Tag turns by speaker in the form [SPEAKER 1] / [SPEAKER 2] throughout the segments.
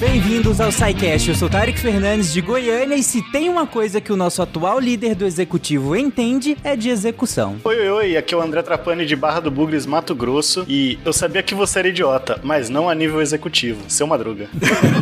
[SPEAKER 1] Bem-vindos ao SciCast. Eu sou Tarek Fernandes de Goiânia e se tem uma coisa que o nosso atual líder do executivo entende é de execução.
[SPEAKER 2] Oi, oi, oi, aqui é o André Trapani de Barra do Bugres, Mato Grosso e eu sabia que você era idiota, mas não a nível executivo, seu Madruga.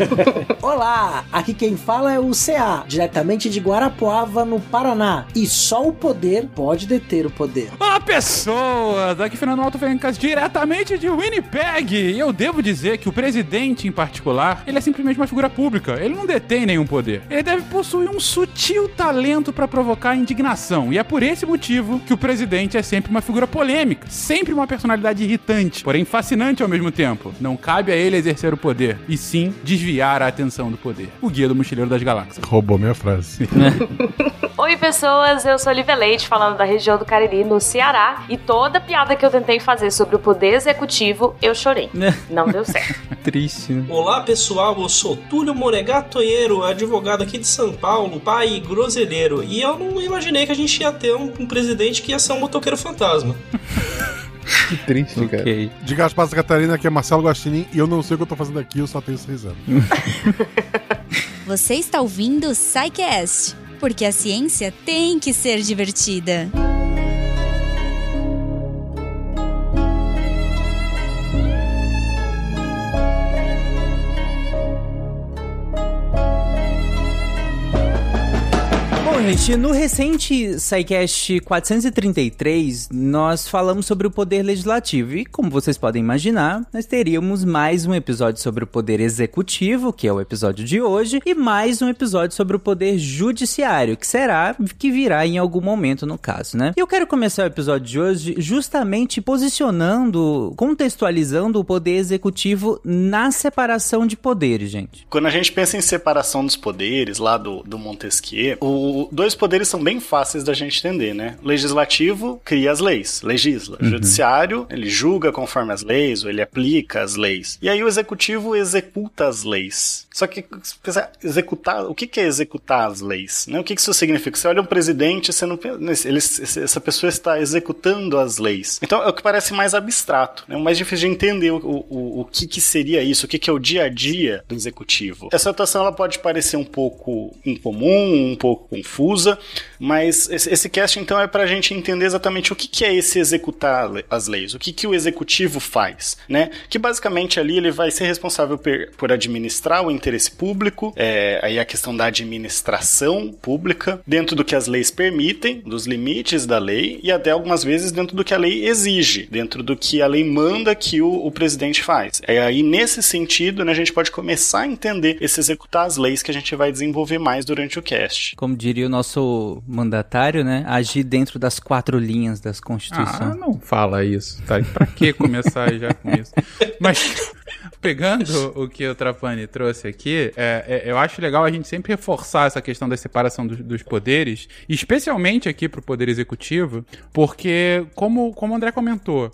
[SPEAKER 3] Olá, aqui quem fala é o CA, diretamente de Guarapuava, no Paraná. E só o poder pode deter o poder.
[SPEAKER 4] Olá, pessoas! Aqui é Fernando Alto Fencas, diretamente de Winnipeg. E eu devo dizer que o presidente, em particular, ele é simplesmente uma figura pública. Ele não detém nenhum poder. Ele deve possuir um sutil talento para provocar indignação. E é por esse motivo que o presidente é sempre uma figura polêmica, sempre uma personalidade irritante, porém fascinante ao mesmo tempo. Não cabe a ele exercer o poder, e sim desviar a atenção do poder. O guia do mochileiro das galáxias.
[SPEAKER 5] Roubou minha frase.
[SPEAKER 6] Oi, pessoas, eu sou Olivia Leite, falando da região do Cariri, no Ceará, e toda piada que eu tentei fazer sobre o poder executivo, eu chorei. Não deu certo.
[SPEAKER 1] Triste. né?
[SPEAKER 7] Olá pessoal, eu sou Túlio Monegatonheiro, advogado aqui de São Paulo, pai e groselheiro. E eu não imaginei que a gente ia ter um, um presidente que ia ser um motoqueiro fantasma.
[SPEAKER 5] Que triste, cara.
[SPEAKER 1] Ok.
[SPEAKER 5] De Gaspar Catarina, aqui é Marcelo Guaxinim e eu não sei o que eu tô fazendo aqui, eu só tenho seis anos.
[SPEAKER 8] Você está ouvindo o SciCast, porque a ciência tem que ser divertida.
[SPEAKER 1] Gente, no recente SciCast 433, nós falamos sobre o poder legislativo. E, como vocês podem imaginar, nós teríamos mais um episódio sobre o poder executivo, que é o episódio de hoje, e mais um episódio sobre o poder judiciário, que será, que virá em algum momento no caso, né? E eu quero começar o episódio de hoje justamente posicionando, contextualizando o poder executivo na separação de poderes, gente.
[SPEAKER 2] Quando a gente pensa em separação dos poderes, lá do, do Montesquieu, o, dois poderes são bem fáceis da gente entender, né? O legislativo cria as leis, legisla. O judiciário, ele julga conforme as leis, ou ele aplica as leis. E aí o executivo executa as leis. Só que, pensar, executar, o que é executar as leis? Né? O que isso significa? Você olha um presidente, você não ele, essa pessoa está executando as leis. Então é o que parece mais abstrato, né? Mais difícil de entender o, o, o que que seria isso, o que que é o dia a dia do executivo. Essa situação ela pode parecer um pouco incomum, um pouco confusa, mas esse, esse cast então é para a gente entender exatamente o que, que é esse executar as leis, o que, que o executivo faz, né? Que basicamente ali ele vai ser responsável per, por administrar o interesse público, é, aí a questão da administração pública, dentro do que as leis permitem, dos limites da lei, e até algumas vezes dentro do que a lei exige, dentro do que a lei manda que o, o presidente faz. É aí nesse sentido, né, a gente pode começar a entender esse executar as leis que a gente vai desenvolver mais durante o cast.
[SPEAKER 1] Como diria o nosso mandatário, né? Agir dentro das quatro linhas das
[SPEAKER 4] Ah,
[SPEAKER 1] Constituição.
[SPEAKER 4] não fala isso, tá? Pra que começar já com isso? Mas, pegando o que o Trapani trouxe aqui, é, é, eu acho legal a gente sempre reforçar essa questão da separação dos, dos poderes, especialmente aqui pro Poder Executivo, porque, como, como o André comentou,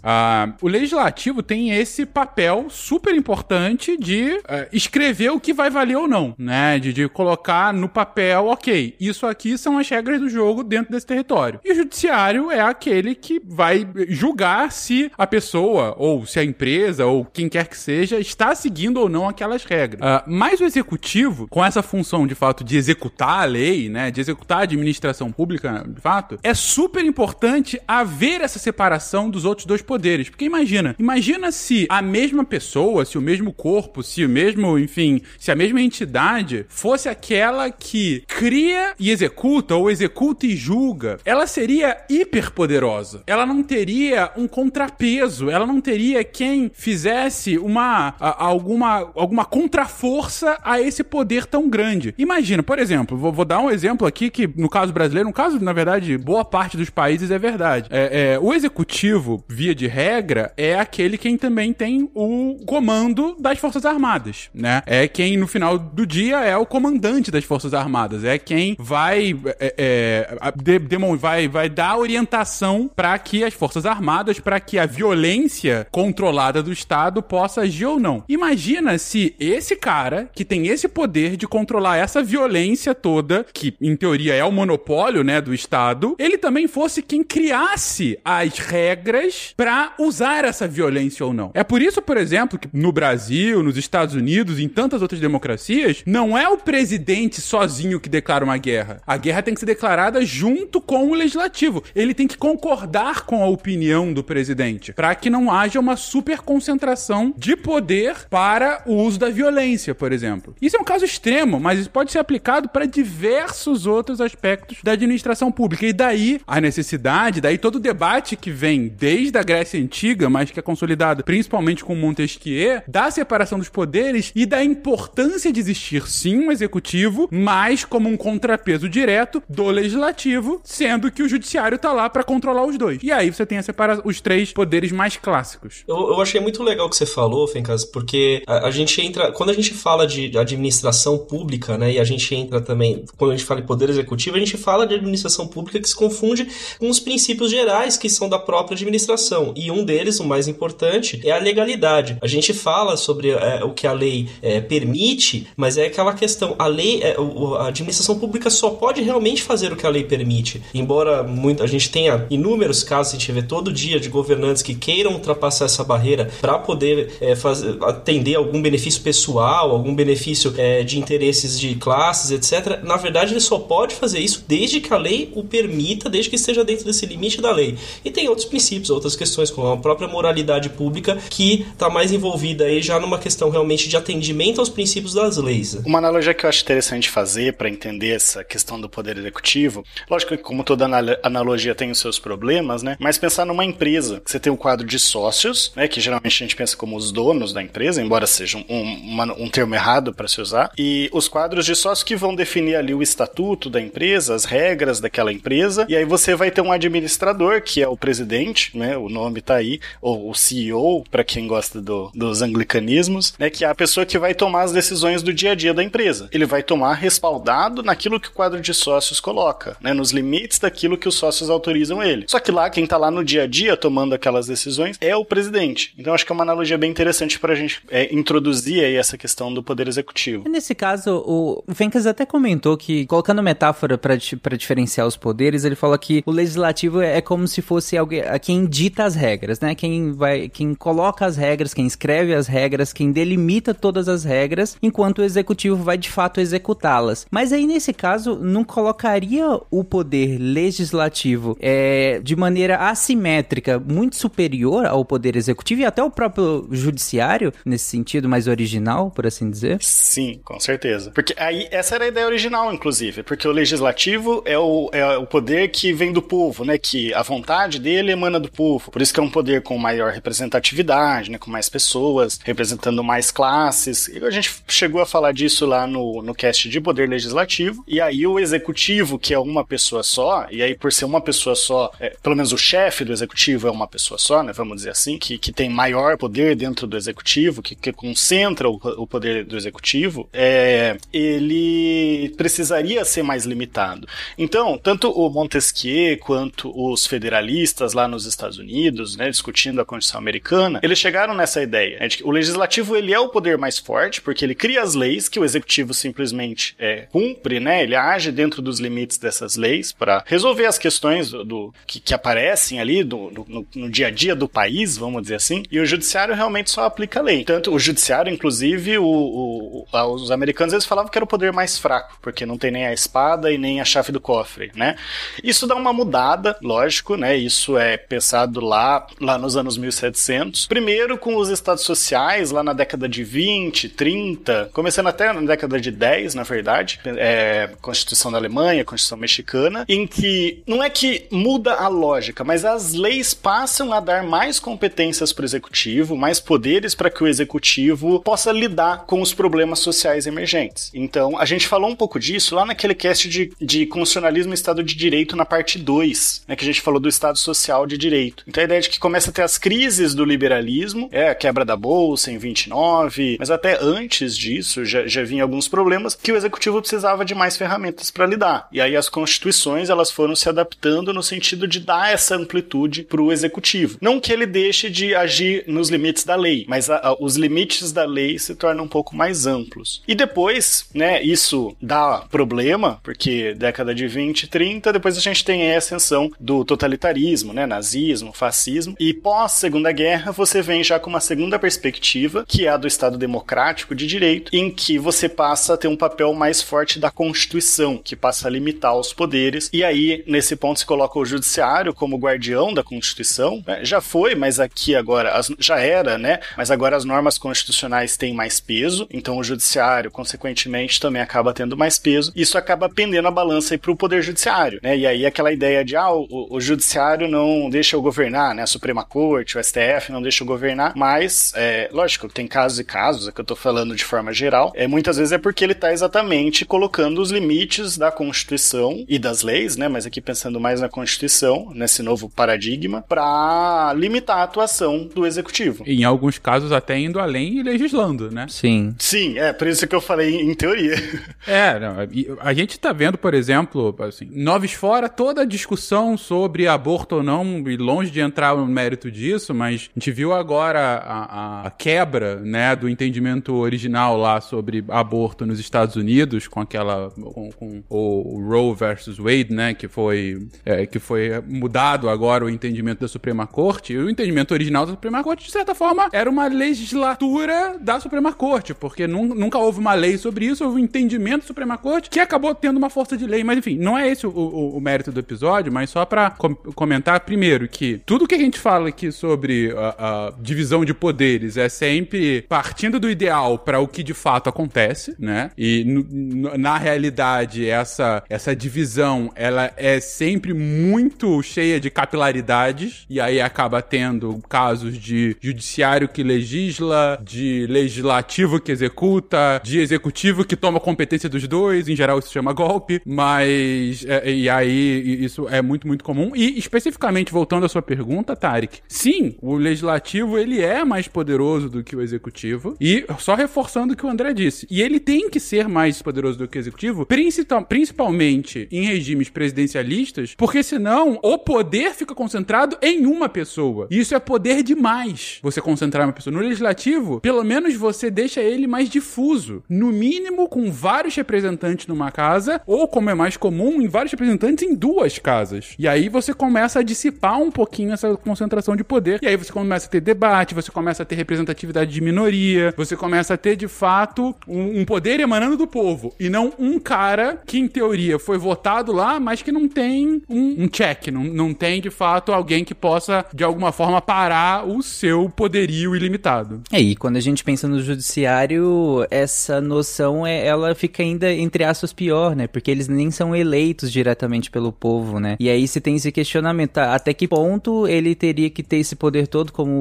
[SPEAKER 4] o Legislativo tem esse papel super importante de eh, escrever o que vai valer ou não, né? De, de colocar no papel, ok, isso aqui são as regras do jogo dentro desse território. E o Judiciário é aquele que vai julgar se a pessoa, ou se a empresa, ou quem quer que seja, está seguindo ou não aquelas regras. Ah, mas o executivo, com essa função de fato de executar a lei, né, de executar a administração pública, de fato, é super importante haver essa separação dos outros dois poderes. Porque imagina, imagina se a mesma pessoa, se o mesmo corpo, se o mesmo, enfim, se a mesma entidade fosse aquela que cria e executa, ou executa e julga, ela seria hiperpoderosa. Ela não teria um contrapeso, ela não teria quem fizesse uma a- alguma alguma contraforça a esse poder tão grande. Imagina, por exemplo, vou, vou dar um exemplo aqui que no caso brasileiro, no caso na verdade boa parte dos países é verdade. É, é, o executivo, via de regra, é aquele quem também tem o comando das forças armadas, né? É quem no final do dia é o comandante das forças armadas, é quem vai é, é, a- de- demon- vai vai dar orientação para que as forças armadas, para que a violência controlada do Estado possa agir ou não. Não. Imagina se esse cara, que tem esse poder de controlar essa violência toda, que em teoria é o monopólio, né, do Estado, ele também fosse quem criasse as regras para usar essa violência ou não. É por isso, por exemplo, que no Brasil, nos Estados Unidos, em tantas outras democracias, não é o presidente sozinho que declara uma guerra. A guerra tem que ser declarada junto com o legislativo. Ele tem que concordar com a opinião do presidente, para que não haja uma super concentração de poder para o uso da violência, por exemplo. Isso é um caso extremo, mas isso pode ser aplicado para diversos outros aspectos da administração pública. E daí a necessidade, daí todo o debate que vem desde a Grécia Antiga, mas que é consolidado principalmente com Montesquieu, da separação dos poderes e da importância de existir sim um executivo, mas como um contrapeso direto do legislativo, sendo que o judiciário tá lá para controlar os dois. E aí você tem a separa os três poderes mais clássicos.
[SPEAKER 7] Eu, eu achei muito legal o que você falou, Fencas, porque a, a, gente entra. Quando a gente fala de administração pública, né, e a gente entra também, quando a gente fala de poder executivo, a gente fala de administração pública que se confunde com os princípios gerais que são da própria administração. E um deles, o mais importante, é a legalidade. A gente fala sobre é, o que a lei é, permite, mas é aquela questão: a lei, é, a administração pública só pode realmente fazer o que a lei permite. Embora muito, a gente tenha inúmeros casos, a gente vê todo dia de governantes que queiram ultrapassar essa barreira para poder é, fazer, atender algum benefício pessoal, algum benefício é, de interesses de classes, etc. Na verdade, ele só pode fazer isso desde que a lei o permita, desde que esteja dentro desse limite da lei. E tem outros princípios, outras questões, como a própria moralidade pública, que está mais envolvida aí já numa questão realmente de atendimento aos princípios das leis.
[SPEAKER 2] Uma analogia que eu acho interessante fazer para entender essa questão do poder executivo, lógico que como toda analogia tem os seus problemas, né? Mas pensar numa empresa, que você tem um quadro de sócios, né? Que geralmente a gente pensa como os donos da empresa, embora seja um, uma, um termo errado para se usar, e os quadros de sócios que vão definir ali o estatuto da empresa, as regras daquela empresa, e aí você vai ter um administrador, que é o presidente, né? O nome tá aí, ou o CEO, para quem gosta do, dos anglicanismos, né? Que é a pessoa que vai tomar as decisões do dia a dia da empresa. Ele vai tomar respaldado naquilo que o quadro de sócios coloca, né? Nos limites daquilo que os sócios autorizam ele. Só que lá, quem tá lá no dia a dia tomando aquelas decisões é o presidente. Então acho que é uma analogia bem interessante pra gente é, introduzir aí essa questão do poder executivo.
[SPEAKER 1] Nesse caso, o Fencas até comentou que, colocando metáfora para diferenciar os poderes, ele fala que o legislativo é como se fosse alguém, quem dita as regras, né? Quem vai, quem coloca as regras, quem escreve as regras, quem delimita todas as regras, enquanto o executivo vai de fato executá-las. Mas aí nesse caso, não colocaria o poder legislativo é, de maneira assimétrica muito superior ao poder executivo e até o próprio judiciário, nesse sentido mais original, por assim dizer?
[SPEAKER 2] Sim, com certeza. Porque aí, essa era a ideia original, inclusive, porque o legislativo é o, é o poder que vem do povo, né? Que a vontade dele emana do povo. Por isso que é um poder com maior representatividade, né? Com mais pessoas, representando mais classes. E a gente chegou a falar disso lá no, no cast de poder legislativo. E aí o executivo, que é uma pessoa só, e aí por ser uma pessoa só, é, pelo menos o chefe do executivo é uma pessoa só, né? Vamos dizer assim, que, que tem maior poder dentro do executivo, que, que concentra o, o poder do executivo, é, ele precisaria ser mais limitado. Então, tanto o Montesquieu quanto os federalistas lá nos Estados Unidos, né, discutindo a Constituição americana, eles chegaram nessa ideia. Né, de que o legislativo ele é o poder mais forte, porque ele cria as leis que o executivo simplesmente é, cumpre, né? Ele age dentro dos limites dessas leis para resolver as questões do, do que, que, aparecem ali do, do, no, no, dia a dia do país, vamos dizer assim. E o judiciário realmente só aplica lei. Tanto o judiciário, inclusive, o, o, os americanos eles falavam que era o poder mais fraco, porque não tem nem a espada e nem a chave do cofre, né? Isso dá uma mudada, lógico, né? Isso é pensado lá, lá nos anos 1700. Primeiro com os estados sociais, lá na década de 20, 30, começando até na década de 10, na verdade, é, Constituição da Alemanha, Constituição Mexicana, em que não é que muda a lógica, mas as leis passam a dar mais competências para o executivo, mais poderes para que o executivo possa lidar com os problemas sociais emergentes. Então, a gente falou um pouco disso lá naquele cast de, de constitucionalismo e Estado de Direito na parte 2, né, que a gente falou do Estado Social de Direito. Então, a ideia de que começa a ter as crises do liberalismo, é a quebra da Bolsa em 29, mas até antes disso já, já vinha alguns problemas que o executivo precisava de mais ferramentas para lidar. E aí as constituições elas foram se adaptando no sentido de dar essa amplitude para o executivo. Não que ele deixe de agir nos limites da lei, mas a, os limites da lei se tornam um pouco mais amplos. E depois, né, isso dá problema, porque década de 20 e 30, depois a gente tem a ascensão do totalitarismo, né, nazismo, fascismo, e pós Segunda Guerra você vem já com uma segunda perspectiva, que é a do Estado democrático de direito, em que você passa a ter um papel mais forte da Constituição, que passa a limitar os poderes, e aí nesse ponto se coloca o judiciário como guardião da Constituição, né? já foi, mas aqui agora já era, né? Mas agora as normas constitucionais têm mais peso, então o judiciário, consequentemente, também acaba tendo mais peso. Isso acaba pendendo a balança para o poder judiciário, né? E aí aquela ideia de ah, o, o judiciário não deixa eu governar, né? A Suprema Corte, o STF não deixa eu governar, mas é, lógico, tem casos e casos, é que eu tô falando de forma geral. É muitas vezes é porque ele está exatamente colocando os limites da Constituição e das leis, né? Mas aqui pensando mais na Constituição, nesse novo paradigma, para limitar a atuação do executivo.
[SPEAKER 4] Em alguns casos até indo além e legislando, né?
[SPEAKER 1] Sim.
[SPEAKER 2] Sim, é por isso que eu falei em teoria.
[SPEAKER 4] É, não, a gente tá vendo, por exemplo, assim, Noves Fora, toda a discussão sobre aborto ou não, e longe de entrar no mérito disso, mas a gente viu agora a, a quebra, né, do entendimento original lá sobre aborto nos Estados Unidos, com aquela, com, com o Roe versus Wade, né, que foi, é, que foi mudado agora o entendimento da Suprema Corte, e o entendimento original da Suprema Corte, de certa forma, era uma legislatura da Suprema Corte, porque nunca houve uma lei sobre isso, houve um entendimento da Suprema Corte que acabou tendo uma força de lei. Mas enfim, não é esse o, o, o mérito do episódio, mas só para com comentar primeiro que tudo que a gente fala aqui sobre a, a divisão de poderes é sempre partindo do ideal para o que de fato acontece, né? E na realidade essa essa divisão ela é sempre muito cheia de capilaridades e aí acaba tendo casos de judiciário que legisla, de legislativo que executa, de executivo que toma competência dos dois, em geral isso se chama golpe, mas é, e aí isso é muito muito comum e especificamente voltando à sua pergunta, Tarek, sim, o legislativo ele é mais poderoso do que o executivo e só reforçando o que o André disse, e ele tem que ser mais poderoso do que o executivo, principalmente em regimes presidencialistas, porque senão o poder fica concentrado em uma pessoa. E isso é poder demais. Você concentrar uma pessoa no legislativo, pelo menos você deixa ele mais difuso, no mínimo com vários representantes numa casa, ou como é mais comum, em vários representantes em duas casas. E aí você começa a dissipar um pouquinho essa concentração de poder. E aí você começa a ter debate, você começa a ter representatividade de minoria, você começa a ter de fato um, um poder emanando do povo e não um cara que em teoria foi votado lá, mas que não tem um, um check, não, não tem de fato alguém que possa de alguma forma parar o seu poderio ilimitado.
[SPEAKER 1] É, e quando a gente pensa no judiciário, essa noção é, ela fica ainda entre aspas pior, né? Porque eles nem são eleitos diretamente pelo povo, né? E aí se tem esse questionamento, até que ponto ele teria que ter esse poder todo, como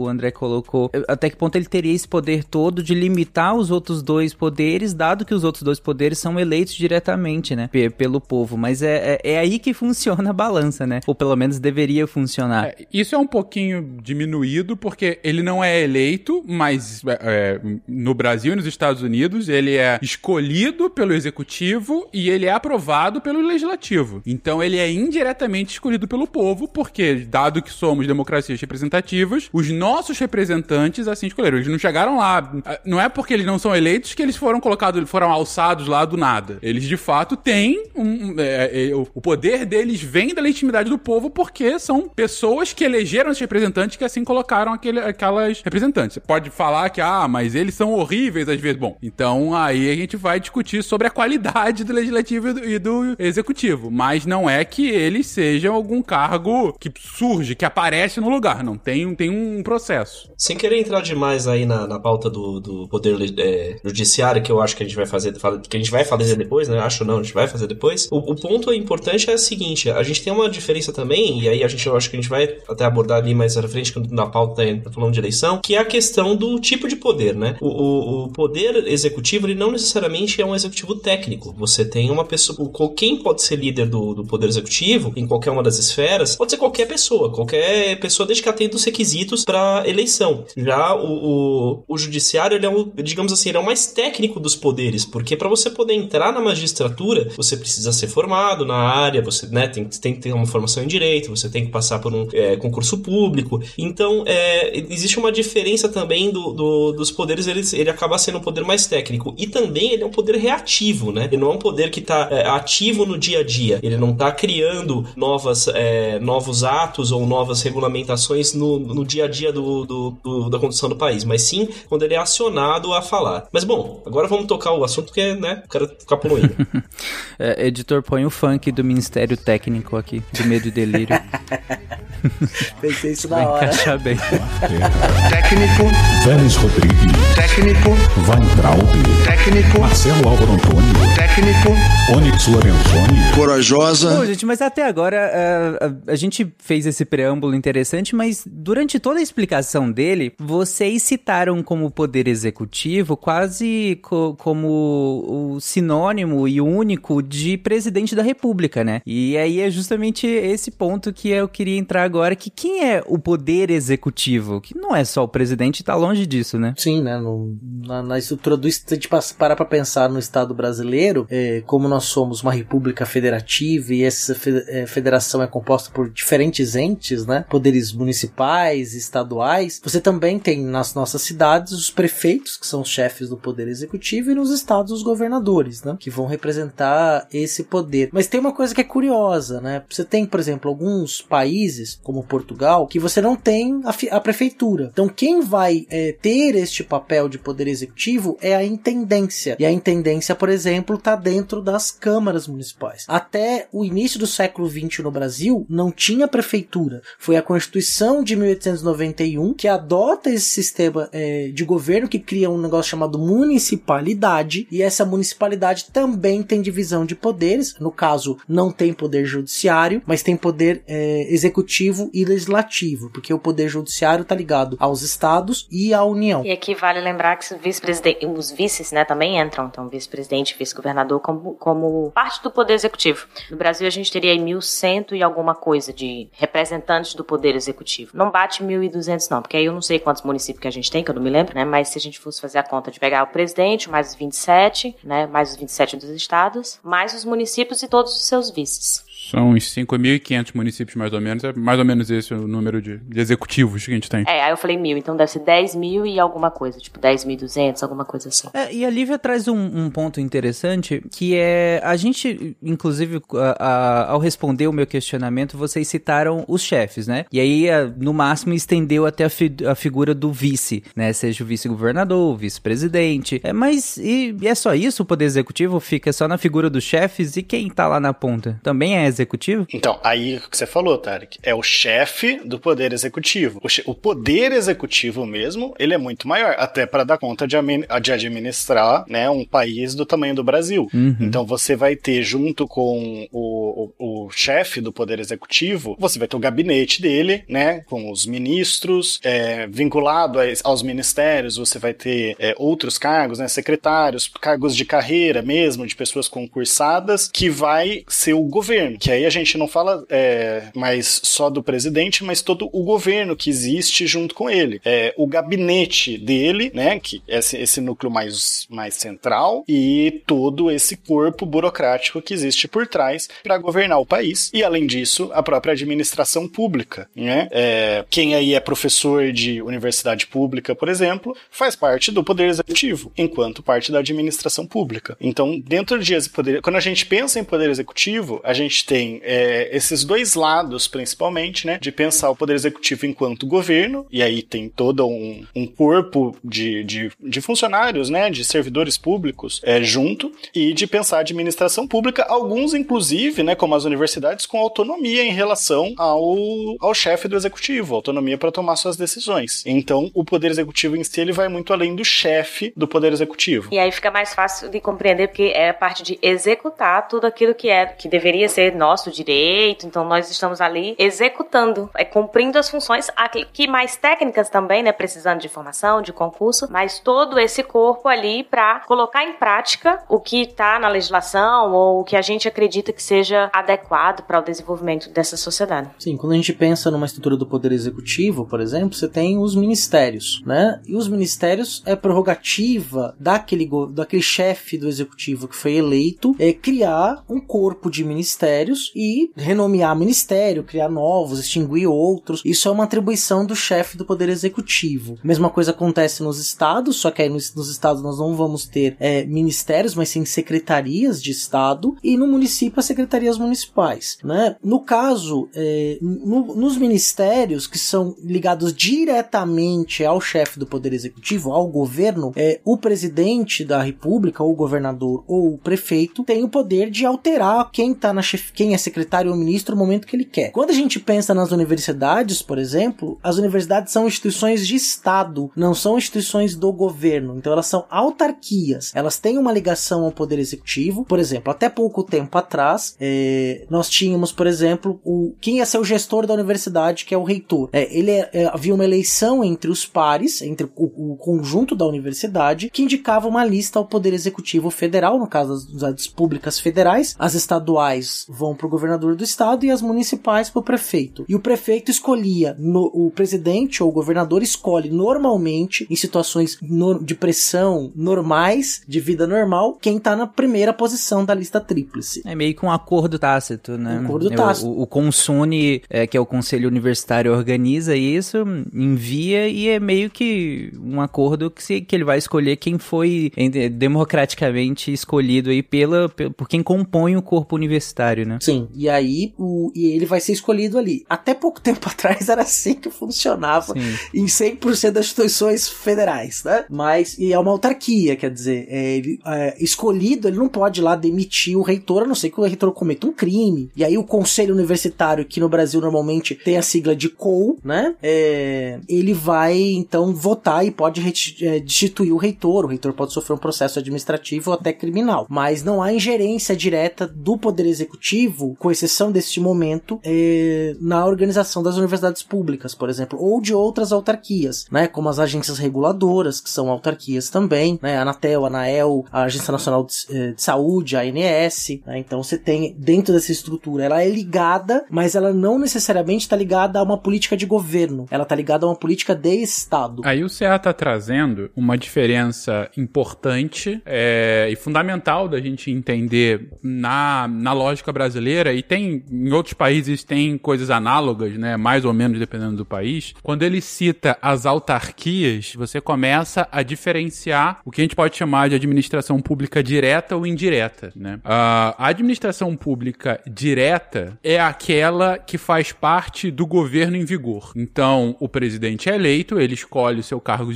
[SPEAKER 1] o André colocou, até que ponto ele teria esse poder todo de limitar os outros dois poderes, dado que os outros dois poderes são eleitos diretamente, né? P pelo povo. Mas é, é, é, aí que funciona a balança, né? Ou pelo menos deveria funcionar.
[SPEAKER 4] É, isso é um pouquinho diminuído, porque ele não é eleito, mas é, é, no Brasil e nos Estados Unidos ele é escolhido pelo executivo e ele é aprovado pelo legislativo. Então ele é indiretamente escolhido pelo povo, porque, dado que somos democracias representativas, os nossos representantes assim escolheram. Eles não chegaram lá. Não é porque eles não são eleitos que eles foram colocados, foram alçados lá do nada. Eles de fato têm um. É, é, o poder deles vem da legitimidade do povo porque são pessoas que elegeram esses representantes que assim colocaram aquele, aquelas representantes. Você pode falar que, ah, mas eles são horríveis às vezes. Bom, então aí a gente vai discutir sobre a qualidade do legislativo e do, executivo. Mas não é que eles sejam algum cargo que surge, que aparece no lugar. Não, tem, tem um processo.
[SPEAKER 7] Sem querer entrar demais aí na, na pauta do, do poder é, judiciário, que eu acho que a gente vai fazer, que a gente vai fazer depois, né? Acho não, a gente vai fazer depois. O, o ponto importante é o seguinte: a gente tem uma diferença também, e aí a gente eu acho que a gente vai até abordar ali mais à frente, na pauta tá falando de eleição, que é a questão do tipo de poder, né? O, o, o poder executivo, ele não necessariamente é um executivo técnico. Você tem uma pessoa. Quem pode ser líder do, do poder executivo, em qualquer uma das esferas, pode ser qualquer pessoa, qualquer pessoa, desde que atenda os requisitos para eleição. Já o, o, o judiciário, ele é um, digamos assim, ele é o mais técnico dos poderes, porque para você poder entrar na magistratura, você precisa ser formado na área, você né, tem, tem que ter uma formação em direito, você tem que passar por um é, concurso público. Então, é, existe uma diferença também do, do, dos poderes, ele, ele acaba sendo um poder mais técnico. E também ele é um poder reativo, né? Ele não é um poder que está é, ativo no dia a dia. Ele não está criando novas, é, novos atos ou novas regulamentações no, no dia a dia do, do, do, da condução do país, mas sim quando ele é acionado a falar. Mas bom, agora vamos tocar o assunto que é, né, o cara ficar poluindo.
[SPEAKER 1] é, editor, põe o funk do Ministério Técnico aqui, de medo e delírio.
[SPEAKER 3] Pensei isso na hora.
[SPEAKER 1] Encaixar bem.
[SPEAKER 9] Técnico. Vélez Rodrigues. Técnico. Weintraub. Técnico. Marcelo Álvaro Antônio. Técnico. Onyx Lorenzoni.
[SPEAKER 10] Corajosa.
[SPEAKER 1] Bom, gente, mas até agora uh, a, a, gente fez esse preâmbulo interessante, mas durante toda a explicação dele, vocês citaram como poder executivo quase co como o sinônimo e único de presidente da república, né? E aí é justamente esse ponto que eu queria entrar agora, que quem é o poder executivo? Que não é só o presidente, tá longe disso, né?
[SPEAKER 3] Sim, né? No, na, na, estrutura do a gente parar pra pensar no Estado brasileiro, é, como nós somos uma república federativa e essa é, federação é composta por diferentes entes, né? Poderes municipais, estaduais. Você também tem nas nossas cidades os prefeitos, que são os chefes do poder executivo, e nos estados os governadores, né? Que vão representar esse poder. Mas tem uma coisa que é curiosa, né? Você tem, por exemplo, alguns países, como Portugal, que você não tem a, a prefeitura. Então, quem vai é, ter este papel de poder executivo é a intendência. E a intendência, por exemplo, está dentro das câmaras municipais. Até o início do século XX no Brasil, não tinha prefeitura. Foi a Constituição de 1891 que adota esse sistema é, de governo que cria um negócio chamado municipalidade. E essa municipalidade também tem divisão de poderes. No caso, não tem poder judiciário, mas tem poder é, executivo e legislativo, porque o poder judiciário está ligado aos estados e à União.
[SPEAKER 6] E aqui vale lembrar que os vices né, também entram, então vice-presidente vice-governador como, como parte do poder executivo. No Brasil a gente teria aí 1.100 e alguma coisa de representantes do poder executivo. Não bate 1.200 não, porque aí eu não sei quantos municípios que a gente tem, que eu não me lembro, né, mas se a gente fosse fazer a conta de pegar o presidente, mais os 27, né, mais os 27 dos estados, mais os municípios e todos os seus vices.
[SPEAKER 4] São uns 5.500 municípios, mais ou menos. É mais ou menos esse o número de, de, executivos que a gente tem.
[SPEAKER 6] É, aí eu falei mil, então deve ser 10 mil e alguma coisa, tipo 10.200, alguma coisa assim.
[SPEAKER 1] É, e a Lívia traz um, um, ponto interessante, que é, a gente, inclusive, a, a, ao responder o meu questionamento, vocês citaram os chefes, né? E aí, a, no máximo, estendeu até a, fi, a figura do vice, né? Seja o vice-governador, o vice-presidente. É, mas, e, e é só isso? O poder executivo fica só na figura dos chefes? E quem tá lá na ponta? Também é executivo?
[SPEAKER 2] Então, aí o que você falou, Tarek, é o chefe do poder executivo. O, o, poder executivo mesmo, ele é muito maior, até para dar conta de, de, administrar né, um país do tamanho do Brasil. Uhum. Então você vai ter, junto com o, o, o chefe do poder executivo, você vai ter o gabinete dele, né? Com os ministros, é, vinculado aos ministérios, você vai ter é, outros cargos, né? Secretários, cargos de carreira mesmo, de pessoas concursadas, que vai ser o governo que aí a gente não fala é, mais só do presidente, mas todo o governo que existe junto com ele. É, o gabinete dele, né, que é esse, esse núcleo mais, mais central, e todo esse corpo burocrático que existe por trás para governar o país. E além disso, a própria administração pública. Né? É, quem aí é professor de universidade pública, por exemplo, faz parte do poder executivo, enquanto parte da administração pública. Então, dentro de poder, quando a gente pensa em poder executivo, a gente tem tem é, esses dois lados, principalmente, né? De pensar o poder executivo enquanto governo, e aí tem todo um, um corpo de, de, de, funcionários, né? De servidores públicos é, junto, e de pensar a administração pública, alguns, inclusive, né? Como as universidades, com autonomia em relação ao, ao chefe do executivo, autonomia para tomar suas decisões. Então, o poder executivo em si ele vai muito além do chefe do poder executivo.
[SPEAKER 6] E aí fica mais fácil de compreender, porque é a parte de executar tudo aquilo que é, que deveria ser nosso direito, então nós estamos ali executando, é, cumprindo as funções, aqui mais técnicas também, né, precisando de formação, de concurso, mas todo esse corpo ali para colocar em prática o que está na legislação ou o que a gente acredita que seja adequado para o desenvolvimento dessa sociedade.
[SPEAKER 3] Sim, quando a gente pensa numa estrutura do poder executivo, por exemplo, você tem os ministérios, né? E os ministérios é prerrogativa daquele, daquele chefe do executivo que foi eleito é criar um corpo de ministérios ministérios e renomear ministério, criar novos, extinguir outros. Isso é uma atribuição do chefe do Poder Executivo. Mesma coisa acontece nos estados, só que aí nos, nos estados nós não vamos ter é, ministérios, mas sim secretarias de Estado, e no município as secretarias municipais. Né? No caso, é, no, nos ministérios que são ligados diretamente ao chefe do Poder Executivo, ao governo, é, o presidente da República, ou o governador, ou o prefeito, tem o poder de alterar quem tá na chef... quem é secretário ou ministro no momento que ele quer. Quando a gente pensa nas universidades, por exemplo, as universidades são instituições de Estado, não são instituições do governo. Então elas são autarquias. Elas têm uma ligação ao poder executivo. Por exemplo, até pouco tempo atrás, é, nós tínhamos, por exemplo, o quem ia ser o gestor da universidade, que é o reitor. É, ele é, é, havia uma eleição entre os pares, entre o, o, conjunto da universidade, que indicava uma lista ao poder executivo federal, no caso das universidades públicas federais. As estaduais vão para o governador do estado e as municipais para o prefeito. E o prefeito escolhia no, o presidente ou o governador escolhe normalmente em situações no, de pressão normais, de vida normal, quem tá na primeira posição da lista tríplice.
[SPEAKER 1] É meio que um acordo tácito, né?
[SPEAKER 3] Um acordo tácito.
[SPEAKER 1] O, o Consune, é, que é o Conselho Universitário, organiza isso, envia e é meio que um acordo que, se, que ele vai escolher quem foi democraticamente escolhido aí pela, por quem compõe o corpo universitário, né?
[SPEAKER 3] Sim, e aí o, e ele vai ser escolhido ali. Até pouco tempo atrás era assim que funcionava Sim. em 100% das instituições federais, né? Mas, e é uma autarquia, quer dizer, é, ele, é, escolhido, ele não pode lá demitir o reitor, a não ser que o reitor cometa um crime. E aí o conselho universitário, que no Brasil normalmente tem a sigla de COU, né? É, ele vai então votar e pode é, destituir o reitor. O reitor pode sofrer um processo administrativo ou até criminal. Mas não há ingerência direta do poder executivo, com exceção deste momento, é, na organização das universidades públicas, por exemplo, ou de outras autarquias, né? Como as agências reguladoras, que são autarquias também, né? A Anatel, a Anael, a Agência Nacional de, eh, de Saúde, a ANS, né? Então você tem dentro dessa estrutura, ela é ligada, mas ela não necessariamente está ligada a uma política de governo, ela está ligada a uma política de Estado.
[SPEAKER 4] Aí o CA está trazendo uma diferença importante é, e fundamental da gente entender na, na lógica brasileira, e tem em outros países tem coisas análogas, né? Mais ou menos dependendo do país. Quando ele cita as autarquias, você começa a diferenciar o que a gente pode chamar de administração pública direta ou indireta, né? A administração pública direta é aquela que faz parte do governo em vigor. Então, o presidente é eleito, ele escolhe o seu cargo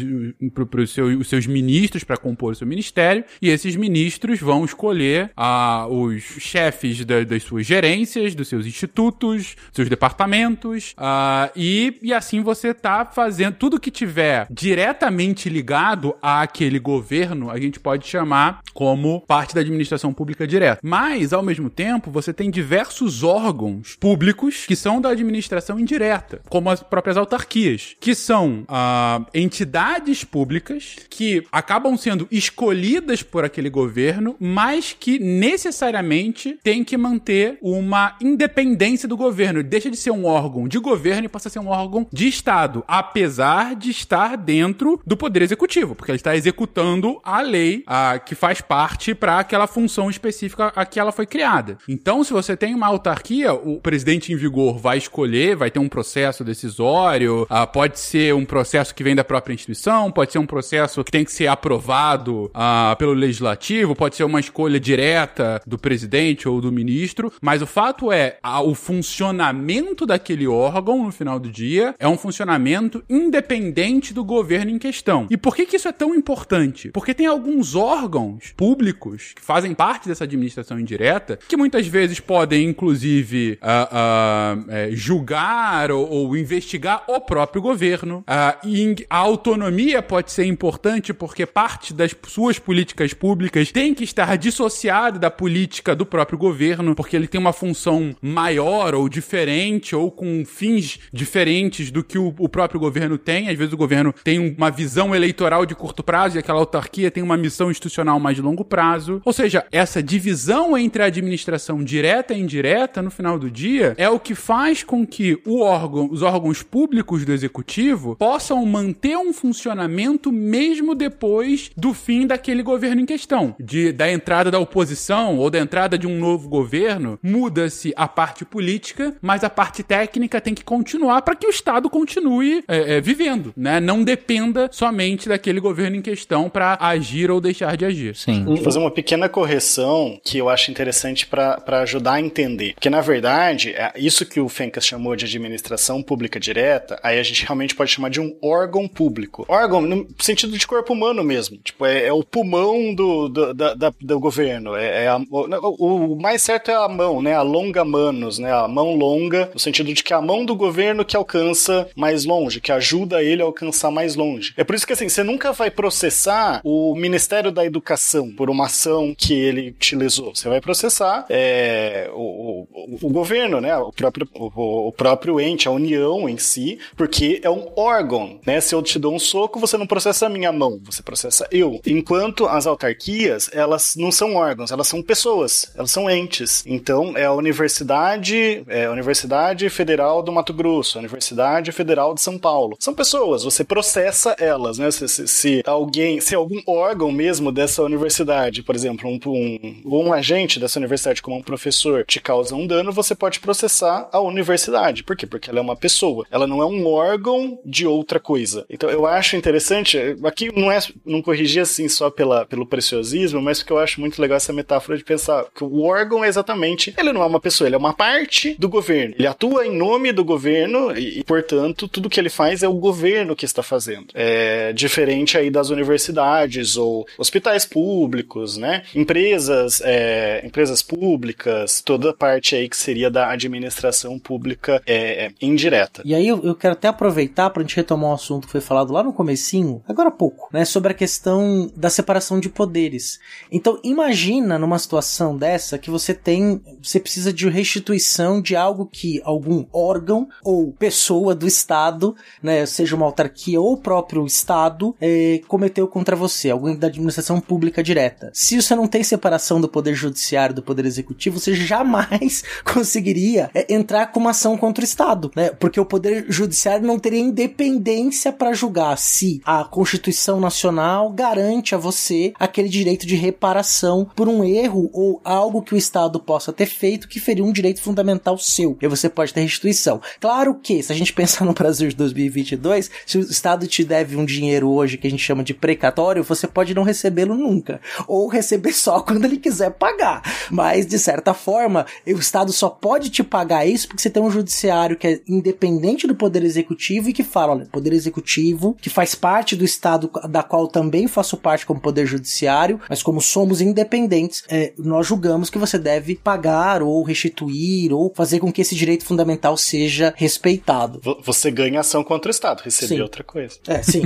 [SPEAKER 4] para seu, os seus ministros para compor o seu ministério, e esses ministros vão escolher uh, os chefes da, das suas gerências, dos seus institutos, seus departamentos, uh, e, e assim você tá fazendo tudo que tiver diretamente ligado àquele governo, a gente pode chamar como parte da administração pública direta. Mas, ao mesmo tempo, você tem diversos órgãos públicos que são da administração indireta, como as próprias autarquias, que são uh, entidades públicas que acabam sendo escolhidas por aquele governo, mas que necessariamente tem que manter uma independência do governo. Ele deixa de ser um órgão de governo e passa a ser um órgão de Estado, apesar de estar dentro do poder executivo, porque ele está executando a lei a, que faz parte para aquela função específica a que ela foi criada. Então, se você tem uma autarquia, o presidente em vigor vai escolher, vai ter um processo decisório, a, pode ser um processo que vem da própria instituição, pode ser um processo que tem que ser aprovado a, pelo legislativo, pode ser uma escolha direta do presidente ou do ministro, mas o fato é, o funcionamento daquele órgão no final do dia é um funcionamento independente do governo em questão. E por que, que isso é tão importante? Porque tem alguns órgãos públicos que fazem parte dessa administração indireta que muitas vezes podem, inclusive, uh, uh, julgar ou, ou, investigar o próprio governo. Uh, e a autonomia pode ser importante porque parte das suas políticas públicas tem que estar dissociada da política do próprio governo, porque ele tem uma função maior ou diferente ou com fins diferentes do que o, o próprio governo tem. Às vezes o governo tem uma visão eleitoral de curto prazo e aquela autarquia tem uma missão institucional mais de longo prazo. Ou seja, essa divisão entre a administração direta e indireta, no final do dia, é o que faz com que o órgão, os órgãos públicos do executivo possam manter um funcionamento mesmo depois do fim daquele governo em questão. De, da entrada da oposição ou da entrada de um novo governo governo, muda-se a parte política, mas a parte técnica tem que continuar para que o Estado continue é, é, vivendo, né? Não dependa somente daquele governo em questão para agir ou deixar de agir.
[SPEAKER 1] Sim.
[SPEAKER 2] Vou fazer uma pequena correção que eu acho interessante para ajudar a entender. Porque, na verdade, é isso que o Fencas chamou de administração pública direta, aí a gente realmente pode chamar de um órgão público. Órgão no sentido de corpo humano mesmo. Tipo, é, é o pulmão do, do, da, da, do governo. É, é a, o, o, mais certo é a mão, né? A longa manos, né? A mão longa, no sentido de que a mão do governo que alcança mais longe, que ajuda ele a alcançar mais longe. É por isso que, assim, você nunca vai processar o Ministério da Educação por uma ação que ele te lesou. Você vai processar é, o, o, o, governo, né? O próprio, o, o, próprio ente, a União em si, porque é um órgão, né? Se eu te dou um soco, você não processa a minha mão, você processa eu. Enquanto as autarquias, elas não são órgãos, elas são pessoas, elas são entes. Então, é a Universidade, é a Universidade Federal do Mato Grosso, a Universidade Federal de São Paulo. São pessoas, você processa elas, né? Se, se, se alguém, se algum órgão mesmo dessa universidade, por exemplo, um, um, um agente dessa universidade, como um professor, te causa um dano, você pode processar a universidade. Por quê? Porque ela é uma pessoa. Ela não é um órgão de outra coisa. Então, eu acho interessante, aqui não é, não corrigir assim só pela, pelo preciosismo, mas porque eu acho muito legal essa metáfora de pensar que o órgão é exatamente, ele não é uma pessoa, ele é uma parte do governo. Ele atua em nome do governo e, portanto, tudo que ele faz é o governo que está fazendo. É diferente aí das universidades ou hospitais públicos, né? Empresas, é, empresas públicas, toda a parte aí que seria da administração pública é, é indireta.
[SPEAKER 3] E aí eu, eu quero até aproveitar para a gente retomar um assunto que foi falado lá no comecinho, agora há pouco, né? Sobre a questão da separação de poderes. Então, imagina numa situação dessa que você tem, você precisa de restituição de algo que algum órgão ou pessoa do Estado, né, seja uma autarquia ou o próprio Estado, é, cometeu contra você, alguém da administração pública direta. Se você não tem separação do poder judiciário do poder executivo, você jamais conseguiria é, entrar com uma ação contra o Estado, né? Porque o poder judiciário não teria independência para julgar se a Constituição Nacional garante a você aquele direito de reparação por um erro ou algo que o Estado possa ter feito que feriu um direito fundamental seu. E você pode ter restituição. Claro que, se a gente pensar no Brasil de 2022, se o Estado te deve um dinheiro hoje que a gente chama de precatório, você pode não recebê-lo nunca. Ou receber só quando ele quiser pagar. Mas, de certa forma, o Estado só pode te pagar isso porque você tem um judiciário que é independente do Poder Executivo e que fala, olha, Poder Executivo, que faz parte do Estado da qual também faço parte como Poder Judiciário, mas como somos independentes, é, nós julgamos que você deve pagar ou restituir ou fazer com que esse direito fundamental seja respeitado.
[SPEAKER 2] Você ganha ação contra o Estado, receber
[SPEAKER 3] Sim.
[SPEAKER 2] outra coisa.
[SPEAKER 3] É, sim.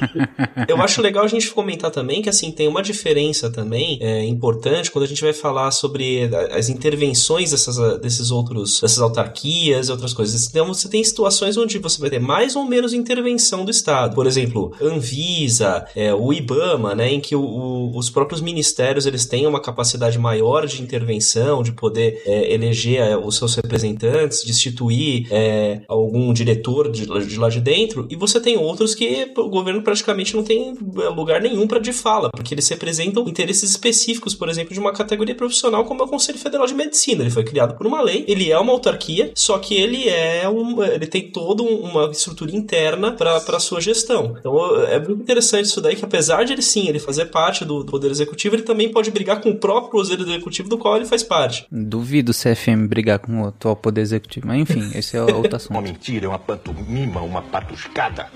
[SPEAKER 7] Eu acho legal a gente comentar também que assim tem uma diferença também é, importante quando a gente vai falar sobre as intervenções dessas, desses outros dessas autarquias e outras coisas. Então você tem situações onde você vai ter mais ou menos intervenção do Estado. Por exemplo, Anvisa, é, o IBAMA, né, em que o, o, os próprios ministérios eles têm uma capacidade maior de intervenção, de poder é, eleger é, os seus representantes, destituir é, algum diretor de, de lá de dentro. E você tem outros que o governo praticamente não tem é, lugar nenhum para de fala, porque eles representam interesses específicos, por exemplo, de uma categoria profissional como é o Conselho Federal de Medicina. Ele foi criado por uma lei, ele é uma autarquia, só que ele é um, ele tem toda uma estrutura interna para sua gestão. Então é muito interessante isso daí que apesar de ele sim ele fazer parte do, do poder executivo, ele também pode brigar com o próprio poder executivo do qual ele faz parte.
[SPEAKER 1] Duvido o CFM brigar com o atual poder executivo, mas enfim, esse é outro assunto.
[SPEAKER 10] Uma mentira, é uma pantomima, uma patuscada.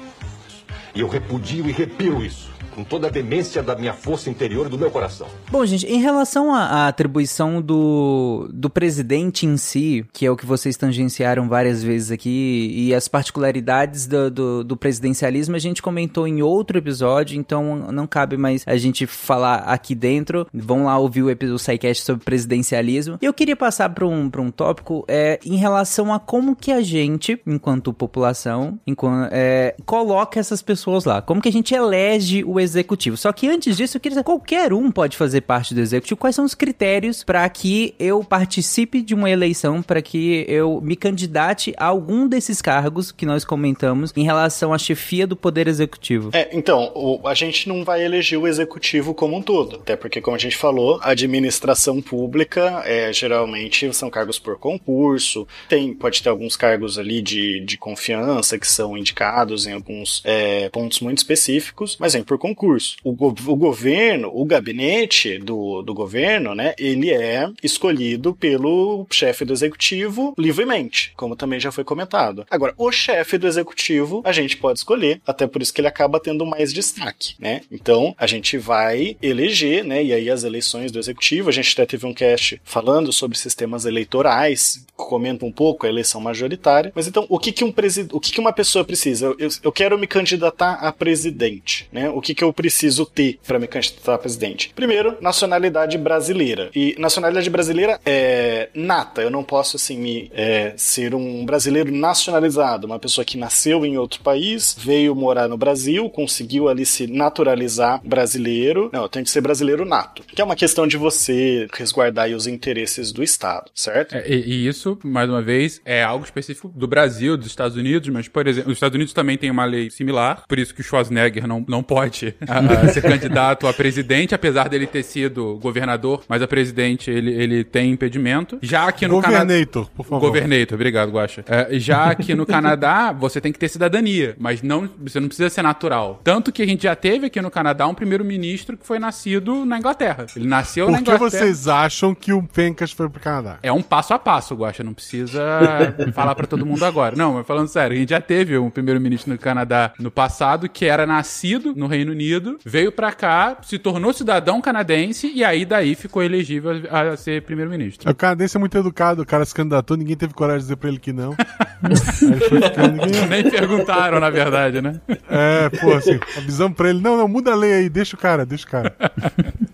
[SPEAKER 10] E eu repudio e repiro isso com toda a demência da minha força interior e do meu coração.
[SPEAKER 1] Bom, gente, em relação à, à atribuição do, do presidente em si, que é o que vocês tangenciaram várias vezes aqui, e as particularidades do, do, do presidencialismo, a gente comentou em outro episódio, então não cabe mais a gente falar aqui dentro. Vão lá ouvir o episódio SciCast sobre presidencialismo. E eu queria passar para um, um tópico é, em relação a como que a gente, enquanto população, enquanto, é, coloca essas pessoas pessoas lá. Como que a gente elege o executivo? Só que antes disso, eu queria dizer, qualquer um pode fazer parte do executivo. Quais são os critérios para que eu participe de uma eleição, para que eu me candidate a algum desses cargos que nós comentamos em relação à chefia do poder executivo?
[SPEAKER 2] É, então, o- a gente não vai eleger o executivo como um todo. Até porque, como a gente falou, a administração pública é, geralmente são cargos por concurso. Tem, pode ter alguns cargos ali de, de confiança que são indicados em alguns é, pontos muito específicos, mas vem por concurso. O, go- o governo, o gabinete do, do governo, né, ele é escolhido pelo chefe do executivo livremente, como também já foi comentado. Agora, o chefe do executivo a gente pode escolher, até por isso que ele acaba tendo mais destaque, né? Então, a gente vai eleger, né? E aí as eleições do executivo, a gente até teve um cast falando sobre sistemas eleitorais, comenta um pouco a eleição majoritária. Mas então, o que que um presi o que que uma pessoa precisa? Eu, eu, eu quero me candidatar a presidente, né? O que que eu preciso ter para me candidatar a presidente? Primeiro, nacionalidade brasileira. E nacionalidade brasileira é nata. Eu não posso assim me é, ser um brasileiro nacionalizado, uma pessoa que nasceu em outro país, veio morar no Brasil, conseguiu ali se naturalizar brasileiro. Não, eu tenho que ser brasileiro nato. Que é uma questão de você resguardar os interesses do Estado, certo?
[SPEAKER 4] É, e isso, mais uma vez, é algo específico do Brasil, dos Estados Unidos, mas, por exemplo, os Estados Unidos também tem uma lei similar, por isso que o Schwarzenegger não, não pode ah, ser candidato a presidente, apesar dele ter sido governador, mas a presidente ele, ele tem impedimento. Já aqui no Canadá.
[SPEAKER 5] Governator, por favor.
[SPEAKER 4] Governator, obrigado, Guaxa. É, já aqui no Canadá, você tem que ter cidadania, mas não, você não precisa ser natural. Tanto que a gente já teve aqui no Canadá um primeiro-ministro que foi nascido na Inglaterra. Ele nasceu na
[SPEAKER 5] Por que
[SPEAKER 4] Inglaterra.
[SPEAKER 5] vocês acham que o Fencas foi pro Canadá?
[SPEAKER 4] É um passo a passo, Guaxa. Não precisa falar pra todo mundo agora. Não, mas falando sério, a gente já teve um primeiro-ministro no Canadá no passado que era nascido no Reino Unido, veio pra cá, se tornou cidadão canadense e aí daí ficou elegível a ser primeiro-ministro.
[SPEAKER 5] O canadense é muito educado, o cara se candidatou, ninguém teve coragem de dizer pra ele que não. Ficando, ninguém...
[SPEAKER 4] Nem perguntaram, na verdade, né?
[SPEAKER 5] É, pô, assim, avisamos pra ele, não, não, muda a lei aí, deixa o cara, deixa o cara.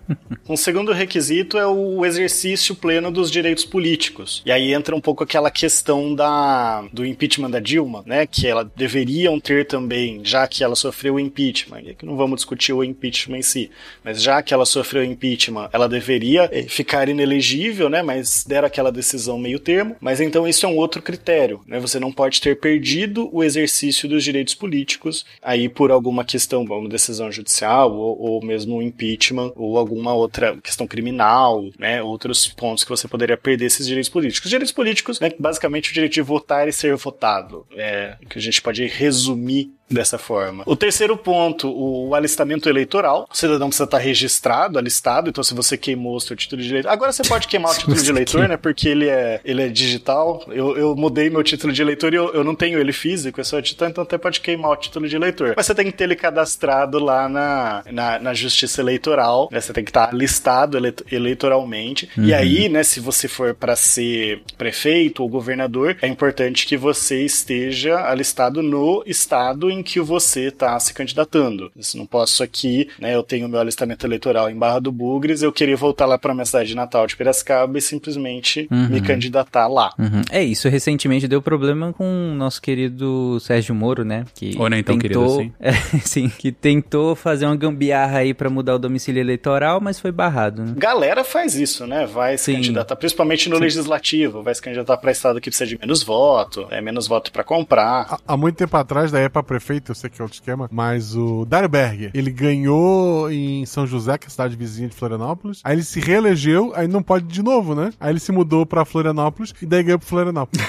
[SPEAKER 2] Um segundo requisito é o exercício pleno dos direitos políticos. E aí entra um pouco aquela questão da, do impeachment da Dilma, né? Que ela deveriam ter também, já que ela sofreu o impeachment. E aqui não vamos discutir o impeachment em si, mas já que ela sofreu o impeachment, ela deveria eh, ficar inelegível, né? Mas deram aquela decisão meio termo. Mas então isso é um outro critério, né? Você não pode ter perdido o exercício dos direitos políticos aí por alguma questão, uma decisão judicial ou, ou mesmo impeachment ou alguma outra questão criminal, né? Outros pontos que você poderia perder esses direitos políticos. Os direitos políticos, né? Basicamente o direito de votar e ser votado, é que a gente pode resumir dessa forma. O terceiro ponto, o alistamento eleitoral. O cidadão precisa estar registrado, alistado, então se você queimou o seu título de eleitor. Agora você pode queimar o título de eleitor, né? Porque ele é, ele é digital. Eu, eu mudei meu título de eleitor e eu, eu não tenho ele físico, é só digital, então até pode queimar o título de eleitor. Mas você tem que ter ele cadastrado lá na, na, na justiça eleitoral, né? Você tem que estar listado ele, eleitoralmente. E aí, né, se você for para ser prefeito ou governador, é importante que você esteja alistado no estado em que você está se candidatando. Eu não posso aqui, né, eu tenho meu alistamento eleitoral em Barra do Bugres, eu queria voltar lá para minha cidade de Natal de Piracicaba e simplesmente
[SPEAKER 1] Uhum.
[SPEAKER 2] me candidatar lá.
[SPEAKER 1] Uhum. É isso, recentemente deu problema com o nosso querido Sérgio Moro, né? Que
[SPEAKER 4] Ou nem tão querido assim.
[SPEAKER 1] É, sim, que tentou fazer uma gambiarra aí pra mudar o domicílio eleitoral, mas foi barrado, né?
[SPEAKER 2] Galera faz isso, né? Vai se
[SPEAKER 1] Sim.
[SPEAKER 2] candidatar, principalmente no legislativo, vai se candidatar para estado que precisa de menos voto, é menos voto para comprar.
[SPEAKER 5] Há, há muito tempo atrás, daí é pra prefeito, eu sei que é outro esquema, mas o Dário Berger, ele ganhou em São José, que é a cidade vizinha de Florianópolis, aí ele se reelegeu, aí não pode de novo, né? Aí ele se mudou pra Florianópolis e daí ganhou pro Florianópolis.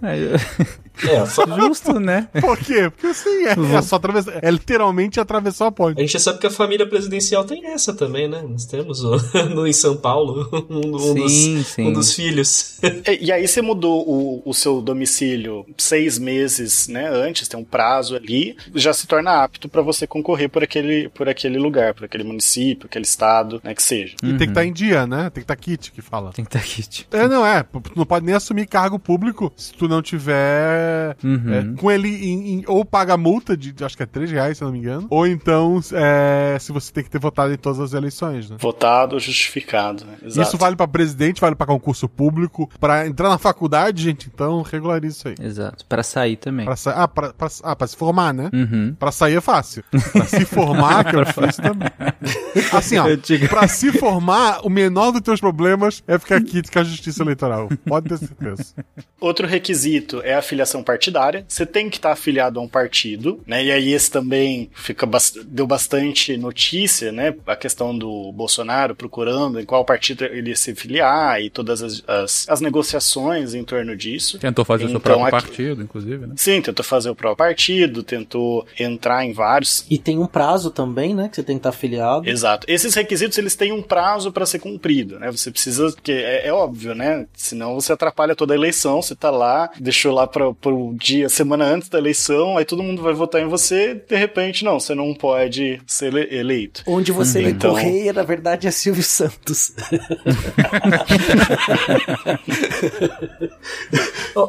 [SPEAKER 7] É, só-
[SPEAKER 1] Justo, né?
[SPEAKER 5] Por quê? Porque assim, é, é só atravessar, é literalmente atravessar a ponte.
[SPEAKER 7] A gente sabe que a família presidencial tem essa também, né? Nós temos o- no, em São Paulo um, um
[SPEAKER 1] Sim,
[SPEAKER 7] dos,
[SPEAKER 1] sim.
[SPEAKER 7] um dos filhos.
[SPEAKER 2] E, e aí você mudou o, o seu domicílio seis meses, né, antes, tem um prazo ali, já se torna apto para você concorrer por aquele, por aquele lugar, por aquele município, aquele estado, né, que seja.
[SPEAKER 5] E tem que estar em dia, né? Tem que estar kit, que fala.
[SPEAKER 1] Tem que estar kit.
[SPEAKER 5] É, não é. p- Não pode nem assumir cargo público se tu não tiver
[SPEAKER 1] Uhum.
[SPEAKER 5] é, com ele em, em- ou paga multa de, acho que é 3 reais, se eu não me engano, ou então é, se você tem que ter votado em todas as eleições, né?
[SPEAKER 2] Votado, justificado. Né? Exato.
[SPEAKER 5] Isso vale pra presidente, vale pra concurso público, pra entrar na faculdade, gente, então regulariza isso aí.
[SPEAKER 1] Exato. Pra sair também.
[SPEAKER 5] Pra sa- ah, pra, pra- ah, pra se formar, né?
[SPEAKER 1] Uhum.
[SPEAKER 5] Pra sair é fácil. Pra se formar, que é difícil também. Assim, ó, pra se formar, o menor dos teus problemas é ficar quieto com a justiça eleitoral. Pode ter certeza.
[SPEAKER 2] Outro requisito é a filiação partidária. Você tem que estar afiliado a um partido, né? E aí esse também fica deu bastante notícia, né? A questão do Bolsonaro procurando em qual partido ele ia se filiar e todas as, as, as negociações em torno disso.
[SPEAKER 4] Tentou fazer o seu
[SPEAKER 2] Então,
[SPEAKER 4] próprio
[SPEAKER 2] aqui-
[SPEAKER 4] partido, inclusive, né?
[SPEAKER 2] Sim, tentou fazer o próprio partido, tentou entrar em vários.
[SPEAKER 3] E tem um prazo também, né? Que você tem que estar afiliado.
[SPEAKER 2] Exato. Esses requisitos eles têm um prazo para ser cumprido, né? Você precisa, que é, é óbvio, né? Senão você atrapalha toda a eleição. Você tá lá, deixou lá para o dia, semana antes da eleição, aí todo mundo vai votar em você. De repente, não, você não pode ser ele- eleito.
[SPEAKER 3] Onde você lê
[SPEAKER 2] Então-
[SPEAKER 3] Correia, na verdade, é Silvio Santos.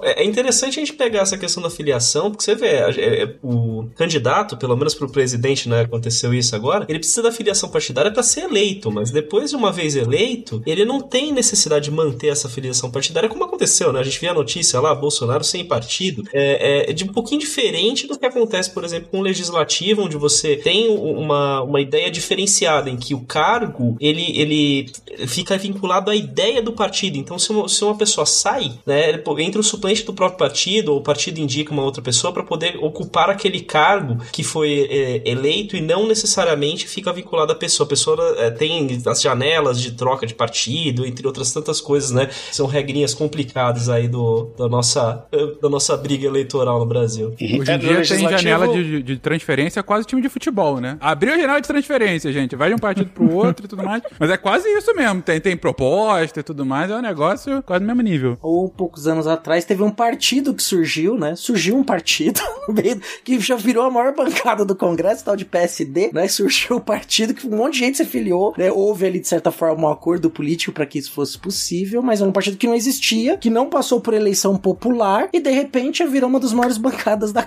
[SPEAKER 7] É é interessante a gente pegar essa questão da filiação, porque você vê, é- é- o candidato, pelo menos pro presidente, né, aconteceu isso agora, ele precisa da filiação partidária para ser eleito, mas depois de uma vez eleito, ele não tem necessidade de manter essa filiação partidária, como aconteceu, né? A gente vê a notícia lá, Bolsonaro sem partido, é, é de um pouquinho diferente do que acontece, por exemplo, com o legislativo, onde você tem uma, uma ideia diferenciada, em que o cargo, ele, ele fica vinculado à ideia do partido. Então, se uma, se uma pessoa sai, né, entra o suplente do próprio partido, ou o partido indica uma outra pessoa para poder ocupar aquele cargo que foi é, eleito e não necessariamente fica vinculado à pessoa. A pessoa é, tem as janelas de troca de partido, entre outras tantas coisas, né? São regrinhas complicadas aí do, da, nossa, da nossa briga eleitoral no Brasil.
[SPEAKER 4] Hoje
[SPEAKER 2] É,
[SPEAKER 4] em
[SPEAKER 2] no
[SPEAKER 4] dia tem
[SPEAKER 2] legislativo-
[SPEAKER 4] janela de, de transferência quase time de futebol, né? Abriu a janela de transferência, gente. Vai de um partido pro outro e tudo mais. Mas é quase isso mesmo. Tem, tem proposta e tudo mais. É um negócio quase no mesmo nível.
[SPEAKER 3] Ou poucos anos atrás teve um partido que surgiu, né? Surgiu um partido que já virou a maior bancada do Congresso, tal de PSD, né? Surgiu um partido que um monte de gente se afiliou, né? Houve ali, de certa forma, um acordo político para que isso fosse possível, mas era um partido que não existia, que não passou por eleição popular e de repente virou uma das maiores bancadas da,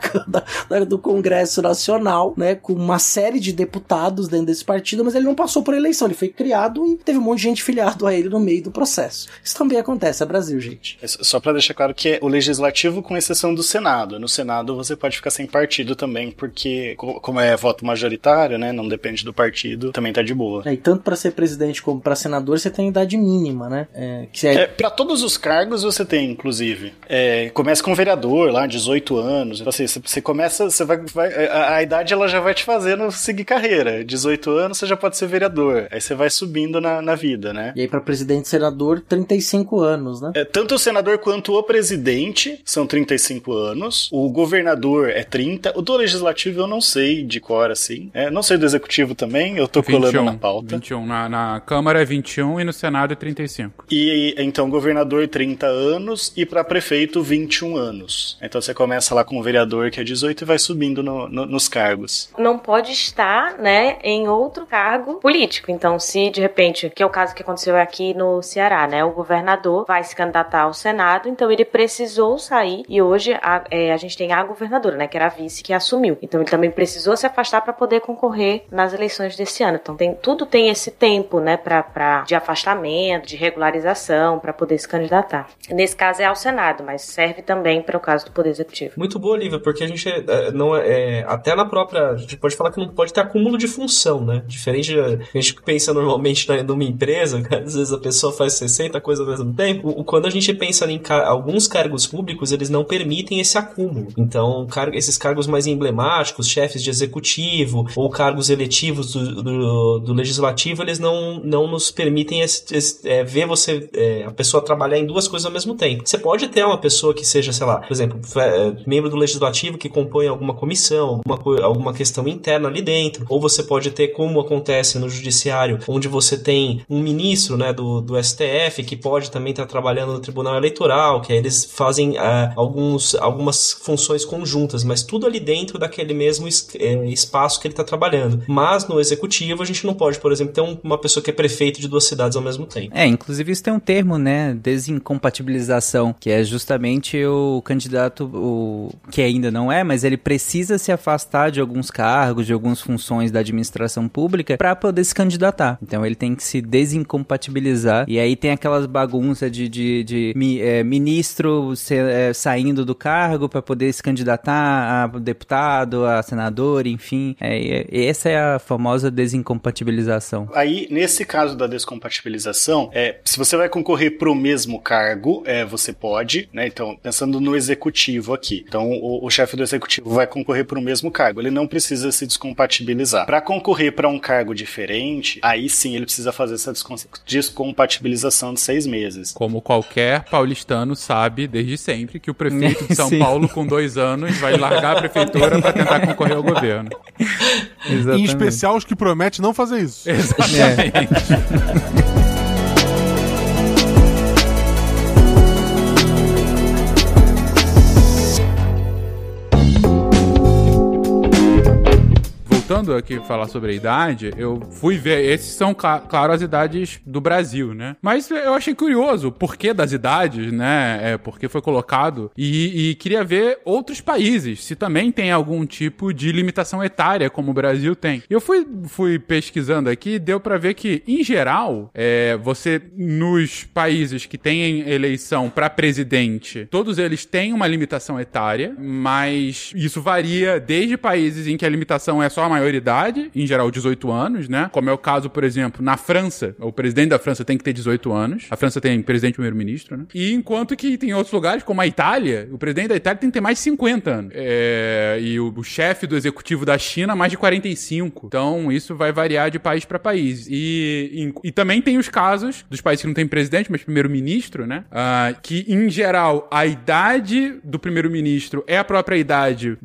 [SPEAKER 3] da- do Congresso Nacional, né? Com uma série de deputados dentro desse partido, mas ele não passou por eleição, ele foi criado e teve um monte de gente filiado a ele no meio do processo. Isso também acontece, é Brasil, gente.
[SPEAKER 2] É Só para deixar claro que é o legislativo com exceção do Senado. No Senado você pode ficar sem partido também, porque co- como é voto majoritário, né, não depende do partido, também tá de boa.
[SPEAKER 3] É, e tanto para ser presidente como para senador você tem idade mínima, né? É, que é,
[SPEAKER 2] É, para todos os cargos você tem, inclusive. É, começa com vereador lá, 18 anos. Então, assim, você, começa, você vai, vai- a, a idade ela já vai te fazendo seguir carreira. 18 anos você já pode ser vereador. Aí você vai subindo na, na vida, né?
[SPEAKER 3] E aí para presidente e senador 35 anos, né?
[SPEAKER 2] É, tanto o senador quanto o presidente são 35 anos. O governador é 30. O do legislativo eu não sei de cor, assim. É, não sei do executivo também, eu tô colando na pauta.
[SPEAKER 4] 21. Na, na Câmara é 21 e no Senado é 35.
[SPEAKER 2] E então, governador 30 anos e para prefeito 21 anos. Então você começa lá com o vereador que é 18 e vai subindo no- no- nos cargos.
[SPEAKER 6] não pode estar, né, em outro cargo político. Então, se de repente, que é o caso que aconteceu aqui no Ceará, né, o governador vai se candidatar ao Senado, então ele precisou sair e hoje a, é, a gente tem a governadora, né, que era a vice que assumiu. Então, ele também precisou se afastar para poder concorrer nas eleições desse ano. Então, tem, tudo tem esse tempo, né, pra, pra, de afastamento, de regularização, para poder se candidatar. Nesse caso é ao Senado, mas serve também para caso do Poder Executivo.
[SPEAKER 7] Muito boa, Lívia, porque a gente é, não é, é, até na própria, a gente pode falar que não pode ter acúmulo de função, né? Diferente de, a gente pensa normalmente na, numa empresa, às vezes a pessoa faz 60 coisas ao mesmo tempo. O- quando a gente pensa em ca- alguns cargos públicos, eles não permitem esse acúmulo. Então, car- esses cargos mais emblemáticos, chefes de executivo ou cargos eletivos do, do, do legislativo, eles não, não nos permitem esse- esse- é, ver você, é, a pessoa trabalhar em duas coisas ao mesmo tempo. Você pode ter uma pessoa que seja, sei lá, por exemplo, é, membro do legislativo que compõe alguma comissão, alguma, alguma questão interna ali dentro, ou você pode ter, como acontece no judiciário, onde você tem um ministro né, do, do STF que pode também estar trabalhando no Tribunal Eleitoral, que aí eles fazem ah, alguns, algumas funções conjuntas, mas tudo ali dentro daquele mesmo es- eh, espaço que ele está trabalhando. Mas no executivo a gente não pode, por exemplo, ter um- uma pessoa que é prefeito de duas cidades ao mesmo tempo.
[SPEAKER 1] É, inclusive isso tem um termo, né? Desincompatibilização que é justamente o candidato, o que ainda não é, mas ele precisa se afastar de alguns cargos, de algumas funções da administração pública para poder se candidatar. Então ele tem que se desincompatibilizar. E aí tem aquelas bagunças de, de, de mi, é, ministro se, é, saindo do cargo para poder se candidatar a deputado, a senador, enfim. É, essa é a famosa desincompatibilização.
[SPEAKER 2] Aí, nesse caso da descompatibilização, é, se você vai concorrer para o mesmo cargo, é, você pode, né? Então, pensando no executivo aqui. Então, o, o chefe do executivo vai concorrer para o mesmo cargo. Ele não precisa se descompatibilizar. Para concorrer para um cargo diferente, aí sim ele precisa fazer essa descompatibilização de seis meses.
[SPEAKER 4] Como qualquer paulistano sabe desde sempre que o prefeito de São Paulo, com dois anos, vai largar a prefeitura para tentar concorrer ao governo.
[SPEAKER 5] Em especial os que prometem não fazer isso.
[SPEAKER 4] Exatamente. É. voltando aqui a falar sobre a idade, eu fui ver, esses são, claro, as idades do Brasil, né? Mas eu achei curioso o porquê das idades, né? É, porque foi colocado. E, e, queria ver outros países, se também tem algum tipo de limitação etária, como o Brasil tem. Eu fui, fui pesquisando aqui e deu para ver que, em geral, é, você, nos países que têm eleição para presidente, todos eles têm uma limitação etária, mas isso varia desde países em que a limitação é só a maioridade, em geral 18 anos, né? Como é o caso, por exemplo, na França, o presidente da França tem que ter 18 anos. A França tem presidente e primeiro-ministro, né? E enquanto que tem outros lugares, como a Itália, o presidente da Itália tem que ter mais de 50 anos. É, e o, o chefe do executivo da China, mais de 45. Então, isso vai variar de país para país. E, e, e, também tem os casos dos países que não têm presidente, mas primeiro-ministro, né? Uh, que, em geral, a idade do primeiro-ministro é a própria idade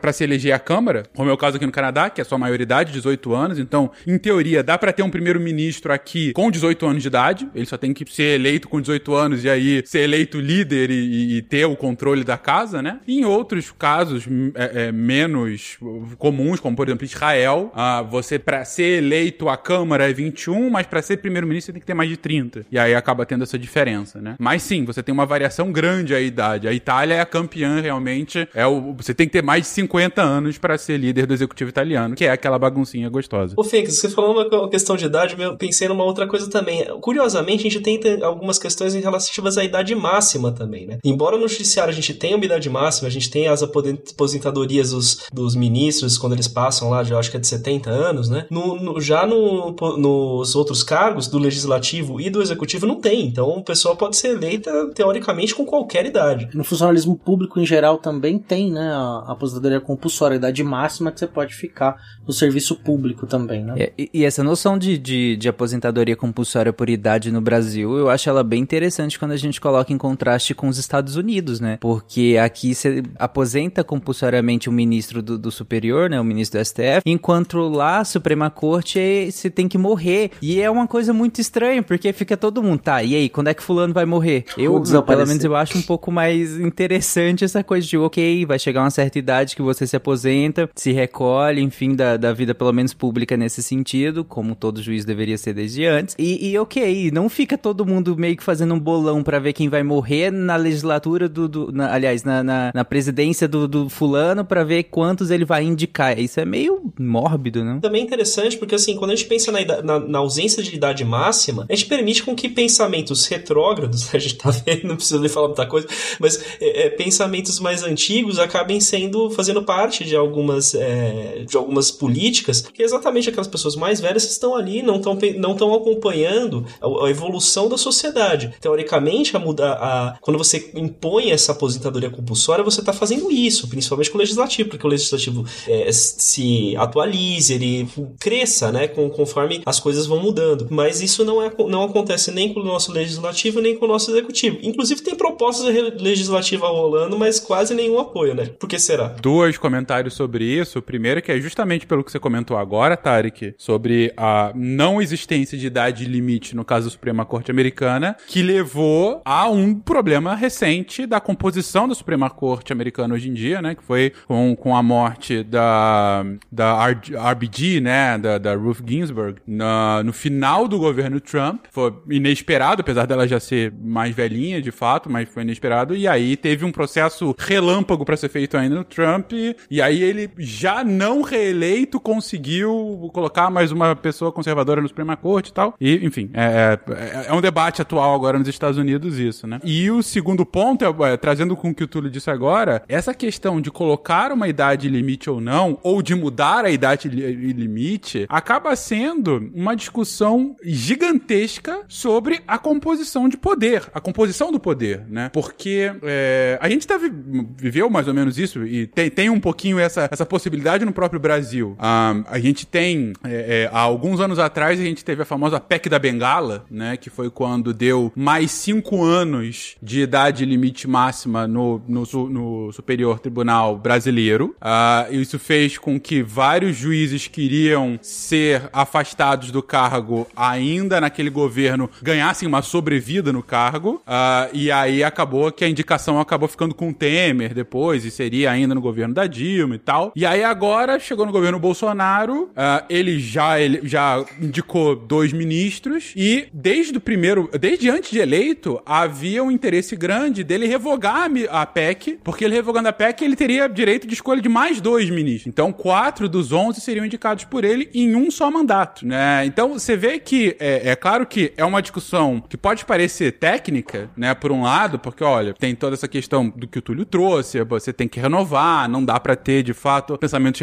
[SPEAKER 4] para se eleger a Câmara, como é o caso aqui no Canadá, que é sua maioridade, 18 anos. Então, em teoria, dá para ter um primeiro-ministro aqui com 18 anos de idade. Ele só tem que ser eleito com 18 anos e aí ser eleito líder e, e ter o controle da casa, né? E em outros casos é, é, menos comuns, como por exemplo Israel, ah, você para ser eleito à Câmara é 21, mas para ser primeiro-ministro tem que ter mais de 30. E aí acaba tendo essa diferença, né? Mas sim, você tem uma variação grande a idade. A Itália é a campeã realmente. É o, você tem que ter mais de 50 anos para ser líder do executivo italiano que é aquela baguncinha gostosa.
[SPEAKER 7] Ô, Fênix, você falou uma questão de idade, eu pensei numa outra coisa também. Curiosamente, a gente tem algumas questões relativas à idade máxima também, né? Embora no judiciário a gente tenha uma idade máxima, a gente tem as aposentadorias dos, dos ministros quando eles passam lá, já acho que é de 70 anos, né? No, no, já no, nos outros cargos, do legislativo e do executivo, não tem. Então, o pessoal pode ser eleita, teoricamente, com qualquer idade.
[SPEAKER 3] No funcionalismo público, em geral, também tem, né? A aposentadoria compulsória, a idade máxima que você pode ficar no serviço público também, né?
[SPEAKER 1] É, e, e, essa noção de, de, de, aposentadoria compulsória por idade no Brasil, eu acho ela bem interessante quando a gente coloca em contraste com os Estados Unidos, né? Porque aqui você aposenta compulsoriamente o ministro do, do superior, né? O ministro do STF, enquanto lá a Suprema Corte você tem que morrer. E é uma coisa muito estranha, porque fica todo mundo, tá, e aí, quando é que fulano vai morrer? Eu, pelo menos, eu acho um pouco mais interessante essa coisa de, ok, vai chegar uma certa idade que você se aposenta, se recolhe, enfim, fim da, da vida, pelo menos pública nesse sentido, como todo juiz deveria ser desde antes. E, e ok, não fica todo mundo meio que fazendo um bolão para ver quem vai morrer na legislatura do. do na, aliás, na, na, na, presidência do, do fulano para ver quantos ele vai indicar. Isso é meio mórbido, não?
[SPEAKER 7] Também é interessante, porque assim, quando a gente pensa na, na, na ausência de idade máxima, a gente permite com que pensamentos retrógrados, a gente tá vendo, não precisa nem falar muita coisa, mas é, é, pensamentos mais antigos acabem sendo, fazendo parte de algumas, é, de algumas políticas, porque exatamente aquelas pessoas mais velhas estão ali, não estão não estão acompanhando a, a, evolução da sociedade. Teoricamente, a mudar a, quando você impõe essa aposentadoria compulsória, você está fazendo isso, principalmente com o legislativo, porque o legislativo é, se atualize, ele cresça, né, com, conforme as coisas vão mudando. Mas isso não, é, não acontece nem com o nosso legislativo, nem com o nosso executivo. Inclusive, tem propostas legislativas rolando, mas quase nenhum apoio, né? Por que será?
[SPEAKER 4] Dois comentários sobre isso. O primeiro é que é justamente justamente pelo que você comentou agora, Tarek, sobre a não existência de idade limite no caso da Suprema Corte Americana, que levou a um problema recente da composição da Suprema Corte Americana hoje em dia, né? Que foi com, com a morte da, da RBG, né? Da, da Ruth Ginsburg, na, no final do governo Trump. Foi inesperado, apesar dela já ser mais velhinha, de fato, mas foi inesperado. E aí teve um processo relâmpago para ser feito ainda no Trump. E aí ele, já não reeleito, conseguiu colocar mais uma pessoa conservadora no Suprema Corte e tal. E, enfim, é, é, é um debate atual agora nos Estados Unidos isso, né? E o segundo ponto, é, é, trazendo com o que o Túlio disse agora, essa questão de colocar uma idade limite ou não, ou de mudar a idade li limite, acaba sendo uma discussão gigantesca sobre a composição de poder, a composição do poder, né? Porque é, a gente tá vi viveu mais ou menos isso e tem, tem um pouquinho essa, essa possibilidade no próprio Brasil. Um, a gente tem, é, é, há alguns anos atrás, a gente teve a famosa PEC da Bengala, né? Que foi quando deu mais cinco anos de idade limite máxima no, no, no Superior Tribunal Brasileiro. Uh, isso fez com que vários juízes queriam ser afastados do cargo ainda naquele governo ganhassem uma sobrevida no cargo. Uh, e aí acabou que a indicação acabou ficando com o Temer depois, e seria ainda no governo da Dilma e tal. E aí agora chegou no governo Bolsonaro, uh, ele já ele já indicou dois ministros e desde o primeiro, desde antes de eleito, havia um interesse grande dele revogar a PEC, porque ele revogando a PEC, ele teria direito de escolha de mais dois ministros. Então, quatro dos onze seriam indicados por ele em um só mandato, né? Então, você vê que é, é claro que é uma discussão que pode parecer técnica, né, por um lado, porque olha, tem toda essa questão do que o Túlio trouxe, você tem que renovar, não dá para ter de fato pensamentos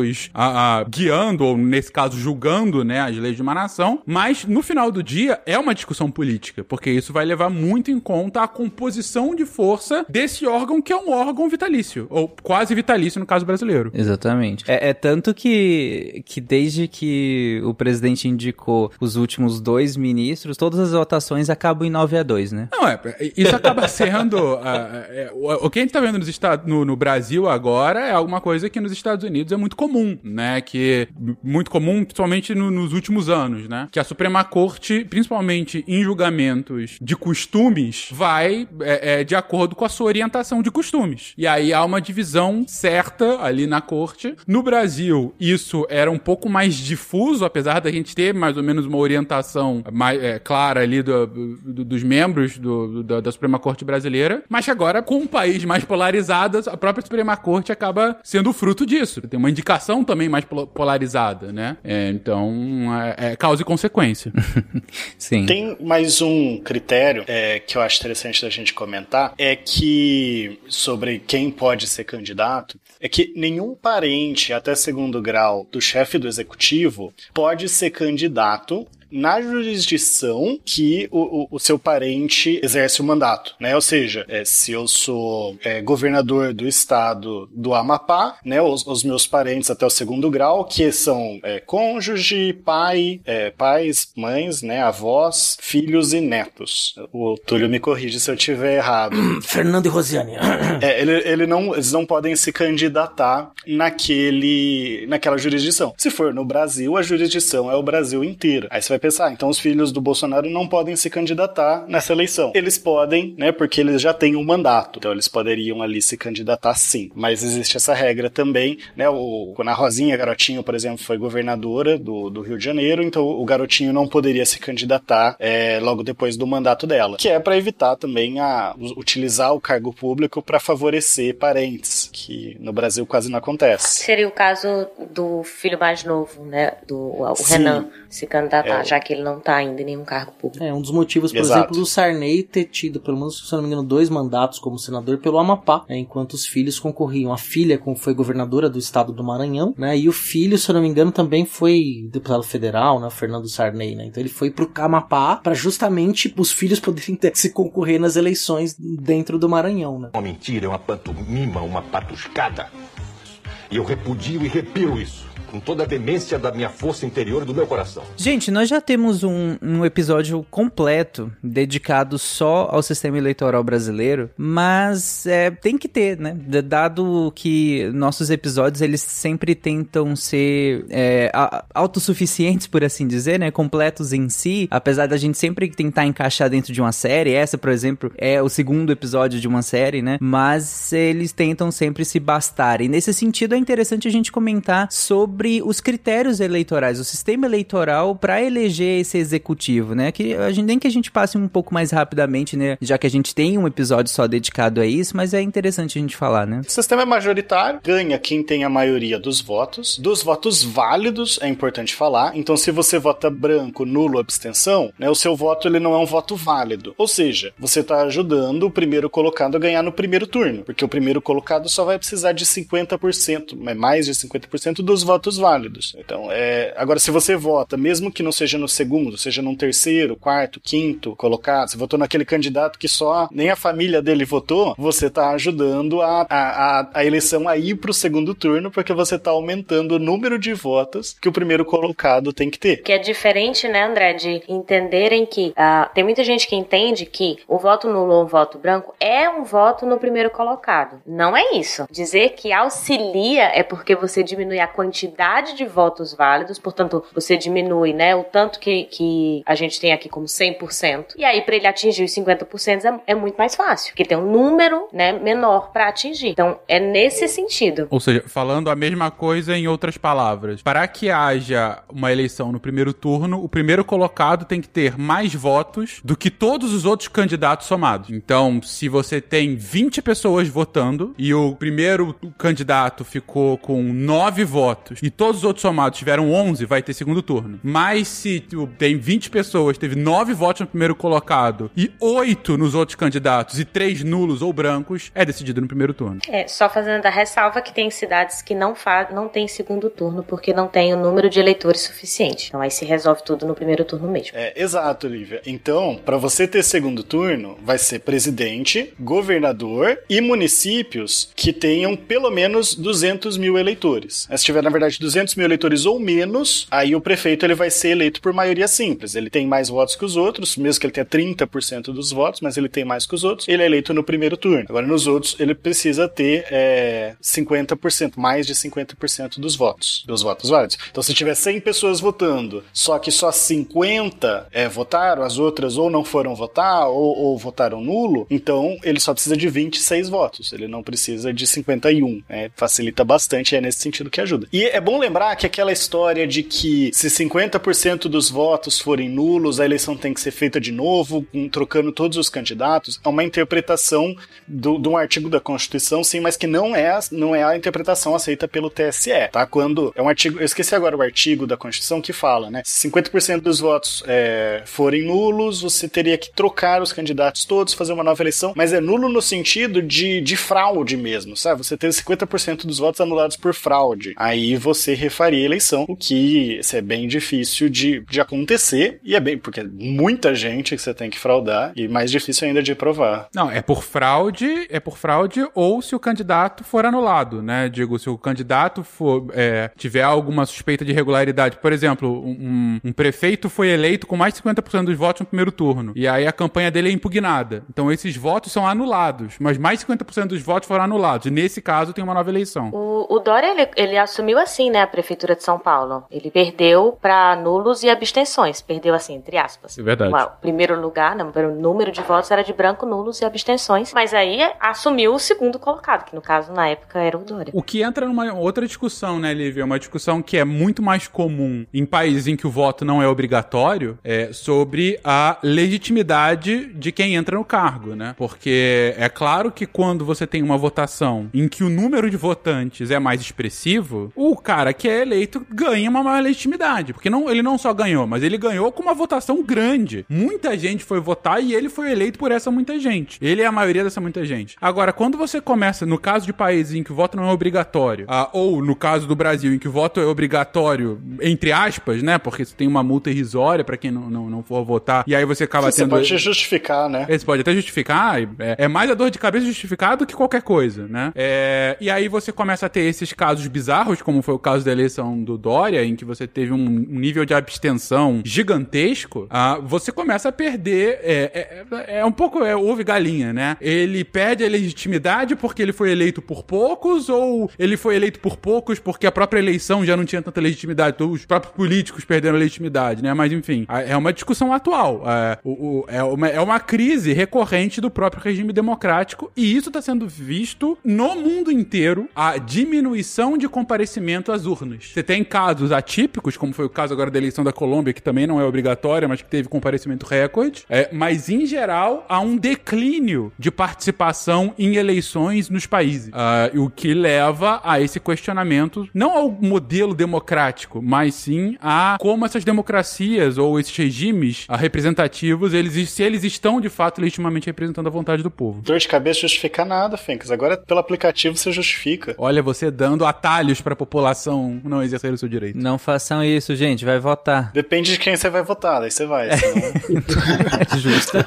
[SPEAKER 4] retrógrados a, a, guiando ou nesse caso julgando, né, as leis de uma nação, mas no final do dia é uma discussão política, porque isso vai levar muito em conta a composição de força desse órgão que é um órgão vitalício, ou quase vitalício no caso brasileiro.
[SPEAKER 1] Exatamente. É, é tanto que, que desde que o presidente indicou os últimos dois ministros, todas as votações acabam em 9 a 2, né?
[SPEAKER 4] Não, é, isso acaba sendo. uh, é, o, o, que a gente tá vendo nos no, no, Brasil agora é alguma coisa que nos Estados Unidos é muito comum, né? Que muito comum, principalmente no, nos últimos anos, né? Que a Suprema Corte, principalmente em julgamentos de costumes, vai é, é, de acordo com a sua orientação de costumes. E aí há uma divisão certa ali na corte. No Brasil, isso era um pouco mais difuso, apesar da gente ter mais ou menos uma orientação mais é, clara ali do, do, dos membros do, da, da Suprema Corte brasileira. Mas agora, com um país mais polarizado, a própria Suprema Corte acaba sendo fruto disso. Tem uma também mais polarizada, né? É, então, é, é causa e consequência.
[SPEAKER 1] Sim.
[SPEAKER 2] Tem mais um critério é, que eu acho interessante da gente comentar, é que sobre quem pode ser candidato, é que nenhum parente até segundo grau do chefe do executivo pode ser candidato na jurisdição que o, o, o, seu parente exerce o mandato, né? Ou seja, é, se eu sou é, governador do estado do Amapá, né? Os, os, meus parentes até o segundo grau, que são é, cônjuge, pai, é, pais, mães, né? Avós, filhos e netos. O Túlio me corrige se eu tiver errado.
[SPEAKER 3] Fernando e Rosiane.
[SPEAKER 2] É, ele, ele não, eles não podem se candidatar naquele, naquela jurisdição. Se for no Brasil, a jurisdição é o Brasil inteiro. Aí você vai pensar, então os filhos do Bolsonaro não podem se candidatar nessa eleição. Eles podem, né, porque eles já têm um mandato. Então eles poderiam ali se candidatar sim. Mas existe essa regra também, né, o, quando a Rosinha Garotinho, por exemplo, foi governadora do, do Rio de Janeiro, então o Garotinho não poderia se candidatar é, logo depois do mandato dela. Que é para evitar também a utilizar o cargo público para favorecer parentes, que no Brasil quase não acontece.
[SPEAKER 6] Seria o caso do filho mais novo, né, do o Renan se candidatar, é. Já que ele não está ainda em nenhum cargo público.
[SPEAKER 3] É, um dos motivos, por Exato. exemplo, do Sarney ter tido, pelo menos, se não me engano, dois mandatos como senador pelo Amapá, né, enquanto os filhos concorriam. A filha foi governadora do estado do Maranhão, né, e o filho, se eu não me engano, também foi deputado federal, né, Fernando Sarney, né, então ele foi pro Amapá para justamente os filhos poderem ter, se concorrer nas eleições dentro do Maranhão, né.
[SPEAKER 10] Uma mentira, é uma pantomima, uma patuscada. E eu repudio e repiro isso com toda a demência da minha força interior e do meu coração.
[SPEAKER 1] Gente, nós já temos um, um episódio completo dedicado só ao sistema eleitoral brasileiro, mas é, tem que ter, né? Dado que nossos episódios eles sempre tentam ser é, a- autossuficientes, por assim dizer, né? Completos em si, apesar da gente sempre tentar encaixar dentro de uma série. Essa, por exemplo, é o segundo episódio de uma série, né? Mas eles tentam sempre se bastar. E nesse sentido é interessante a gente comentar sobre os critérios eleitorais, o sistema eleitoral para eleger esse executivo, né? Que a gente nem que a gente passe um pouco mais rapidamente, né? Já que a gente tem um episódio só dedicado a isso, mas é interessante a gente falar, né?
[SPEAKER 2] O sistema é majoritário, ganha quem tem a maioria dos votos. Dos votos válidos, é importante falar. Então, se você vota branco, nulo, abstenção, né, o seu voto ele não é um voto válido. Ou seja, você está ajudando o primeiro colocado a ganhar no primeiro turno, porque o primeiro colocado só vai precisar de 50%, é mais de 50% dos votos válidos. Então, é... agora, se você vota, mesmo que não seja no segundo, seja num terceiro, quarto, quinto colocado, você votou naquele candidato que só nem a família dele votou, você está ajudando a, a, a, a eleição a ir para o segundo turno, porque você está aumentando o número de votos que o primeiro colocado tem que ter.
[SPEAKER 6] Que é diferente, né, André, de entenderem que ah, tem muita gente que entende que o voto nulo ou o voto branco é um voto no primeiro colocado. Não é isso. Dizer que auxilia é porque você diminui a quantidade de votos válidos, portanto, você diminui, né, o tanto que, que a gente tem aqui como 100%. E aí, para ele atingir os 50% é, é muito mais fácil, porque tem um número, né, menor para atingir. Então, é nesse sentido.
[SPEAKER 4] Ou seja, falando a mesma coisa em outras palavras. Para que haja uma eleição no primeiro turno, o primeiro colocado tem que ter mais votos do que todos os outros candidatos somados. Então, se você tem 20 pessoas votando e o primeiro candidato ficou com 9 votos e todos os outros somados tiveram 11, vai ter segundo turno. Mas se tu tem 20 pessoas, teve 9 votos no primeiro colocado e 8 nos outros candidatos e 3 nulos ou brancos, é decidido no primeiro turno.
[SPEAKER 6] É, só fazendo a ressalva que tem cidades que não, não tem segundo turno porque não tem o número de eleitores suficiente. Então aí se resolve tudo no primeiro turno mesmo.
[SPEAKER 2] É, exato, Olivia. Então, para você ter segundo turno, vai ser presidente, governador e municípios que tenham pelo menos 200 mil eleitores. Se tiver, na verdade, 200 mil eleitores ou menos, aí o prefeito ele vai ser eleito por maioria simples. Ele tem mais votos que os outros, mesmo que ele tenha 30% dos votos, mas ele tem mais que os outros, ele é eleito no primeiro turno. Agora, nos outros, ele precisa ter é, 50%, mais de 50% dos votos, dos votos válidos. Então, se tiver 100 pessoas votando, só que só 50 é, votaram, as outras ou não foram votar ou, ou votaram nulo, então ele só precisa de 26 votos, ele não precisa de 51. Né? Facilita bastante, é nesse sentido que ajuda. E é bom lembrar que aquela história de que se 50% dos votos forem nulos, a eleição tem que ser feita de novo, com- trocando todos os candidatos, é uma interpretação do- de um artigo da Constituição, sim, mas que não é, não é a interpretação aceita pelo TSE, tá? Quando é um artigo, eu esqueci agora o artigo da Constituição que fala, né? Se 50% dos votos é, forem nulos, você teria que trocar os candidatos todos, fazer uma nova eleição, mas é nulo no sentido de, de fraude mesmo, sabe? Você teve 50% dos votos anulados por fraude. Aí você refaria a eleição, o que isso é bem difícil de, de acontecer, e é bem, porque é muita gente que você tem que fraudar, e mais difícil ainda de provar.
[SPEAKER 4] Não, é por fraude, é por fraude ou se o candidato for anulado, né? Digo, se o candidato for, é, tiver alguma suspeita de irregularidade. Por exemplo, um, um prefeito foi eleito com mais de 50% dos votos no primeiro turno. E aí a campanha dele é impugnada. Então esses votos são anulados. Mas mais de 50% dos votos foram anulados. E nesse caso tem uma nova eleição.
[SPEAKER 6] O, o Dória, ele, ele assumiu assim, né, a Prefeitura de São Paulo. Ele perdeu para nulos e abstenções. Perdeu assim, entre aspas.
[SPEAKER 4] É verdade.
[SPEAKER 6] O primeiro lugar, né, o número de votos era de branco, nulos e abstenções. Mas aí assumiu o segundo colocado, que no caso, na época, era o Dória.
[SPEAKER 4] O que entra numa outra discussão, né, Lívia? Uma discussão que é muito mais comum em países em que o voto não é obrigatório, é sobre a legitimidade de quem entra no cargo, né? Porque é claro que quando você tem uma votação em que o número de votantes é mais expressivo, o cara que é eleito ganha uma maior legitimidade. Porque não, ele não só ganhou, mas ele ganhou com uma votação grande. Muita gente foi votar e ele foi eleito por essa muita gente. Ele é a maioria dessa muita gente. Agora, quando você começa, no caso de países em que o voto não é obrigatório, ah, ou no caso do Brasil, em que o voto é obrigatório, entre aspas, né? Porque você tem uma multa irrisória pra quem não, não, não for votar, e aí você acaba
[SPEAKER 2] Você
[SPEAKER 4] tendo.
[SPEAKER 2] pode justificar, né?
[SPEAKER 4] Esse pode até justificar, é, é mais a dor de cabeça justificada do que qualquer coisa, né? É, e aí você começa a ter esses casos bizarros, como foi o caso da eleição do Dória, em que você teve um, nível de abstenção gigantesco, ah, você começa a perder. É, é, é um pouco é, galinha, né? Ele perde a legitimidade porque ele foi eleito por poucos, ou ele foi eleito por poucos porque a própria eleição já não tinha tanta legitimidade, então os próprios políticos perderam a legitimidade, né? Mas enfim, é uma discussão atual. É, o, o, é, uma, é uma crise recorrente do próprio regime democrático, e isso está sendo visto no mundo inteiro a diminuição de comparecimento às urnas. Você tem casos atípicos, como foi o caso agora da eleição da Colômbia, que também não é obrigatória, mas que teve comparecimento recorde, é, mas em geral há um declínio de participação em eleições nos países, uh, o que leva a esse questionamento, não ao modelo democrático, mas sim a como essas democracias ou esses regimes uh, representativos, eles, se eles estão de fato legitimamente representando a vontade do povo.
[SPEAKER 2] Dor de cabeça justifica nada, Fencas. Agora pelo aplicativo você justifica.
[SPEAKER 4] Olha, você dando atalhos para a população não exercer o seu direito.
[SPEAKER 1] Não façam isso, gente, vai votar.
[SPEAKER 2] Depende de quem você vai votar, daí você vai. Senão...
[SPEAKER 1] Justo.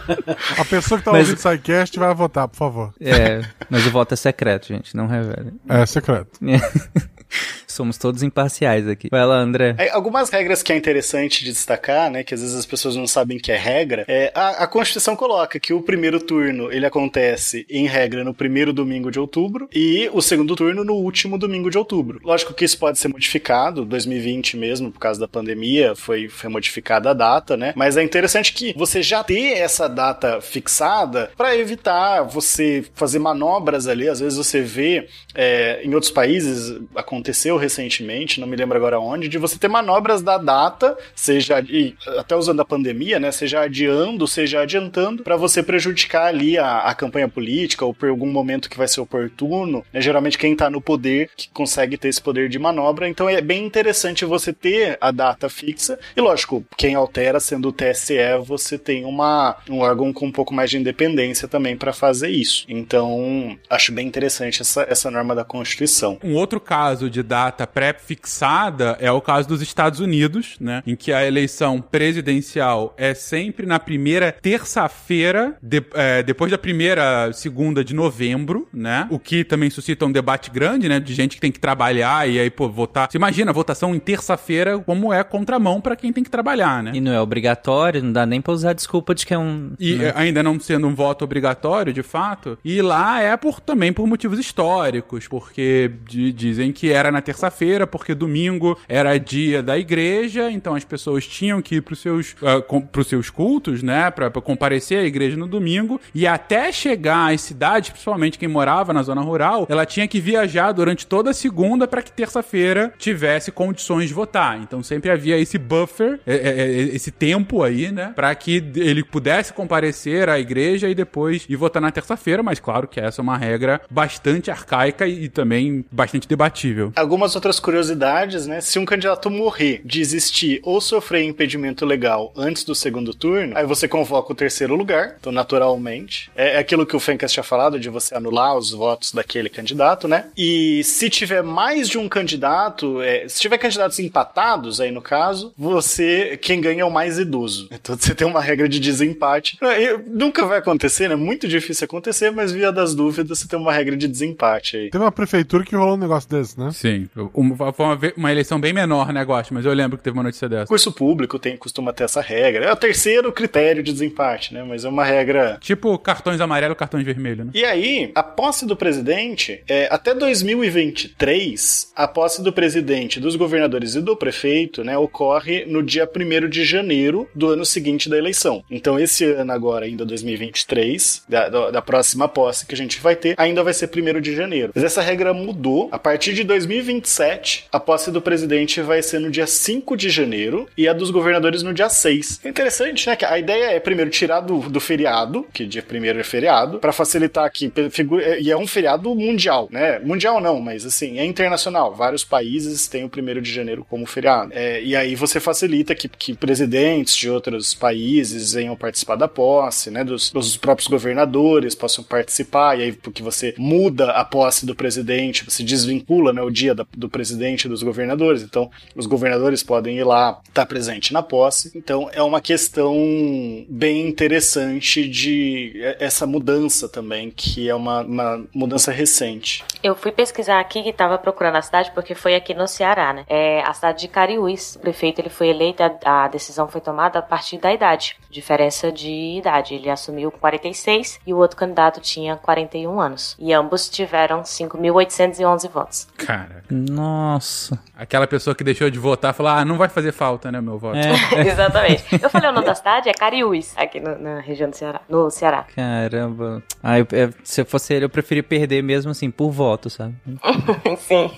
[SPEAKER 5] A pessoa que tá
[SPEAKER 1] Mas-
[SPEAKER 5] ouvindo o SciCast vai votar, por favor.
[SPEAKER 1] É, mas o voto é secreto, gente, não revele.
[SPEAKER 5] É secreto.
[SPEAKER 1] Somos todos imparciais aqui. Vai lá, André.
[SPEAKER 2] É, algumas regras que é interessante de destacar, né, que às vezes as pessoas não sabem que é regra, é a, a Constituição coloca que o primeiro turno ele acontece em regra no primeiro domingo de outubro e o segundo turno no último domingo de outubro. Lógico que isso pode ser modificado, 2020 mesmo, por causa da pandemia, foi, foi modificada a data, né? Mas é interessante que você já ter essa data fixada para evitar você fazer manobras ali. Às vezes você vê é, em outros países aconteceu recentemente, não me lembro agora onde, de você ter manobras da data, seja e até usando a pandemia, né, seja adiando, seja adiantando, para você prejudicar ali a, a campanha política ou por algum momento que vai ser oportuno. né, geralmente quem tá no poder que consegue ter esse poder de manobra, então é bem interessante você ter a data fixa. E lógico, quem altera sendo o TSE, você tem uma um órgão com um pouco mais de independência também para fazer isso. Então, acho bem interessante essa, essa norma da Constituição.
[SPEAKER 4] Um outro caso de data pré-fixada é o caso dos Estados Unidos, né? Em que a eleição presidencial é sempre na primeira terça-feira, de- é, depois da primeira segunda de novembro, né? O que também suscita um debate grande, né? De gente que tem que trabalhar e aí, pô, votar. Você imagina a votação em terça-feira, como é contramão pra quem tem que trabalhar, né?
[SPEAKER 1] E não é obrigatório, não dá nem pra usar desculpa de que é um.
[SPEAKER 4] E
[SPEAKER 1] né?
[SPEAKER 4] ainda não sendo um voto obrigatório, de fato. E lá é por também por motivos históricos, porque di- dizem que era na terça-feira, porque domingo era dia da igreja, então as pessoas tinham que ir pros seus, ah, com, pros seus cultos, né, pra comparecer à igreja no domingo, e até chegar às cidades, principalmente quem morava na zona rural, ela tinha que viajar durante toda a segunda para que terça-feira tivesse condições de votar. Então sempre havia esse buffer, é, é, é, esse tempo aí, né, para que ele pudesse comparecer à igreja e depois ir votar na terça-feira, mas claro que essa é uma regra bastante arcaica e também bastante debatível.
[SPEAKER 2] Algumas outras curiosidades, né? Se um candidato morrer, desistir ou sofrer impedimento legal antes do segundo turno, aí você convoca o terceiro lugar, então naturalmente. É é aquilo que o Fencas tinha falado, de você anular os votos daquele candidato, né? E se tiver mais de um candidato, é, se tiver candidatos empatados aí no caso, você, quem ganha é o mais idoso. Então você tem uma regra de desempate. É, Nunca vai acontecer, né? Muito difícil acontecer, mas via das dúvidas você tem uma regra de desempate aí.
[SPEAKER 5] Teve uma prefeitura que rolou um negócio desse, né?
[SPEAKER 4] Sim, uma, foi uma, uma eleição bem menor, né, Gosto? Mas eu lembro que teve uma notícia dessa.
[SPEAKER 2] Curso público tem, costuma ter essa regra. É o terceiro critério de desempate, né? Mas é uma regra.
[SPEAKER 4] Tipo cartões amarelo, cartões vermelho, né?
[SPEAKER 2] E aí, a posse do presidente, é, até 2023, a posse do presidente, dos governadores e do prefeito, né, ocorre no dia 1 de janeiro do ano seguinte da eleição. Então, esse ano agora, ainda 2023, da, da, da próxima posse que a gente vai ter, ainda vai ser 1 de janeiro. Mas essa regra mudou. A partir de 2027, a posse do presidente vai ser no dia 5 de janeiro e a dos governadores no dia 6. É interessante, né? Que a ideia é, primeiro, tirar do, do feriado, que dia 1 é feriado, para facilitar figu- é- E é um feriado mundial, né? Mundial não, mas assim, é internacional. Vários países têm o 1 de janeiro como feriado. É, e aí você facilita que, que presidentes de outros países venham participar da posse, né? Dos, dos próprios governadores possam participar, e aí porque você muda a posse do presidente, você desvincula né, o dia da, do presidente e dos governadores. Então, os governadores podem ir lá, estar tá presente na posse. Então, é uma questão bem interessante de essa mudança também, que é uma, uma mudança recente.
[SPEAKER 6] Eu fui pesquisar aqui que estava procurando a cidade porque foi aqui no Ceará, né? É a cidade de Cariús. O prefeito ele foi eleito, a, a decisão foi tomada a partir da idade, diferença de idade. Ele assumiu com 46 e o outro candidato tinha 41 anos. E ambos tiveram 5.811 votos.
[SPEAKER 4] Cara.
[SPEAKER 1] Nossa.
[SPEAKER 4] Aquela pessoa que deixou de votar falou: ah, não vai fazer falta, né, meu voto.
[SPEAKER 6] É. Exatamente. Eu falei o nome da cidade, é Cariús, aqui no, na região do Ceará. No Ceará.
[SPEAKER 1] Caramba. Ah, eu, eu, se eu fosse ele, eu preferia perder mesmo assim, por voto, sabe?
[SPEAKER 6] Sim.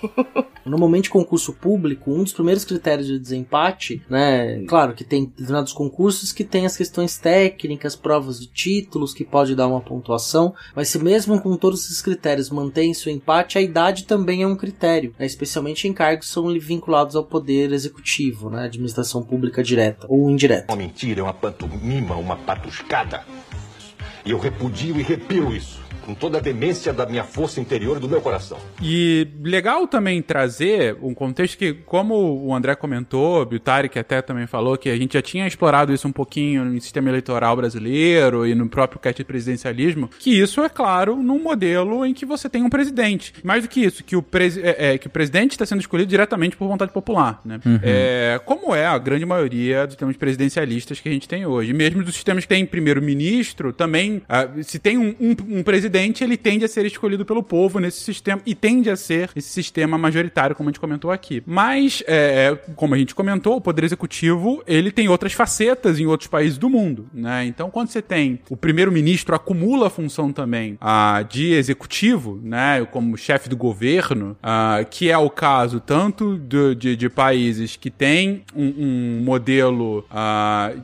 [SPEAKER 3] Normalmente, concurso público, um dos primeiros critérios de desempate, né? Claro que tem determinados concursos que tem as questões técnicas, provas de títulos, que pode dar uma pontuação, mas se mesmo com todos esses critérios mantém seu empate, a idade também é um critério, né? Especialmente em cargos que são vinculados ao poder executivo, né? Administração pública direta ou indireta.
[SPEAKER 10] Uma mentira, uma pantomima, uma patuscada. E eu repudio e repiro isso com toda a demência da minha força interior e do meu coração.
[SPEAKER 4] E legal também trazer um contexto que, como o André comentou, o Tarek até também falou, que a gente já tinha explorado isso um pouquinho no sistema eleitoral brasileiro e no próprio cast de presidencialismo, que isso é claro num modelo em que você tem um presidente. Mais do que isso, que o, presi é, é, que o presidente está sendo escolhido diretamente por vontade popular, né? Uhum. É, como é a grande maioria dos sistemas presidencialistas que a gente tem hoje. Mesmo dos sistemas que tem primeiro-ministro, também, uh, se tem um, um, um presidente presidente ele tende a ser escolhido pelo povo nesse sistema e tende a ser esse sistema majoritário, como a gente comentou aqui. Mas, é, como a gente comentou, o poder executivo ele tem outras facetas em outros países do mundo, né? Então, quando você tem o primeiro-ministro acumula a função também a de executivo, né? Como chefe do governo, que é o caso tanto do, de, de, países que têm um, um modelo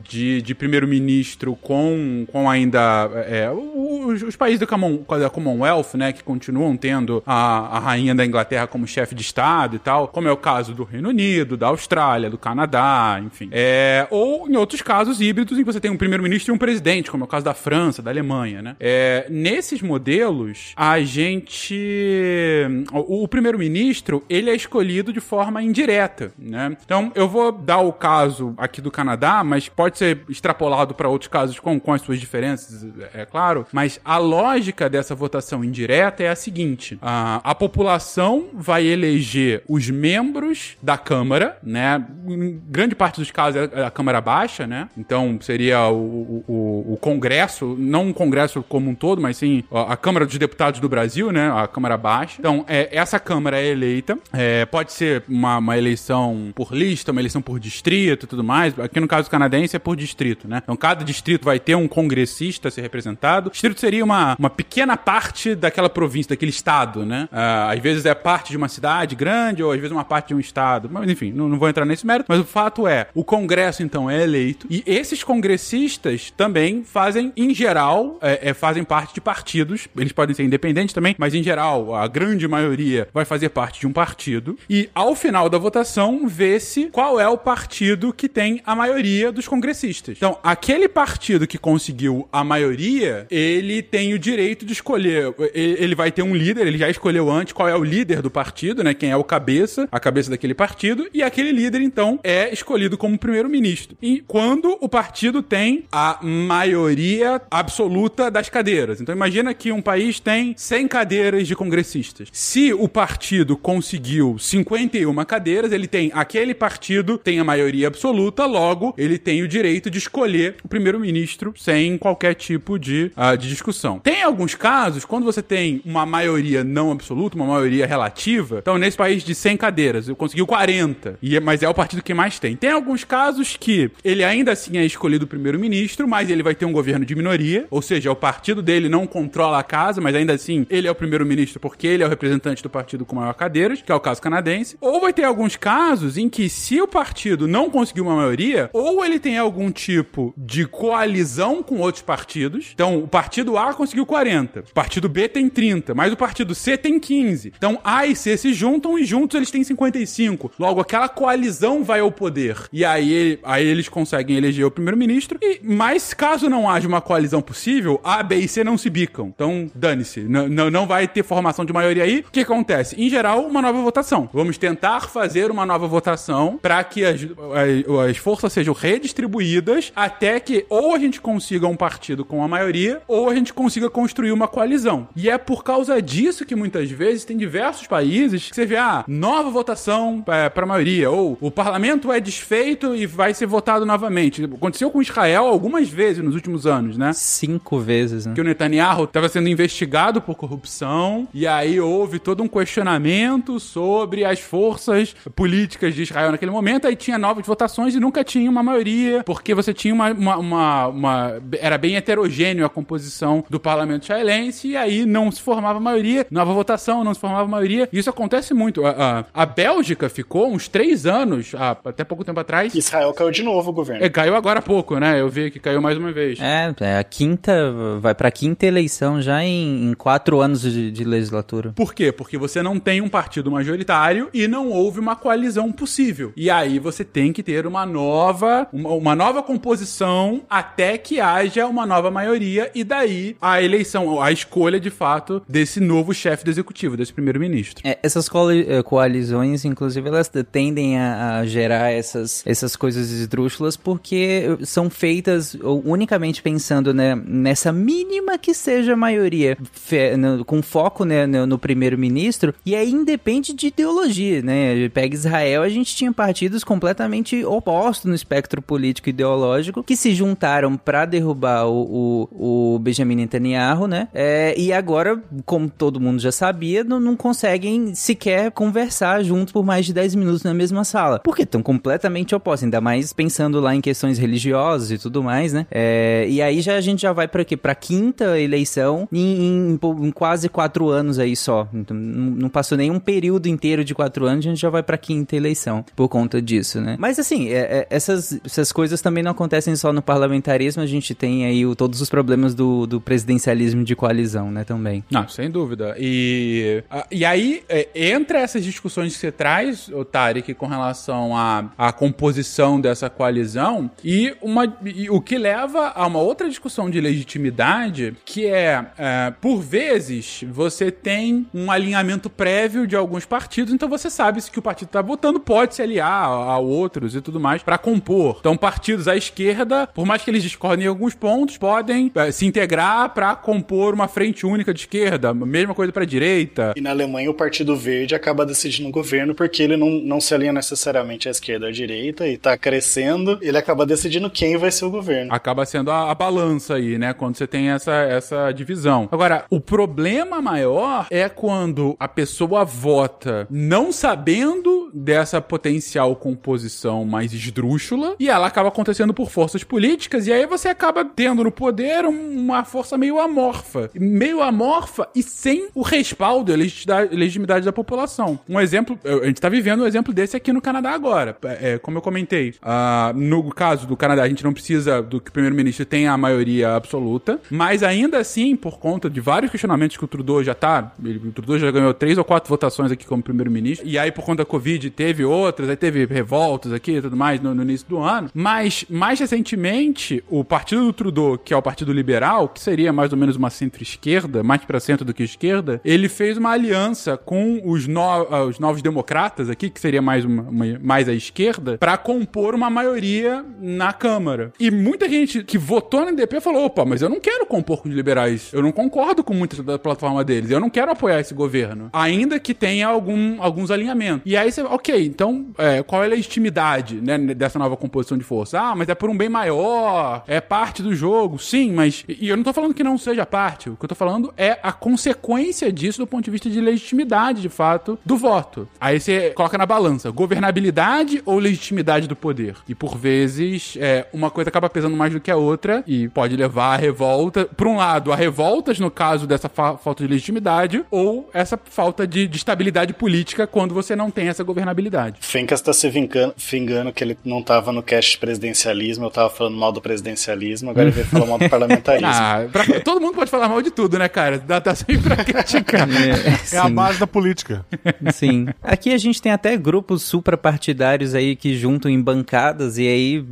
[SPEAKER 4] de, de primeiro-ministro com, com ainda é, os, os países do Camon, da Commonwealth, né, que continuam tendo a, a rainha da Inglaterra como chefe de Estado e tal, como é o caso do Reino Unido, da Austrália, do Canadá, enfim. É, ou em outros casos híbridos em que você tem um primeiro-ministro e um presidente, como é o caso da França, da Alemanha, né? É, nesses modelos, a gente... O, o primeiro-ministro, ele é escolhido de forma indireta, né? Então, eu vou dar o caso aqui do Canadá, mas pode ser extrapolado para outros casos com, com as suas diferenças, é claro, mas a lógica dessa votação indireta é a seguinte: a, a população vai eleger os membros da Câmara, né? Em grande parte dos casos é a Câmara Baixa, né? Então seria o, o, o Congresso, não o Congresso como um todo, mas sim a Câmara dos Deputados do Brasil, né? A Câmara Baixa. Então, é, essa Câmara é eleita. É, pode ser uma, uma eleição por lista, uma eleição por distrito e tudo mais. Aqui no caso canadense é por distrito, né? Então, cada distrito vai ter um congressista a ser representado. O distrito seria uma, uma pequena pequena parte daquela província, daquele estado, né? Uh, às vezes é parte de uma cidade grande, ou às vezes uma parte de um estado. Mas, enfim, não, não vou entrar nesse mérito. Mas o fato é, o Congresso, então, é eleito. E esses congressistas também fazem, em geral, é, é, fazem parte de partidos. Eles podem ser independentes também, mas, em geral, a grande maioria vai fazer parte de um partido. E, ao final da votação, vê-se qual é o partido que tem a maioria dos congressistas. Então, aquele partido que conseguiu a maioria, ele tem o direito de escolher. Ele vai ter um líder, ele já escolheu antes qual é o líder do partido, né? Quem é o cabeça, a cabeça daquele partido, e aquele líder, então, é escolhido como primeiro-ministro. E quando o partido tem a maioria absoluta das cadeiras. Então, imagina que um país tem 100 cadeiras de congressistas. Se o partido conseguiu 51 cadeiras, ele tem aquele partido tem a maioria absoluta, logo ele tem o direito de escolher o primeiro-ministro sem qualquer tipo de, uh, de discussão. Tem alguns casos, quando você tem uma maioria não absoluta, uma maioria relativa, então nesse país de 100 cadeiras, eu consegui 40, e, é, mas é o partido que mais tem. Tem alguns casos que ele ainda assim é escolhido primeiro-ministro, mas ele vai ter um governo de minoria, ou seja, o partido dele não controla a casa, mas ainda assim ele é o primeiro-ministro porque ele é o representante do partido com maior cadeiras, que é o caso canadense. Ou vai ter alguns casos em que se o partido não conseguiu uma maioria, ou ele tem algum tipo de coalizão com outros partidos, então o partido A conseguiu 40, 40. O partido B tem 30, mas o partido C tem 15. Então A e C se juntam e juntos eles têm 55. Logo, aquela coalizão vai ao poder. E aí, aí eles conseguem eleger o primeiro-ministro. E mas caso não haja uma coalizão possível, A, B e C não se bicam. Então, dane-se. N- n- não vai ter formação de maioria aí. O que acontece? Em geral, uma nova votação. Vamos tentar fazer uma nova votação para que as, as, as forças sejam redistribuídas até que ou a gente consiga um partido com a maioria ou a gente consiga construir uma coalizão. E é por causa disso que muitas vezes tem diversos países que você vê, ah, nova votação é, para a maioria, ou o parlamento é desfeito e vai ser votado novamente. Aconteceu com Israel algumas vezes nos últimos anos, né?
[SPEAKER 1] Cinco vezes, né?
[SPEAKER 4] que o Netanyahu estava sendo investigado por corrupção e aí houve todo um questionamento sobre as forças políticas de Israel naquele momento. Aí tinha novas votações e nunca tinha uma maioria, porque você tinha uma. uma, uma- uma- era bem heterogêneo a composição do parlamento israelense e aí não se formava maioria. Nova votação, não se formava maioria. Isso acontece muito. A, a, a Bélgica ficou uns três anos, há- até pouco tempo atrás.
[SPEAKER 2] Israel caiu de novo o governo.
[SPEAKER 4] É, caiu agora há pouco, né? Eu vi que caiu mais uma vez.
[SPEAKER 1] É, é a quinta, vai pra quinta eleição já em, em quatro anos de, de legislatura.
[SPEAKER 4] Por quê? Porque você não tem um partido majoritário e não houve uma coalizão possível. E aí você tem que ter uma nova, uma, uma nova composição até que haja uma nova maioria e daí a eleição, a escolha de fato desse novo chefe do executivo, desse primeiro-ministro.
[SPEAKER 1] É, essas eh, coalizões, inclusive, elas tendem a, a gerar essas, essas coisas esdrúxulas porque são feitas unicamente pensando né, nessa mínima que seja maioria, fe- no- com foco né, no, no primeiro-ministro, e aí independe de ideologia, né? Pega Israel, a gente tinha partidos completamente opostos no espectro político e ideológico que se juntaram para derrubar o, o, o Benjamin Netanyahu, né? É, e agora, como todo mundo já sabia, não, não conseguem sequer conversar juntos por mais de 10 minutos na mesma sala. Porque estão completamente opostos, ainda mais pensando lá em questões religiosas e tudo mais, né? É, e aí já a gente já vai para quê? Pra quinta eleição em, em- em quase quatro anos aí só. Então, não, passou nem um período inteiro de quatro anos, a gente já vai pra quinta eleição por conta disso, né? Mas assim, é- é- essas, essas coisas também não acontecem só no parlamentarismo, a gente tem aí o- todos os problemas do, do presidencialismo de coalizão, né, também.
[SPEAKER 4] Não, sem dúvida. E, a- e aí, é, entre essas discussões que você traz, Tarek, com relação à, à composição dessa coalizão, e, uma, e o que leva a uma outra discussão de legitimidade, que é, é, por vezes, você tem um alinhamento prévio de alguns partidos, então você sabe se que o partido está votando pode se aliar a, a outros e tudo mais para compor. Então, partidos à esquerda, por mais que eles discordem em alguns pontos, podem é, se integrar para compor uma frente única de esquerda, mesma coisa para direita.
[SPEAKER 2] E na Alemanha o Partido Verde acaba decidindo o governo porque ele não, não se alinha necessariamente à esquerda ou à direita e tá crescendo, ele acaba decidindo quem vai ser o governo.
[SPEAKER 4] Acaba sendo a, a balança aí, né? Quando você tem essa, essa divisão. Agora, o problema maior é quando a pessoa vota não sabendo dessa potencial composição mais esdrúxula e ela acaba acontecendo por forças políticas e aí você acaba tendo no poder um- uma força meio amorfa. Meio amorfa e sem o respaldo e legitimidade, da população. Um exemplo, a gente tá vivendo um exemplo desse aqui no Canadá agora. É, como eu comentei, ah, no caso do Canadá, a gente não precisa do que o primeiro-ministro tenha a maioria absoluta, mas ainda assim, por conta de vários questionamentos que o Trudeau já tá, o Trudeau já ganhou três ou quatro votações aqui como primeiro-ministro, e aí por conta da Covid teve outras, aí teve revoltas aqui e tudo mais no, no início do ano, mas mais recentemente, o partido do Trudeau, que é o Partido Liberal, que seria mais ou menos uma centro-esquerda, mais pra centro do que esquerda, ele fez uma aliança com os, no- ah, os novos democratas aqui, que seria mais, uma, uma- mais à esquerda, pra compor uma maioria na Câmara. E muita gente que votou no NDP falou: opa, mas eu não quero compor com os liberais. Eu não concordo com muita da plataforma deles. Eu não quero apoiar esse governo. Ainda que tenha algum, alguns alinhamentos. E aí você, ok, então é, qual é a legitimidade né, dessa nova composição de força? Ah, mas é por um bem maior, é parte do jogo. Sim, mas. E eu não tô falando que não seja parte. O que eu tô falando é a consequência disso do ponto de vista de legitimidade, de fato, do voto. Aí você coloca na balança governabilidade ou legitimidade do poder. E por vezes, é, uma coisa acaba pesando mais do que a outra e pode levar a revolta. Por um lado, a revoltas no caso dessa fa- falta de legitimidade, ou essa falta de, de estabilidade política quando você não tem essa governabilidade governabilidade.
[SPEAKER 2] Fencas tá se vingando, fingando que ele não tava no cast de presidencialismo, eu tava falando mal do presidencialismo, agora ele veio falar mal do parlamentarismo.
[SPEAKER 4] Ah, pra- todo mundo pode falar mal de tudo, né, cara? Dá, dá sempre pra criticar.
[SPEAKER 5] É a
[SPEAKER 1] sim.
[SPEAKER 5] base da política.
[SPEAKER 1] Sim. Aqui a gente tem até grupos suprapartidários aí que juntam em bancadas e aí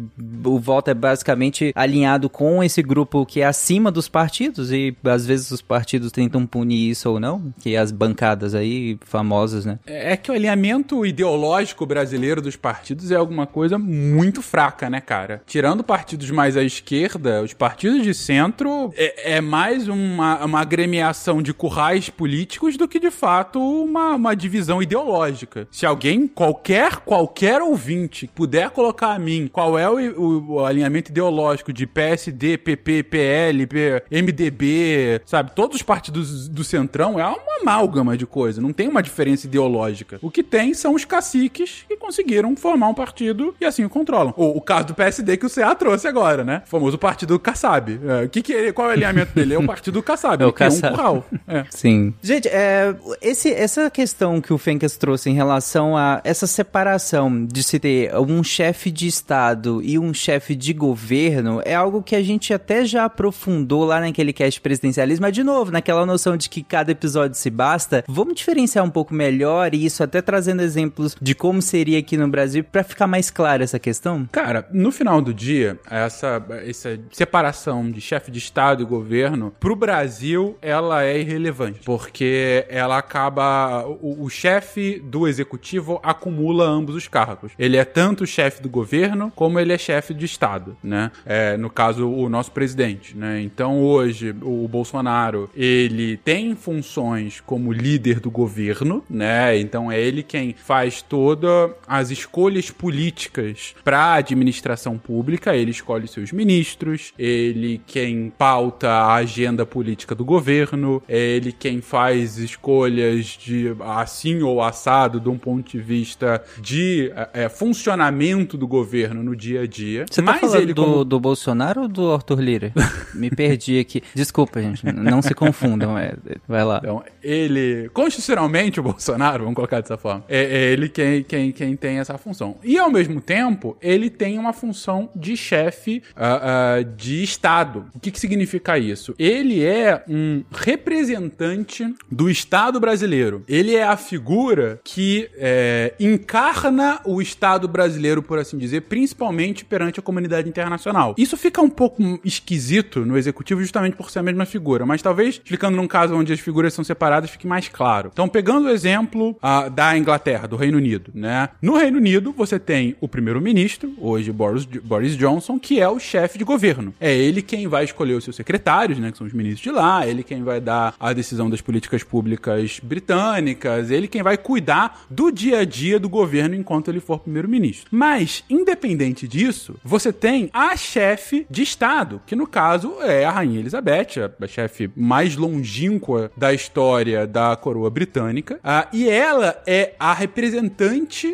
[SPEAKER 1] o voto é basicamente alinhado com esse grupo que é acima dos partidos e às vezes os partidos tentam punir isso ou não, que é as bancadas aí famosas, né?
[SPEAKER 4] É que o alinhamento ideológico brasileiro dos partidos é alguma coisa muito fraca, né, cara? Tirando partidos mais à esquerda, os partidos de centro é, é mais uma, uma agremiação de currais políticos do que, de fato, uma, uma divisão ideológica. Se alguém, qualquer, qualquer ouvinte, puder colocar a mim qual é o, o- o alinhamento ideológico de PSD, PP, PL, MDB, sabe? Todos os partidos do Centrão é uma amálgama de coisa, não tem uma diferença ideológica. O que tem são os caciques que conseguiram formar um partido e assim o controlam. O, o caso do PSD que o CA trouxe agora, né? O famoso partido Kassab. É, que que é- qual é o alinhamento dele? É o partido Kassab.
[SPEAKER 1] É o
[SPEAKER 4] ele criou um
[SPEAKER 1] Kassab.
[SPEAKER 4] curral. É.
[SPEAKER 1] Sim. Gente, é, esse, essa questão que o Fencas trouxe em relação a essa separação de se ter um chefe de Estado e um chefe de governo é algo que a gente até já aprofundou lá naquele cast presidencialismo, mas de novo, naquela noção de que cada episódio se basta, vamos diferenciar um pouco melhor e isso até trazendo exemplos de como seria aqui no Brasil pra ficar mais clara essa questão?
[SPEAKER 4] Cara, no final do dia, essa, essa separação de chefe de Estado e governo, pro Brasil, ela é irrelevante. Porque ela acaba. O, o chefe do executivo acumula ambos os cargos. Ele é tanto chefe do governo como ele é chefe de Estado, né? É, no caso, o nosso presidente, né? Então, hoje, o Bolsonaro, ele tem funções como líder do governo, né? Então, é ele quem faz todas as escolhas políticas para a administração pública, ele escolhe seus ministros, ele quem pauta a agenda política do governo, ele quem faz escolhas de assim ou assado de um ponto de vista de é, funcionamento do governo no dia a dia.
[SPEAKER 1] Você tá
[SPEAKER 4] Mas
[SPEAKER 1] falando
[SPEAKER 4] ele
[SPEAKER 1] do,
[SPEAKER 4] como
[SPEAKER 1] do Bolsonaro ou do Arthur Lira? Me perdi aqui. Desculpa, gente. Não se confundam. é, vai lá.
[SPEAKER 4] Então, ele, constitucionalmente, o Bolsonaro, vamos colocar dessa forma, é, é ele quem, quem, quem tem essa função. E, ao mesmo tempo, ele tem uma função de chefe ah, ah, de Estado. O que, que significa isso? Ele é um representante do Estado brasileiro. Ele é a figura que é, encarna o Estado brasileiro, por assim dizer, principalmente perante a comunidade internacional. Isso fica um pouco esquisito no executivo justamente por ser a mesma figura, mas talvez, explicando num caso onde as figuras são separadas, fique mais claro. Então, pegando o exemplo ah, da Inglaterra, do Reino Unido, né? No Reino Unido, você tem o primeiro-ministro, hoje Boris, Boris Johnson, que é o chefe de governo. É ele quem vai escolher os seus secretários, né? Que são os ministros de lá, ele quem vai dar a decisão das políticas públicas britânicas, ele quem vai cuidar do dia a dia do governo enquanto ele for primeiro-ministro. Mas, independente disso, você tem a chefe de Estado, que no caso é a Rainha Elizabeth, a, chefe mais longínqua da história da coroa britânica, ah, e ela é a representante,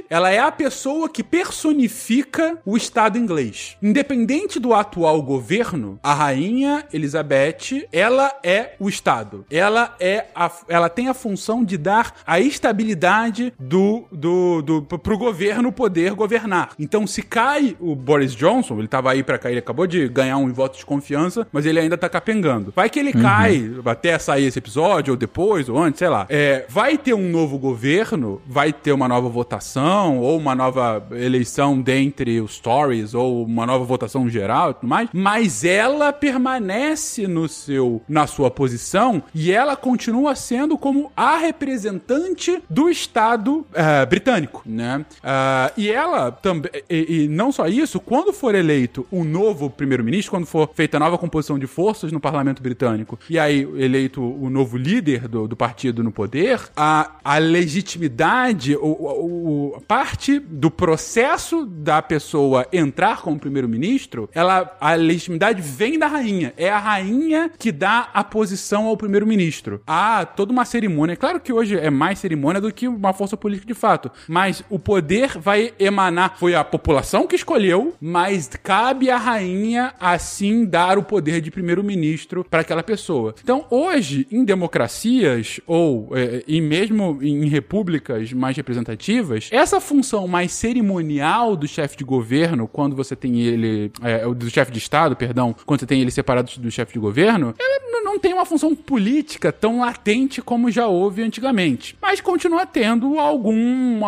[SPEAKER 4] ela é a pessoa que personifica o Estado inglês. Independente do atual governo, a Rainha Elizabeth, ela é o Estado. Ela é a, ela tem a função de dar a estabilidade do, do, do pro governo poder governar. Então, se cai o Boris Johnson, ele tava aí pra cair, ele acabou de ganhar um voto de confiança, mas ele ainda tá capengando. Vai que ele cai até sair esse episódio, ou depois, ou antes, sei lá. É, vai ter um novo governo, vai ter uma nova votação, ou uma nova eleição dentre os Tories, ou uma nova votação geral e tudo mais, mas ela permanece no seu, na sua posição e ela continua sendo como a representante do Estado eh, britânico, né? Ah, e ela também, e, e não só isso, quando for eleito o novo primeiro-ministro, quando for feita a nova composição de forças no parlamento britânico, e aí eleito o novo líder do, do partido no poder, a, a legitimidade, o, o, o- parte do processo da pessoa entrar como primeiro-ministro, ela a legitimidade vem da rainha. É a rainha que dá a posição ao primeiro-ministro. Há toda uma cerimônia. Claro que hoje é mais cerimônia do que uma força política de fato, mas o poder vai emanar. Foi a população que escolheu, mas cabe à rainha assim dar o poder de primeiro-ministro para aquela pessoa. Então, hoje, em democracias ou eh, e mesmo em repúblicas mais representativas representativas, essa função mais cerimonial do chefe de governo, quando você tem ele, é, do chefe de Estado, perdão, quando você tem ele separado do chefe de governo, ela não tem uma função política tão latente como já houve antigamente. Mas continua tendo algum.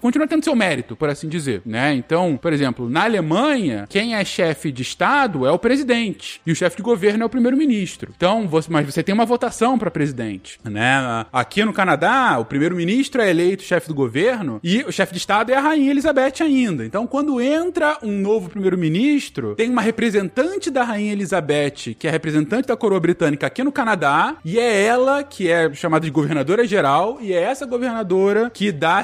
[SPEAKER 4] continua tendo seu mérito, por assim dizer, né? Então, por exemplo, na Alemanha, quem é chefe de Estado é o presidente. E o chefe de governo é o primeiro-ministro. Então, você, mas você tem uma votação para presidente, né? Aqui no Canadá, o primeiro-ministro é eleito chefe do governo e o chefe de Estado é a rainha Elizabeth ainda. Então, quando entra um novo primeiro-ministro, tem uma representante da rainha Elizabeth, que é representante da coroa britânica aqui no Canadá, e é ela que é chamada de governadora geral, e é essa governadora que dá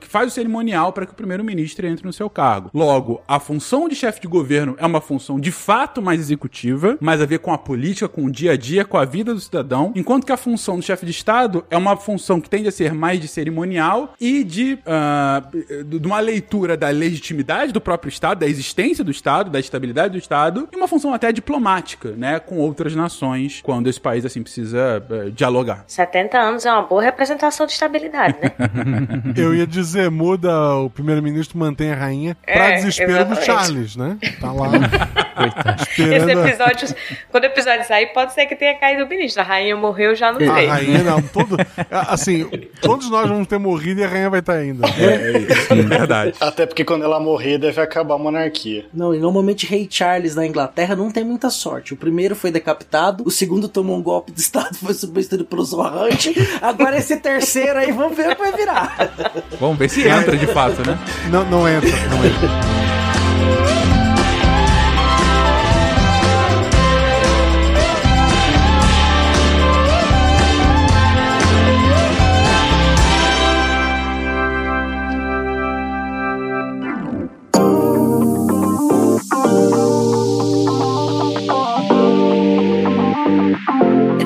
[SPEAKER 4] que faz o cerimonial para que o primeiro-ministro entre no seu cargo. Logo, a função de chefe de governo é uma função de fato mais executiva, mais a ver com a política, com o dia a dia, com a vida do cidadão, enquanto que a função do chefe de Estado é uma função que tende a ser mais de cerimonial e de, uh, de uma leitura da legitimidade do próprio Estado, da existência do Estado, da estabilidade do Estado, e uma função até diplomática, né, com outras nações, quando esse país assim precisa uh, dialogar.
[SPEAKER 6] 70 anos é uma boa representação de estabilidade, né?
[SPEAKER 5] Eu ia dizer, muda o primeiro-ministro, mantém a rainha, é, pra desespero exatamente. do Charles, né? Tá lá.
[SPEAKER 6] Esse episódio, quando o episódio sair, pode ser que tenha caído o ministro. A rainha morreu, já não sei.
[SPEAKER 5] A rainha não, todo, assim, todos nós vamos ter morrido e a rainha vai estar ainda.
[SPEAKER 4] É, é isso, é verdade.
[SPEAKER 2] Até porque quando ela morrer, deve acabar a monarquia.
[SPEAKER 3] Não, e normalmente rei Charles na Inglaterra não tem muita sorte. O primeiro foi decapitado, o segundo tomou um golpe de estado, foi substituído pelo Zorrante. Agora esse terceiro aí, vamos ver o que vai virar.
[SPEAKER 4] Vamos ver se entra de fato, né?
[SPEAKER 5] Não, não entra, não entra.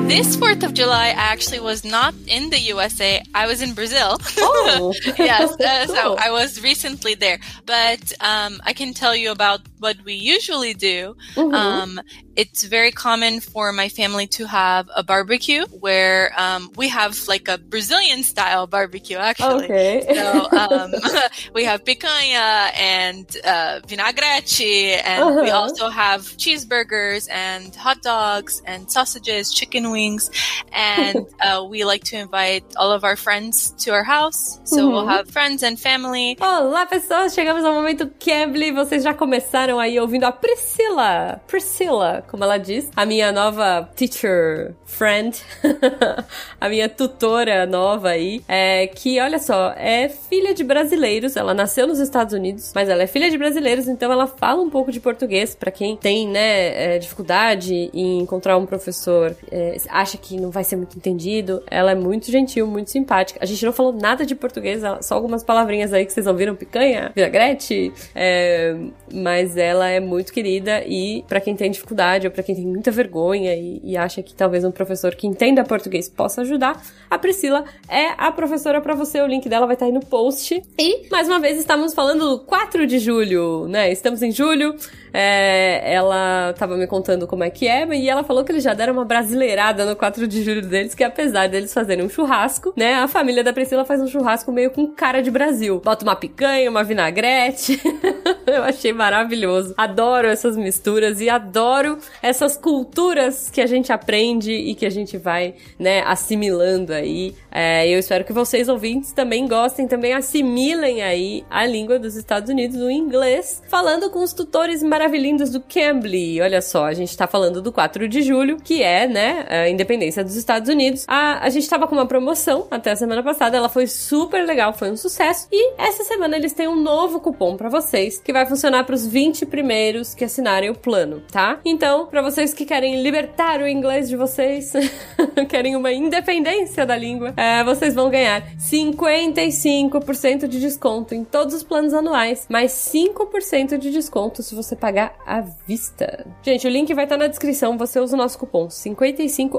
[SPEAKER 11] This 4th of July, I actually was not in the USA. I was in Brazil.
[SPEAKER 6] Oh,
[SPEAKER 11] yes. Uh, cool. So I was recently there. But um, I can tell you about what we usually do. Mm-hmm. Um, it's very common for my family to have a barbecue where um, we have like a Brazilian style barbecue, actually.
[SPEAKER 6] Okay.
[SPEAKER 11] So um, we have picanha and uh, vinagrete, and uh-huh. we also have cheeseburgers and hot dogs and sausages, chicken wings, and uh, we like to invite all of our friends to our house. So uhum. we'll have friends and family.
[SPEAKER 12] Olá, pessoas! Chegamos ao momento Cambly. Vocês já começaram aí ouvindo a Priscila. Priscila como ela diz, a minha nova teacher friend, a minha tutora nova aí, é que, olha só, é filha de brasileiros, ela nasceu nos Estados Unidos, mas ela é filha de brasileiros, então ela fala um pouco de português para quem tem, né, é, dificuldade em encontrar um professor, é, acha que não vai ser muito entendido, ela é muito gentil, muito simpática. A gente não falou nada de português, só algumas palavrinhas aí que vocês ouviram, picanha, vinagrete, é, mas ela é muito querida e para quem tem dificuldade ou para quem tem muita vergonha e, e, acha que talvez um professor que entenda português possa ajudar, a Priscila é a professora para você. O link dela vai estar aí no post. E, mais uma vez, estamos falando do 4 de julho, né? Estamos em julho. É, ela tava me contando como é que é, e ela falou que eles já deram uma brasileirada no 4 de julho deles, que apesar deles fazerem um churrasco, né? A família da Priscila faz um churrasco meio com cara de Brasil. Bota uma picanha, uma vinagrete. Eu achei maravilhoso. Adoro essas misturas e adoro essas culturas que a gente aprende e que a gente vai, né, assimilando aí. É, eu espero que vocês, ouvintes, também gostem, também assimilem aí a língua dos Estados Unidos, o inglês, falando com os tutores maravilhosos do Cambly. Olha só, a gente tá falando do 4 de julho, que é, né, independência dos Estados Unidos. A, a gente tava com uma promoção até a semana passada, ela foi super legal, foi um sucesso. E essa semana eles têm um novo cupom para vocês, que vai funcionar para os 20 primeiros que assinarem o plano, tá? Então, para vocês que querem libertar o inglês de vocês, querem uma independência da língua, é, vocês vão ganhar 55% de desconto em todos os planos anuais, mais 5% de desconto se você pagar à vista. Gente, o link vai estar na descrição. Você usa o nosso cupom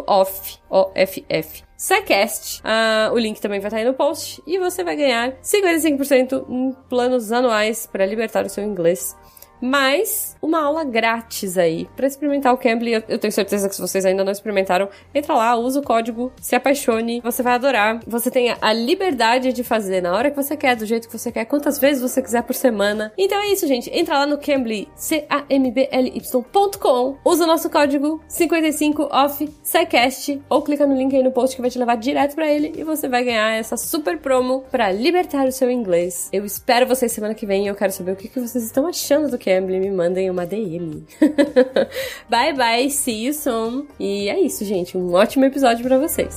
[SPEAKER 12] 55OFF. OFF. Secast. Uh, o link também vai estar aí no post. E você vai ganhar 55% em planos anuais para libertar o seu inglês mais uma aula grátis aí para experimentar o Cambly. Eu, eu tenho certeza que se vocês ainda não experimentaram, entra lá, usa o código, se apaixone, você vai adorar. Você tem a liberdade de fazer na hora que você quer, do jeito que você quer, quantas vezes você quiser por semana. Então é isso, gente. Entra lá no Cambly, C-A-M-B-L-Y.com, usa o nosso código 55OFF SciCast ou clica no link aí no post que vai te levar direto para ele e você vai ganhar essa super promo para libertar o seu inglês. Eu espero vocês semana que vem e eu quero saber o que, que vocês estão achando do Cambly. Me mandem uma DM. bye bye, see you soon. E é isso, gente. Um ótimo episódio para vocês.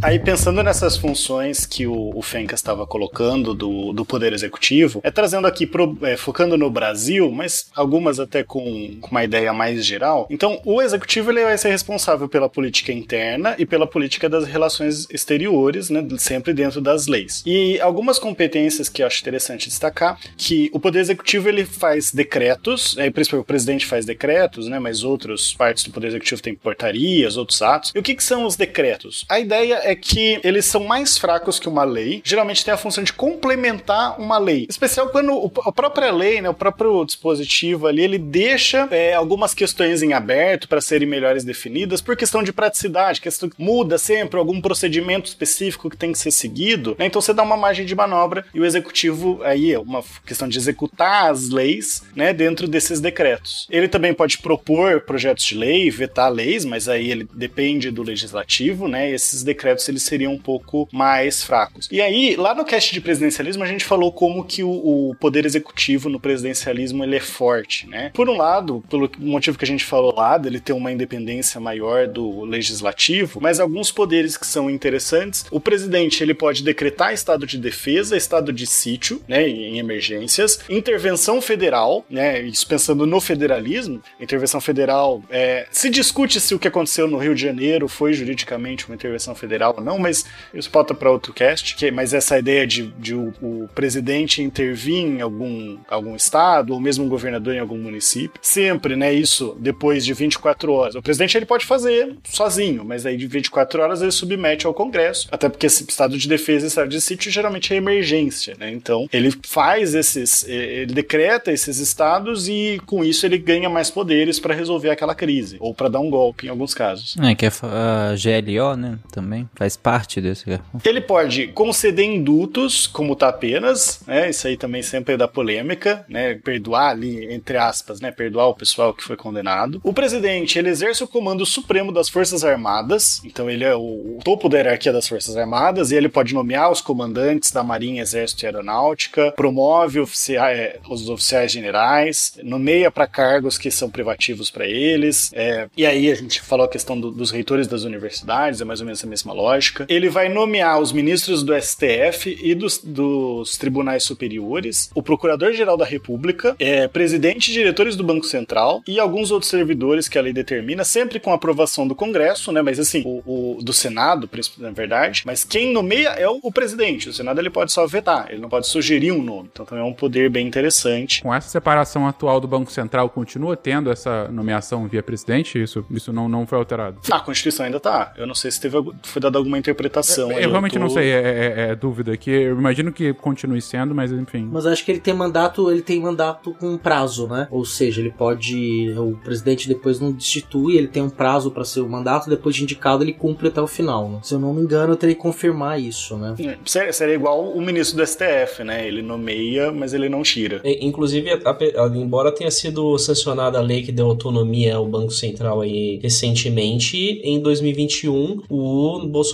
[SPEAKER 2] Aí, pensando nessas funções que o, o Fencas estava colocando do, do Poder Executivo, é trazendo aqui, pro, é, focando no Brasil, mas algumas até com, com, uma ideia mais geral. Então, o Executivo ele vai ser responsável pela política interna e pela política das relações exteriores, né, sempre dentro das leis. E algumas competências que eu acho interessante destacar, que o Poder Executivo ele faz decretos, é, principalmente o presidente faz decretos, né, mas outras partes do Poder Executivo têm portarias, outros atos. E o que, que são os decretos? A ideia é que eles são mais fracos que uma lei. Geralmente tem a função de complementar uma lei. Especial quando a própria lei, né, o próprio dispositivo ali, ele deixa é, algumas questões em aberto para serem melhores definidas por questão de praticidade, questão muda sempre algum procedimento específico que tem que ser seguido. Né? Então você dá uma margem de manobra e o executivo aí é uma questão de executar as leis, né, dentro desses decretos. Ele também pode propor projetos de lei, vetar leis, mas aí ele depende do legislativo, né? Esses decretos projetos eles seriam um pouco mais fracos. E aí, lá no cast de presidencialismo, a gente falou como que o, o poder executivo no presidencialismo ele é forte, né? Por um lado, pelo motivo que a gente falou lá, dele ter uma independência maior do legislativo, mas alguns poderes que são interessantes, o presidente ele pode decretar estado de defesa, estado de sítio, né, em emergências, intervenção federal, né, isso pensando no federalismo, intervenção federal, é, se discute se o que aconteceu no Rio de Janeiro foi juridicamente uma intervenção federal ou não, mas isso pauta para outro cast. Que, mas essa ideia de, de o, o, presidente intervir em algum, algum estado, ou mesmo um governador em algum município, sempre, né? Isso depois de 24 horas. O presidente ele pode fazer sozinho, mas aí de 24 horas ele submete ao Congresso, até porque esse estado de defesa e estado de sítio geralmente é emergência, né? Então ele faz esses, ele decreta esses estados e com isso ele ganha mais poderes para resolver aquela crise ou para dar um golpe em alguns casos.
[SPEAKER 1] É que é a GLO, né? Também faz parte desse.
[SPEAKER 2] Ele pode conceder indultos, como tá apenas, né? Isso aí também sempre dá polêmica, né? Perdoar ali, entre aspas, né? Perdoar o pessoal que foi condenado. O presidente, ele exerce o comando supremo das Forças Armadas, então ele é o, topo da hierarquia das Forças Armadas, e ele pode nomear os comandantes da Marinha, Exército e Aeronáutica, promove oficiais, os oficiais generais, nomeia para cargos que são privativos para eles, é, e aí a gente falou a questão do, dos reitores das universidades, é mais ou menos a mesma lógica. Ele vai nomear os ministros do STF e dos, dos tribunais superiores, o procurador-geral da República, é, presidente e diretores do Banco Central e alguns outros servidores que a lei determina, sempre com aprovação do Congresso, né? Mas assim, o, o do Senado, na verdade. Mas quem nomeia é o, o, presidente. O Senado ele pode só vetar, ele não pode sugerir um nome. Então também é um poder bem interessante.
[SPEAKER 4] Com essa separação atual do Banco Central, continua tendo essa nomeação via presidente? Isso, isso não, não foi alterado?
[SPEAKER 2] A Constituição ainda tá. Eu não sei se teve, foi alguma interpretação.
[SPEAKER 4] Eu, eu realmente tô... não sei, é, é, é, dúvida aqui. Eu imagino que continue sendo, mas enfim.
[SPEAKER 3] Mas acho que ele tem mandato, ele tem mandato com prazo, né? Ou seja, ele pode. O presidente depois não destitui, ele tem um prazo para ser o mandato, depois de indicado, ele cumpre até o final. Né? Se eu não me engano, eu teria que confirmar isso, né?
[SPEAKER 2] É, seria, seria igual o ministro do STF, né? Ele nomeia, mas ele não tira.
[SPEAKER 7] Inclusive, a, a, embora tenha sido sancionada a lei que deu autonomia ao Banco Central aí recentemente, em 2021, o Bolsonaro,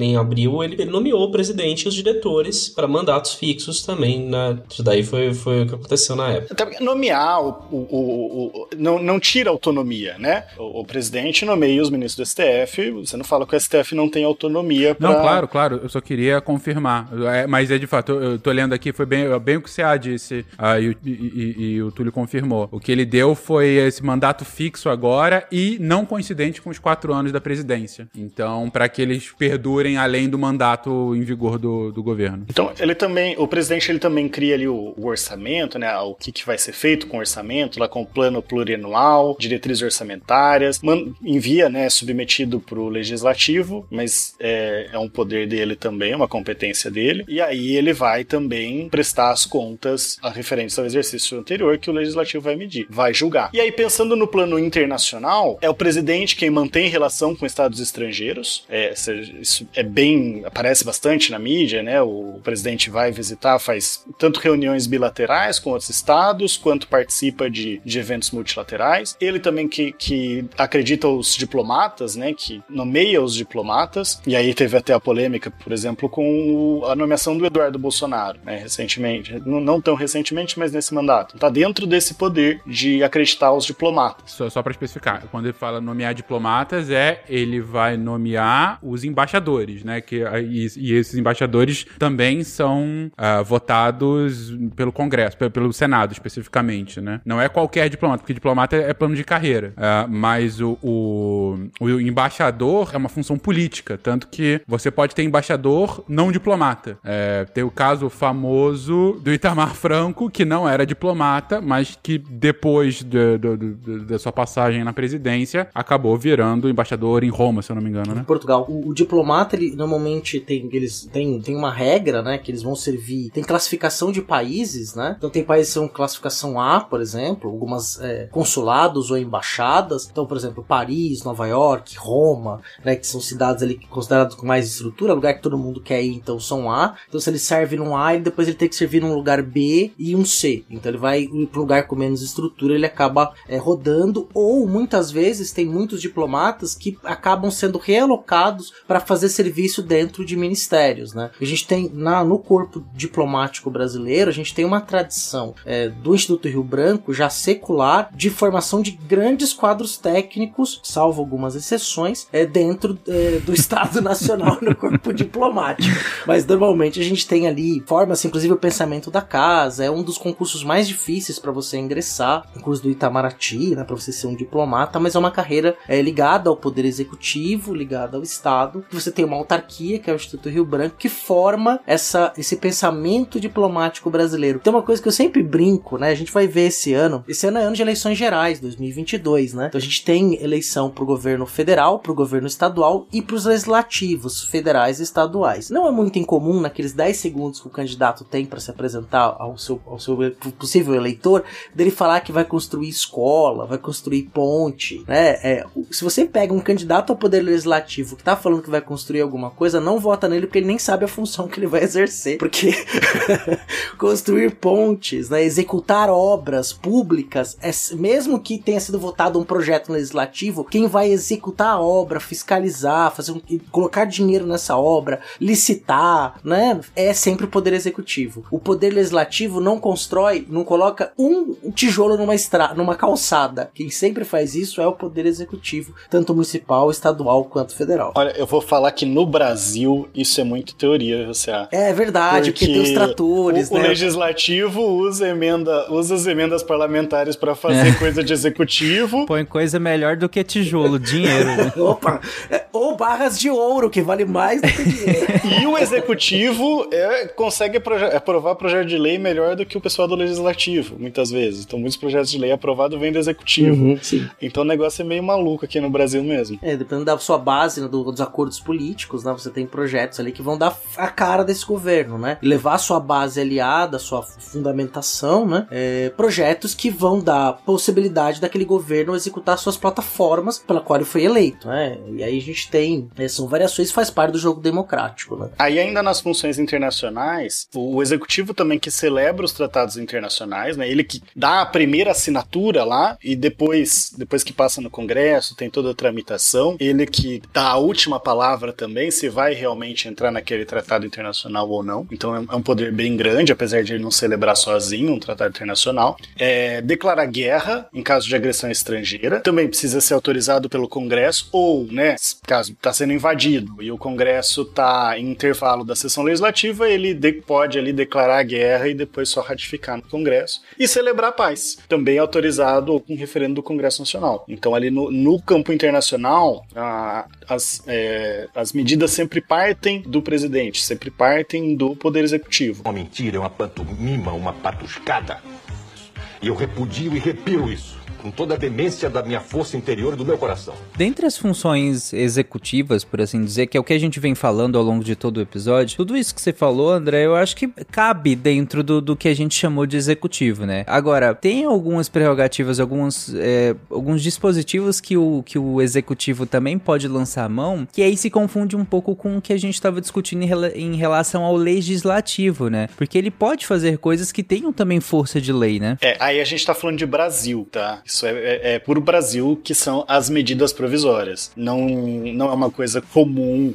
[SPEAKER 7] em abril, ele, ele nomeou o presidente e os diretores para mandatos fixos também. Né? Isso daí foi, foi o que aconteceu na época.
[SPEAKER 2] Até nomear o, o, o, o não, não tira autonomia, né? O, o, presidente nomeia os ministros do STF, você não fala que o STF não tem autonomia
[SPEAKER 4] pra... Não, claro, claro, eu só queria confirmar. É, mas é de fato, eu, eu tô lendo aqui, foi bem, bem o que o CA disse ah, e, e, e, e o Túlio confirmou. O que ele deu foi esse mandato fixo agora e não coincidente com os quatro anos da presidência. Então, para que eles perdurem além do mandato em vigor do, do governo.
[SPEAKER 2] Então, ele também, o presidente ele também cria ali o, o orçamento, né? O que, que vai ser feito com o orçamento, lá com o plano plurianual, diretrizes orçamentárias, man, envia, né, submetido para o legislativo, mas é, é um poder dele também, uma competência dele, e aí ele vai também prestar as contas a referentes ao exercício anterior que o legislativo vai medir, vai julgar. E aí, pensando no plano internacional, é o presidente quem mantém relação com estados estrangeiros, é, isso é bem, aparece bastante na mídia, né? O presidente vai visitar, faz tanto reuniões bilaterais com outros estados, quanto participa de, de eventos multilaterais. Ele também que, que acredita os diplomatas, né? Que nomeia os diplomatas. E aí teve até a polêmica, por exemplo, com a nomeação do Eduardo Bolsonaro, né? Recentemente. Não, não tão recentemente, mas nesse mandato. Tá dentro desse poder de acreditar os diplomatas.
[SPEAKER 4] Só, só para especificar, quando ele fala nomear diplomatas, é ele vai nomear os embaixadores, né? Que, e, e esses embaixadores também são uh, votados pelo Congresso, pelo, pelo, Senado especificamente, né? Não é qualquer diplomata, porque diplomata é plano de carreira. Uh, mas o, o, o, embaixador é uma função política, tanto que você pode ter embaixador não diplomata. É, tem o caso famoso do Itamar Franco, que não era diplomata, mas que depois de, de, de, da sua passagem na presidência acabou virando embaixador em Roma, se eu não me engano, né?
[SPEAKER 3] Em Portugal. O, o diplomata, ele normalmente tem eles tem, tem uma regra, né, que eles vão servir. Tem classificação de países, né? Então tem países que são classificação A, por exemplo, algumas é, consulados ou embaixadas. Então, por exemplo, Paris, Nova York, Roma, né, que são cidades ali consideradas com mais estrutura, lugar que todo mundo quer ir, então são A. Então, se ele serve num A, ele depois ele tem que servir num lugar B e um C. Então, ele vai para um lugar com menos estrutura, ele acaba é, rodando. Ou muitas vezes tem muitos diplomatas que acabam sendo realocados para fazer serviço dentro de ministérios, né? A gente tem na, no corpo diplomático brasileiro, a gente tem uma tradição é, do Instituto Rio Branco já secular de formação de grandes quadros técnicos, salvo algumas exceções, é, dentro é, do Estado Nacional no corpo diplomático. Mas normalmente a gente tem ali, forma-se inclusive o pensamento da casa, é um dos concursos mais difíceis para você ingressar, o curso do Itamaraty, né, para você ser um diplomata, mas é uma carreira é, ligada ao poder executivo, ligada ao Estado. Você tem uma autarquia, que é o Instituto Rio Branco, que forma essa, esse pensamento diplomático brasileiro. Tem uma coisa que eu sempre brinco, né? A gente vai ver esse ano. Esse ano é ano de eleições gerais, 2022, né? Então a gente tem eleição pro governo federal, pro governo estadual e pros legislativos federais e estaduais. Não é muito incomum naqueles 10 segundos que o candidato tem para se apresentar ao seu, ao seu possível eleitor, dele falar que vai construir escola, vai construir ponte, né? É, se você pega um candidato ao poder legislativo que tá falando que vai construir alguma coisa, não vota nele porque ele nem sabe a função que ele vai exercer. Porque construir pontes, né, executar obras públicas, é, mesmo que tenha sido votado um projeto legislativo, quem vai executar a obra, fiscalizar, fazer um, colocar dinheiro nessa obra, licitar, né, é sempre o poder executivo. O poder legislativo não constrói, não coloca um tijolo numa estrada, numa calçada. Quem sempre faz isso é o poder executivo, tanto municipal, estadual quanto federal.
[SPEAKER 2] Olha, eu vou falar que no Brasil isso é muito teoria, você
[SPEAKER 3] É verdade, porque, porque tem os tratores,
[SPEAKER 2] o,
[SPEAKER 3] né?
[SPEAKER 2] O legislativo usa emenda, usa as emendas parlamentares para fazer é. coisa de executivo.
[SPEAKER 1] Põe coisa melhor do que tijolo, dinheiro. Né?
[SPEAKER 3] Opa, é, ou barras de ouro que vale mais do que dinheiro.
[SPEAKER 2] e o executivo é, consegue aprovar projeto de lei melhor do que o pessoal do legislativo, muitas vezes. Então muitos projetos de lei aprovados vêm do executivo. Uhum, então o negócio é meio maluco aqui no Brasil mesmo.
[SPEAKER 3] É, dependendo da sua base, né, dos acordos políticos, né? Você tem projetos ali que vão dar a cara desse governo, né? E levar a sua base aliada, a sua fundamentação, né? É, projetos que vão dar possibilidade daquele governo executar suas plataformas pela qual ele foi eleito, né? E aí a gente tem, né, são variações faz parte do jogo democrático, né?
[SPEAKER 2] Aí ainda nas funções internacionais, o executivo também que celebra os tratados internacionais, né? Ele que dá a primeira assinatura lá e depois, depois que passa no Congresso, tem toda a tramitação, ele que dá a última palavra também, se vai realmente entrar naquele tratado internacional ou não. Então é um poder bem grande, apesar de ele não celebrar sozinho um tratado internacional. É, declarar guerra em caso de agressão estrangeira. Também precisa ser autorizado pelo Congresso ou, né, caso está sendo invadido e o Congresso está em intervalo da sessão legislativa, ele pode ali declarar a guerra e depois só ratificar no Congresso. E celebrar paz. Também autorizado com referendo do Congresso Nacional. Então ali no, no campo internacional, a, as, é, é, as medidas sempre partem do presidente, sempre partem do poder executivo.
[SPEAKER 10] Uma mentira, uma pantomima, uma patuscada. E eu repudio e repiro isso com toda a demência da minha força interior e do meu coração.
[SPEAKER 1] Dentre as funções executivas, por assim dizer, que é o que a gente vem falando ao longo de todo o episódio, tudo isso que você falou, André, eu acho que cabe dentro do, do que a gente chamou de executivo, né? Agora, tem algumas prerrogativas, alguns, é, alguns dispositivos que o, que o executivo também pode lançar a mão, que aí se confunde um pouco com o que a gente estava discutindo em, rela em relação ao legislativo, né? Porque ele pode fazer coisas que tenham também força de lei, né?
[SPEAKER 2] É, aí a gente tá falando de Brasil, tá? Isso é, é, é puro Brasil, que são as medidas provisórias. Não, não é uma coisa comum,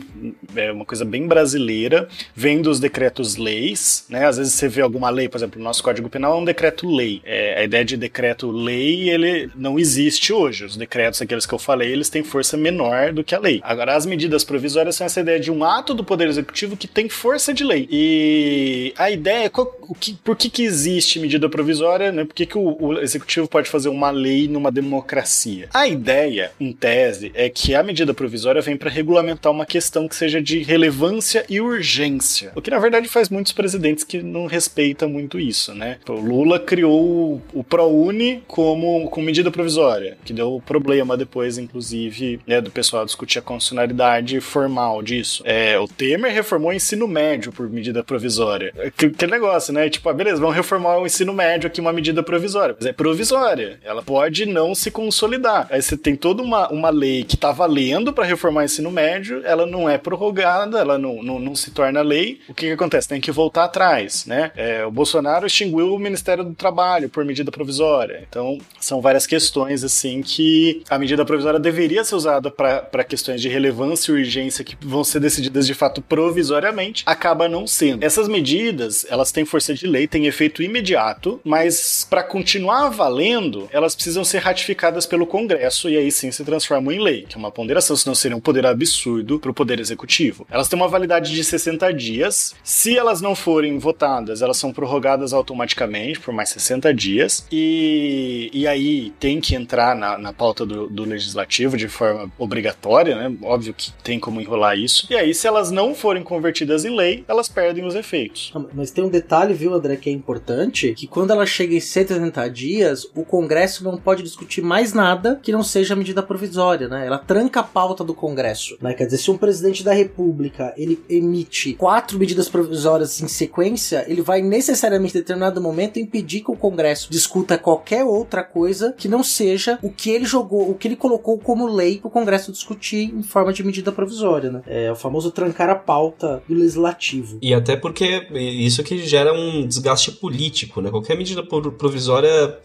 [SPEAKER 2] é uma coisa bem brasileira. Vem dos decretos-leis, né? Às vezes você vê alguma lei, por exemplo, o nosso Código Penal é um decreto-lei. É, a ideia de decreto-lei, ele não existe hoje. Os decretos, aqueles que eu falei, eles têm força menor do que a lei. Agora, as medidas provisórias são essa ideia de um ato do Poder Executivo que tem força de lei. E a ideia é qual, o que, por que, que existe medida provisória, né? Por que, que o, o Executivo pode fazer uma lei numa democracia. A ideia, em tese, é que a medida provisória vem para regulamentar uma questão que seja de relevância e urgência. O que na verdade faz muitos presidentes que não respeitam muito isso, né? O Lula criou o ProUni como com medida provisória, que deu problema depois, inclusive, né, do pessoal discutir a constitucionalidade formal disso. É, o Temer reformou o ensino médio por medida provisória. Aquele negócio, né? Tipo, ah, beleza, vamos reformar o ensino médio aqui, uma medida provisória. Mas é provisória. Ela pode pode não se consolidar. Aí você tem toda uma, uma lei que tá valendo para reformar o ensino médio, ela não é prorrogada, ela não, não, não se torna lei. O que, que acontece? Tem que voltar atrás, né? É, o Bolsonaro extinguiu o Ministério do Trabalho por medida provisória. Então, são várias questões, assim, que a medida provisória deveria ser usada para questões de relevância e urgência que vão ser decididas de fato provisoriamente, acaba não sendo. Essas medidas, elas têm força de lei, têm efeito imediato, mas para continuar valendo, elas precisam ser ratificadas pelo Congresso e aí sim se transformam em lei, que é uma ponderação, senão seria um poder absurdo para o Poder Executivo. Elas têm uma validade de 60 dias. Se elas não forem votadas, elas são prorrogadas automaticamente por mais 60 dias. E, e aí tem que entrar na, na pauta do, do Legislativo de forma obrigatória, né? Óbvio que tem como enrolar isso. E aí, se elas não forem convertidas em lei, elas perdem os efeitos.
[SPEAKER 3] Mas tem um detalhe, viu, André, que é importante, que quando ela chega em 180 dias, o Congresso não pode discutir mais nada que não seja medida provisória, né? Ela tranca a pauta do Congresso, né? Quer dizer, se um presidente da República ele emite quatro medidas provisórias em sequência, ele vai necessariamente em determinado momento impedir que o Congresso discuta qualquer outra coisa que não seja o que ele jogou, o que ele colocou como lei para o Congresso discutir em forma de medida provisória, né? É o famoso trancar a pauta do legislativo.
[SPEAKER 7] E até porque isso que gera um desgaste político, né? Qualquer medida provisória,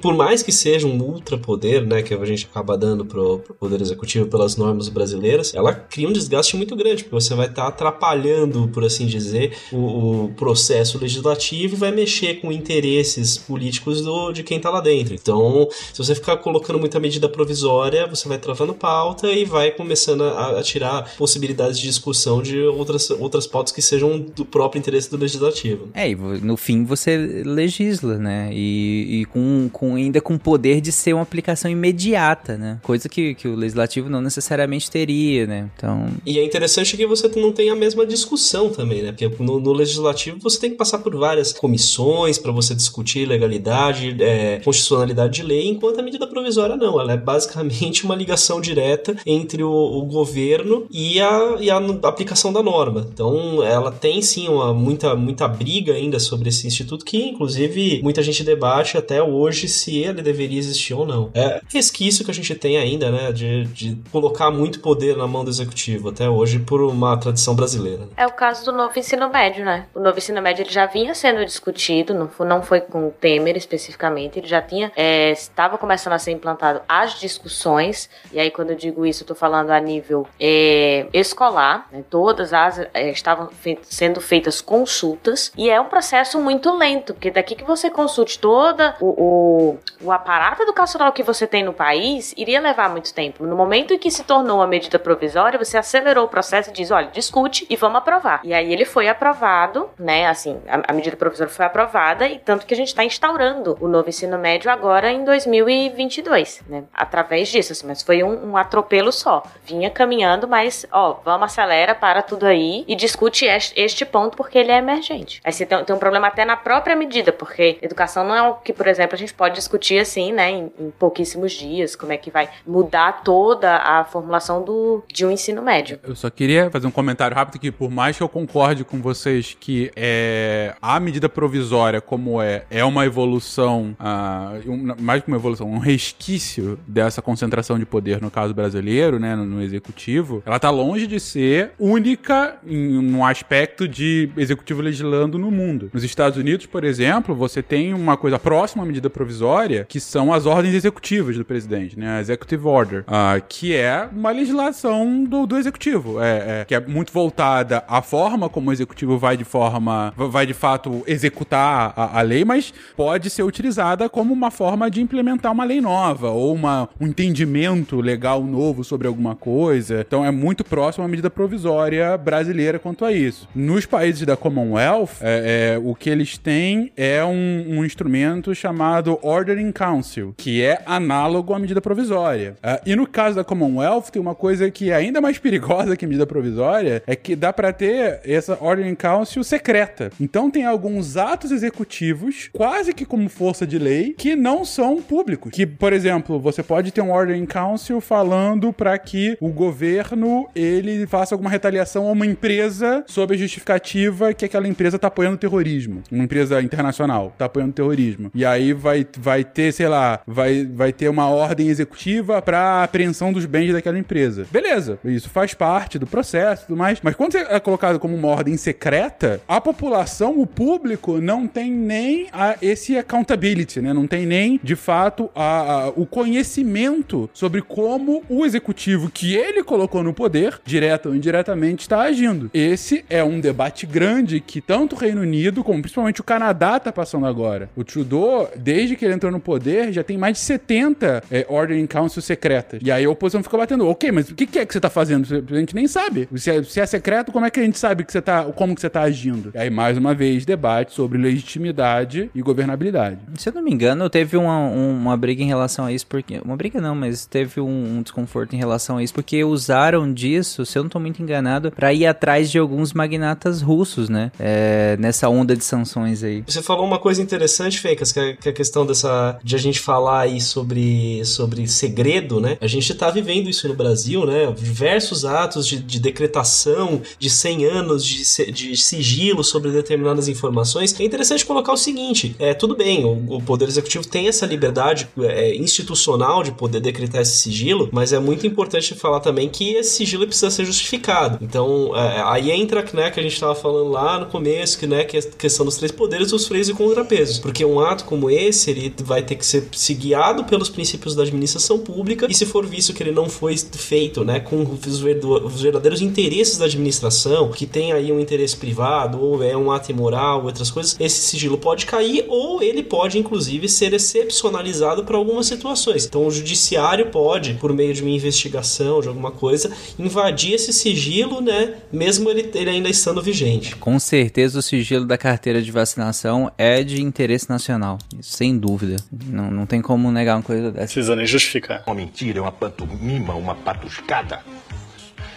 [SPEAKER 7] por mais que seja um ultrapoder, né, que a gente acaba dando pro, pro poder executivo pelas normas brasileiras, ela cria um desgaste muito grande, porque você vai estar tá atrapalhando, por assim dizer, o, o, processo legislativo e vai mexer com interesses políticos do, de quem está lá dentro. Então, se você ficar colocando muita medida provisória, você vai travando pauta e vai começando a, a tirar possibilidades de discussão de outras, outras pautas que sejam do próprio interesse do legislativo.
[SPEAKER 1] É, e no fim você legisla, né? E, e com, com ainda com poder poder de ser uma aplicação imediata, né? Coisa que, que o legislativo não necessariamente teria, né? Então.
[SPEAKER 7] E é interessante que você não tem a mesma discussão também, né? Porque no, no legislativo você tem que passar por várias comissões para você discutir legalidade, é, constitucionalidade de lei, enquanto a medida provisória não. Ela é basicamente uma ligação direta entre o, o governo e a, e a aplicação da norma. Então, ela tem sim uma, muita, muita briga ainda sobre esse instituto, que inclusive muita gente debate até hoje se ele deveria deveria existir ou não. É resquício que a gente tem ainda, né, de, de colocar muito poder na mão do executivo, até hoje, por uma tradição brasileira.
[SPEAKER 6] É o caso do novo ensino médio, né? O novo ensino médio ele já vinha sendo discutido, não foi, não foi com o Temer especificamente, ele já tinha, é, estava começando a ser implantado as discussões, e aí quando eu digo isso, eu falando a nível é, escolar, né? todas as é, estavam sendo feitas consultas, e é um processo muito lento, porque daqui que você consulte toda o, o, o aparato educacional que você tem no país iria levar muito tempo. No momento em que se tornou uma medida provisória, você acelerou o processo e diz, olha, discute e vamos aprovar. E aí ele foi aprovado, né? Assim, a, a medida provisória foi aprovada e tanto que a gente está instaurando o novo ensino médio agora em 2022, né? Através disso, assim, mas foi um, um atropelo só. Vinha caminhando, mas, ó, vamos acelera para tudo aí e discute este, este ponto porque ele é emergente. Aí você tem, tem, um problema até na própria medida, porque educação não é o que, por exemplo, a gente pode discutir assim, né, em, em pouquíssimos dias, como é que vai mudar toda a formulação do, de um ensino médio.
[SPEAKER 4] Eu só queria fazer um comentário rápido que, por mais que eu concorde com vocês que é, a medida provisória, como é, é uma evolução, uh, um, mais que uma evolução, um resquício dessa concentração de poder no caso brasileiro, né, no, no executivo, ela tá longe de ser única em um aspecto de executivo legislando no mundo. Nos Estados Unidos, por exemplo, você tem uma coisa próxima à medida provisória, que são as ordens executivas do presidente, né, a Executive Order, uh, que é uma legislação do, do executivo, é, é, que é muito voltada à forma como o executivo vai de forma, vai de fato executar a, a lei, mas pode ser utilizada como uma forma de implementar uma lei nova ou uma, um entendimento legal novo sobre alguma coisa. Então é muito próximo à medida provisória brasileira quanto a isso. Nos países da Commonwealth, é, é, o que eles têm é um, um, instrumento chamado Ordering Council, que é análogo à medida provisória. Uh, e no caso da Commonwealth, tem uma coisa que é ainda mais perigosa que a medida provisória, é que dá para ter essa Ordering Council secreta. Então tem alguns atos executivos, quase que como força de lei, que não são públicos. Que, por exemplo, você pode ter um Ordering Council falando para que o governo ele faça alguma retaliação a uma empresa sob a justificativa que aquela empresa tá apoiando terrorismo. Uma empresa internacional tá apoiando terrorismo. E aí vai, vai ter, sei lá, vai, vai ter uma ordem executiva para apreensão dos bens daquela empresa. Beleza, isso faz parte do processo e tudo mais. Mas quando é colocado como uma ordem secreta, a população, o público, não tem nem a, esse accountability, né? Não tem nem, de fato, a, a, o conhecimento sobre como o executivo que ele colocou no poder, direto ou indiretamente, está agindo. Esse é um debate grande que tanto o Reino Unido, como principalmente o Canadá, está passando agora. O Trudeau, desde que ele entrou no poder, já tem mais de 70 é, Ordering Council secretas. E aí a oposição fica batendo, ok, mas o que, que é que você está fazendo? A gente nem sabe. Se é, se é, secreto, como é que a gente sabe que você tá, como que você está agindo? E aí, mais uma vez, debate sobre legitimidade e governabilidade.
[SPEAKER 1] Se eu não me engano, teve uma, uma briga em relação a isso, porque. Uma briga não, mas teve um, um desconforto em relação a isso, porque usaram disso, se eu não estou muito enganado, para ir atrás de alguns magnatas russos, né? É, nessa onda de sanções aí.
[SPEAKER 7] Você falou uma coisa interessante, Fencas, que, é, que é a questão dessa. de a gente falar aí sobre, sobre segredo, né? A gente está vivendo isso no Brasil, né? Diversos atos de, de decretação de 100 anos de, de sigilo sobre determinadas informações. É interessante colocar o seguinte: é tudo bem, o, o Poder Executivo tem essa liberdade é, institucional de poder decretar esse sigilo, mas é muito importante falar também que esse sigilo precisa ser justificado. Então, é, aí entra né, que a gente estava falando lá no começo, que, né, que a questão dos três poderes, os freios e contrapesos. Porque um ato como esse, ele vai ter que ser, ser guiado pelos princípios da administração pública, e se for visto que ele não foi feito né, com os verdadeiros interesses da administração, que tem aí um interesse privado, ou é um ato imoral, outras coisas, esse sigilo pode cair, ou ele pode, inclusive, ser excepcionalizado para algumas situações. Então, o judiciário pode, por meio de uma investigação, de alguma coisa, invadir esse sigilo, né, mesmo ele, ele ainda estando vigente.
[SPEAKER 1] Com certeza, o sigilo da carteira de vacinação é de interesse nacional, sem dúvida. Não, não tem como negar uma coisa dessa.
[SPEAKER 2] Precisa nem justificar.
[SPEAKER 10] Uma mentira, é uma pantomima, uma patuscada.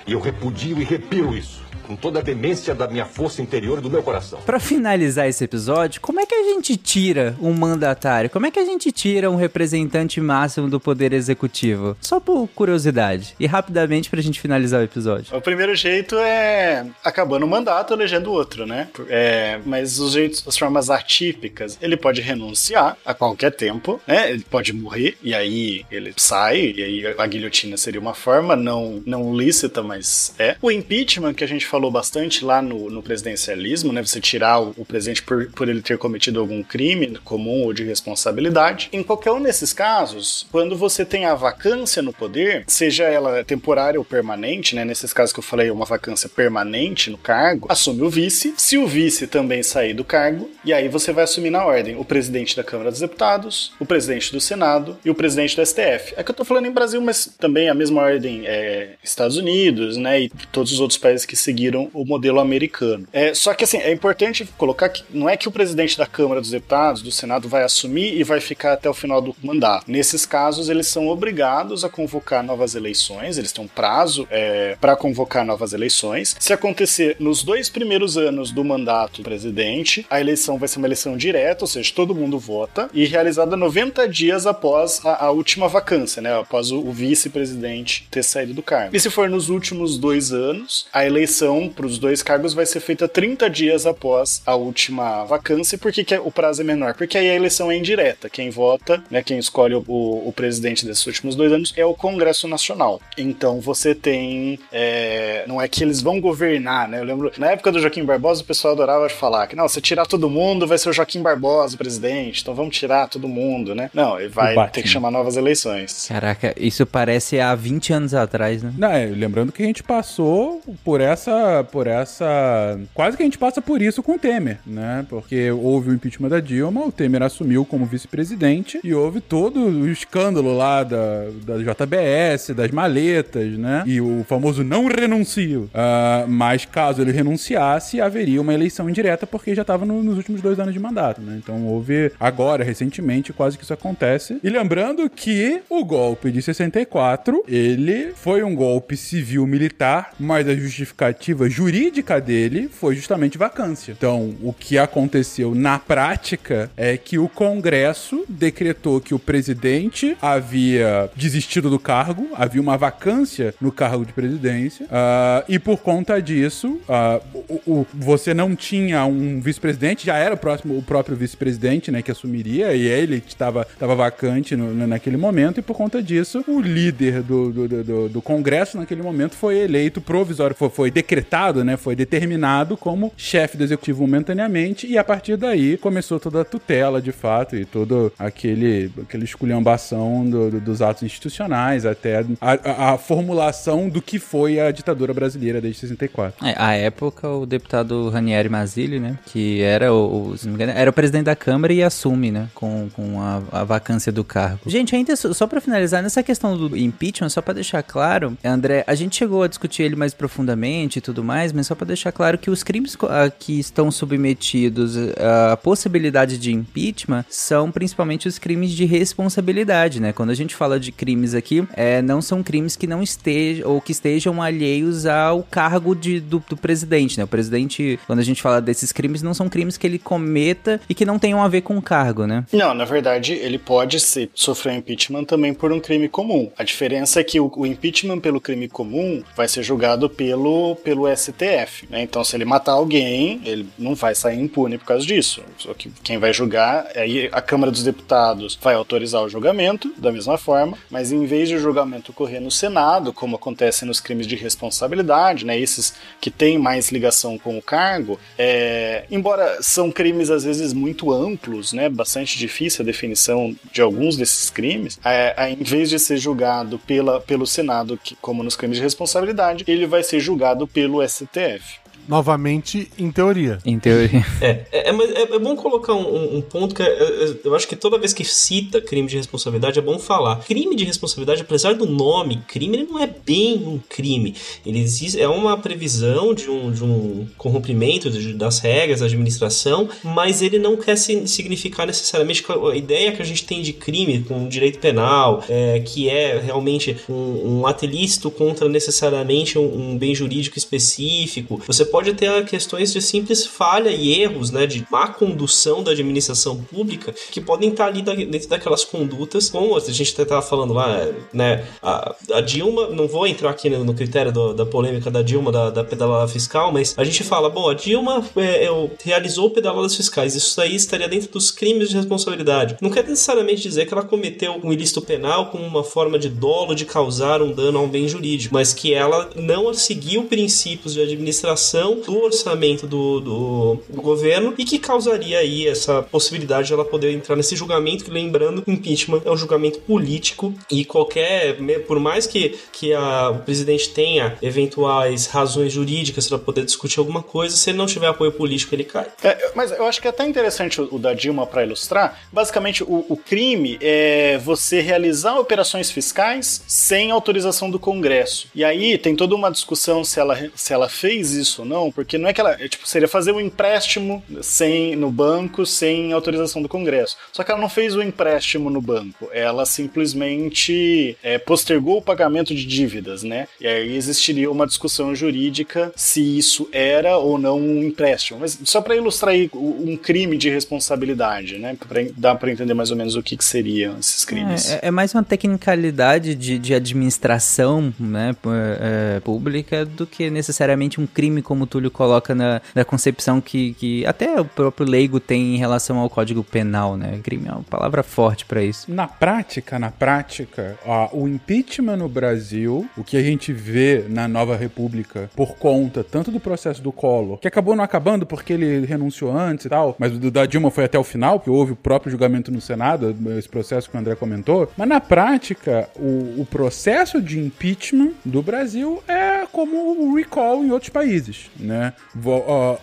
[SPEAKER 10] E eu repudio e repiro isso com toda a demência da minha força interior e do meu coração.
[SPEAKER 1] Para finalizar esse episódio, como é que a gente tira um mandatário? Como é que a gente tira um representante máximo do poder executivo? Só por curiosidade. E rapidamente pra gente finalizar o episódio.
[SPEAKER 2] O primeiro jeito é acabando o mandato, elegendo outro, né? É, mas os jeitos, as formas atípicas, ele pode renunciar a qualquer tempo, né? Ele pode morrer e aí ele sai, e aí a guilhotina seria uma forma não, não lícita, mas é. O impeachment que a gente falou falou bastante lá no, no presidencialismo, né? Você tirar o, o presidente por, por ele ter cometido algum crime comum ou de responsabilidade. Em qualquer um desses casos, quando você tem a vacância no poder, seja ela temporária ou permanente, né? Nesses casos que eu falei, uma vacância permanente no cargo, assume o vice. Se o vice também sair do cargo, e aí você vai assumir na ordem o presidente da Câmara dos Deputados, o presidente do Senado e o presidente do STF. É que eu tô falando em Brasil, mas também a mesma ordem é Estados Unidos, né? E todos os outros países que seguiram o modelo americano. É, só que assim, é importante colocar que não é que o presidente da Câmara dos Deputados, do Senado, vai assumir e vai ficar até o final do mandato. Nesses casos, eles são obrigados a convocar novas eleições, eles têm um prazo é, para convocar novas eleições. Se acontecer nos dois primeiros anos do mandato do presidente, a eleição vai ser uma eleição direta, ou seja, todo mundo vota, e realizada 90 dias após a, a última vacância, né? Após o, o vice-presidente ter saído do cargo. E se for nos últimos dois anos, a eleição para os dois cargos vai ser feita 30 dias após a última vacância. Por que, que o prazo é menor? Porque aí a eleição é indireta. Quem vota, né, quem escolhe o, o presidente desses últimos dois anos é o Congresso Nacional. Então você tem. É, não é que eles vão governar, né? Eu lembro, na época do Joaquim Barbosa, o pessoal adorava falar que, não, se tirar todo mundo, vai ser o Joaquim Barbosa o presidente, então vamos tirar todo mundo, né? Não, ele vai ter que chamar novas eleições.
[SPEAKER 1] Caraca, isso parece há 20 anos atrás, né?
[SPEAKER 4] Não, é, lembrando que a gente passou por essa. Por essa. Quase que a gente passa por isso com o Temer, né? Porque houve o impeachment da Dilma, o Temer assumiu como vice-presidente e houve todo o escândalo lá da, da JBS, das maletas, né? E o famoso não renuncio. Uh, mas caso ele renunciasse, haveria uma eleição indireta porque já estava no, nos últimos dois anos de mandato, né? Então houve agora, recentemente, quase que isso acontece. E lembrando que o golpe de 64, ele foi um golpe civil-militar, mas a justificativa jurídica dele foi justamente vacância. Então, o que aconteceu na prática é que o Congresso decretou que o presidente havia desistido do cargo, havia uma vacância no cargo de presidência, uh, e por conta disso, uh, o, o, você não tinha um vice-presidente, já era o próximo o próprio vice-presidente, né, que assumiria, e ele estava vacante no, naquele momento, e por conta disso, o líder do, do, do, do Congresso naquele momento foi eleito provisório, foi, foi decretado, né, foi determinado como chefe do executivo momentaneamente, e a partir daí começou toda a tutela, de fato, e todo aquele, aquele esculhambação do, do, dos atos institucionais, até a, a, a, formulação do que foi a ditadura brasileira desde 64.
[SPEAKER 1] É, a época, o deputado Ranieri Mazzilli, né, que era o, o engano, era o presidente da Câmara e assume, né, com, com a, a vacância do cargo. Gente, ainda só para finalizar, nessa questão do impeachment, só para deixar claro, André, a gente chegou a discutir ele mais profundamente tudo mais, mas só para deixar claro que os crimes que estão submetidos à possibilidade de impeachment são principalmente os crimes de responsabilidade, né? Quando a gente fala de crimes aqui, é, não são crimes que não estejam ou que estejam alheios ao cargo de, do, do presidente, né? O presidente, quando a gente fala desses crimes, não são crimes que ele cometa e que não tenham a ver com o cargo, né?
[SPEAKER 2] Não, na verdade, ele pode ser, sofrer impeachment também por um crime comum. A diferença é que o, o impeachment pelo crime comum vai ser julgado pelo, pelo STF, né? Então, se ele matar alguém, ele não vai sair impune por causa disso. Só que quem vai julgar, aí a Câmara dos Deputados vai autorizar o julgamento, da mesma forma, mas em vez de o julgamento ocorrer no Senado, como acontece nos crimes de responsabilidade, né? Esses que têm mais ligação com o cargo, é, embora são crimes às vezes muito amplos, né? Bastante difícil a definição de alguns desses crimes, é, é, em vez de ser julgado pela, pelo Senado, que, como nos crimes de responsabilidade, ele vai ser julgado pelo STF
[SPEAKER 5] novamente em teoria.
[SPEAKER 1] Em teoria.
[SPEAKER 7] É, é, é, é bom colocar um, um ponto que é, é, eu acho que toda vez que cita crime de responsabilidade é bom falar. Crime de responsabilidade, apesar do nome crime, ele não é bem um crime. Ele existe, é uma previsão de um, de um corrompimento de, das regras da administração, mas ele não quer significar necessariamente a ideia que a gente tem de crime com direito penal, é, que é realmente um, um ato ilícito contra necessariamente um, um bem jurídico específico. Você pode pode ter questões de simples falha e erros, né, de má condução da administração pública que podem estar ali dentro daquelas condutas, como a gente estava falando lá, né, a, a, Dilma, não vou entrar aqui no, critério do, da polêmica da Dilma, da, da, pedalada fiscal, mas a gente fala, bom, a Dilma é, é, realizou pedaladas fiscais, isso aí estaria dentro dos crimes de responsabilidade. Não quer necessariamente dizer que ela cometeu um ilícito penal como uma forma de dolo de causar um dano a um bem jurídico, mas que ela não seguiu princípios de administração do orçamento do, do, do governo e que causaria aí essa possibilidade de ela poder entrar nesse julgamento, que lembrando, impeachment é um julgamento político e qualquer, por mais que, que a, o presidente tenha eventuais razões jurídicas para poder discutir alguma coisa, se ele não tiver apoio político, ele cai.
[SPEAKER 2] É, mas eu acho que é até interessante o, o da Dilma para ilustrar. Basicamente, o, o crime é você realizar operações fiscais sem autorização do Congresso. E aí tem toda uma discussão se ela, se ela fez isso ou não, porque não é que ela. É, tipo, seria fazer um empréstimo sem, no banco sem autorização do Congresso. Só que ela não fez o empréstimo no banco. Ela simplesmente é, postergou o pagamento de dívidas, né? E aí existiria uma discussão jurídica se isso era ou não um empréstimo. Mas só para ilustrar aí um crime de responsabilidade, né? Pra, dá para entender mais ou menos o que, que seriam esses crimes.
[SPEAKER 1] É, é mais uma tecnicalidade de, de administração né, é, pública do que necessariamente um crime, como o Túlio coloca na, na concepção que, que até o próprio leigo tem em relação ao Código Penal, né? Crime é uma palavra forte para isso.
[SPEAKER 4] Na prática, na prática, ó, o impeachment no Brasil, o que a gente vê na nova república, por conta tanto do processo do Collor, que acabou não acabando porque ele renunciou antes e tal, mas o da Dilma foi até o final, que houve o próprio julgamento no Senado, esse processo que o André comentou. Mas na prática, o, o processo de impeachment do Brasil é como o recall em outros países, né?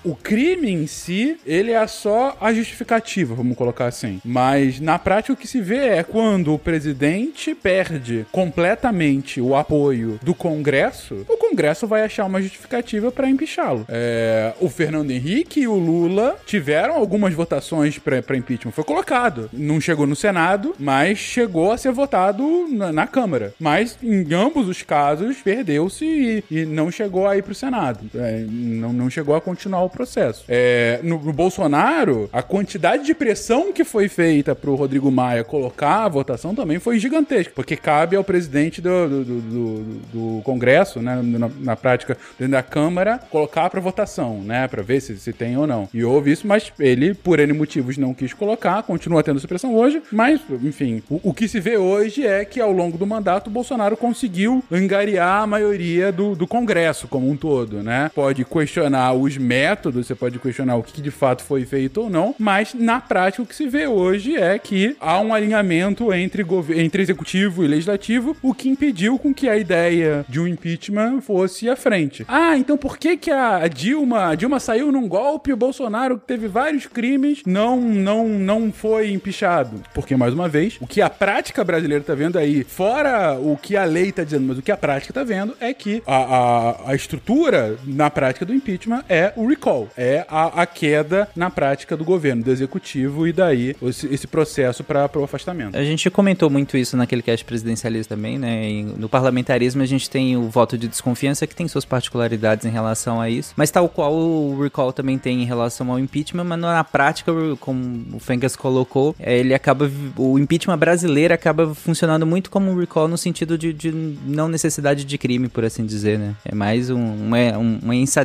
[SPEAKER 4] O crime em si, ele é só a justificativa, vamos colocar assim. Mas na prática o que se vê é quando o presidente perde completamente o apoio do Congresso, o Congresso vai achar uma justificativa para empichá-lo. É, o Fernando Henrique e o Lula tiveram algumas votações para impeachment. Foi colocado. Não chegou no Senado, mas chegou a ser votado na, na Câmara. Mas em ambos os casos perdeu-se e, e, não chegou a ir pro Senado. É, não, não chegou a continuar o processo. É, no, no, Bolsonaro, a quantidade de pressão que foi feita pro Rodrigo Maia colocar a votação também foi gigantesca, porque cabe ao presidente do, do, do, do Congresso, né, na, na, prática, dentro da Câmara, colocar para votação, né, para ver se, se tem ou não. E houve isso, mas ele, por N motivos, não quis colocar, continua tendo essa pressão hoje, mas, enfim, o, o que se vê hoje é que ao longo do mandato o Bolsonaro conseguiu angariar a maioria do, do Congresso como um todo, né? Pode questionar os métodos, você pode questionar o que de fato foi feito ou não, mas na prática o que se vê hoje é que há um alinhamento entre, entre executivo e legislativo, o que impediu com que a ideia de um impeachment fosse à frente. Ah, então por que que a Dilma, a Dilma saiu num golpe e o Bolsonaro que teve vários crimes não não não foi empichado? Porque mais uma vez, o que a prática brasileira tá vendo aí, fora o que a lei tá dizendo, mas o que a prática tá vendo é que a, a, a estrutura na prática do impeachment é o recall, é a, a queda na prática do governo, do executivo e daí esse, esse processo para o afastamento.
[SPEAKER 1] A gente comentou muito isso naquele cast presidencialista também, né? no parlamentarismo a gente tem o voto de desconfiança que tem suas particularidades em relação a isso, mas tal qual o recall também tem em relação ao impeachment, mas na prática, como o Fencas colocou, é, ele acaba o impeachment brasileiro acaba funcionando muito como um recall no sentido de, de não necessidade de crime, por assim dizer, né? É mais um, uma, uma insatisfação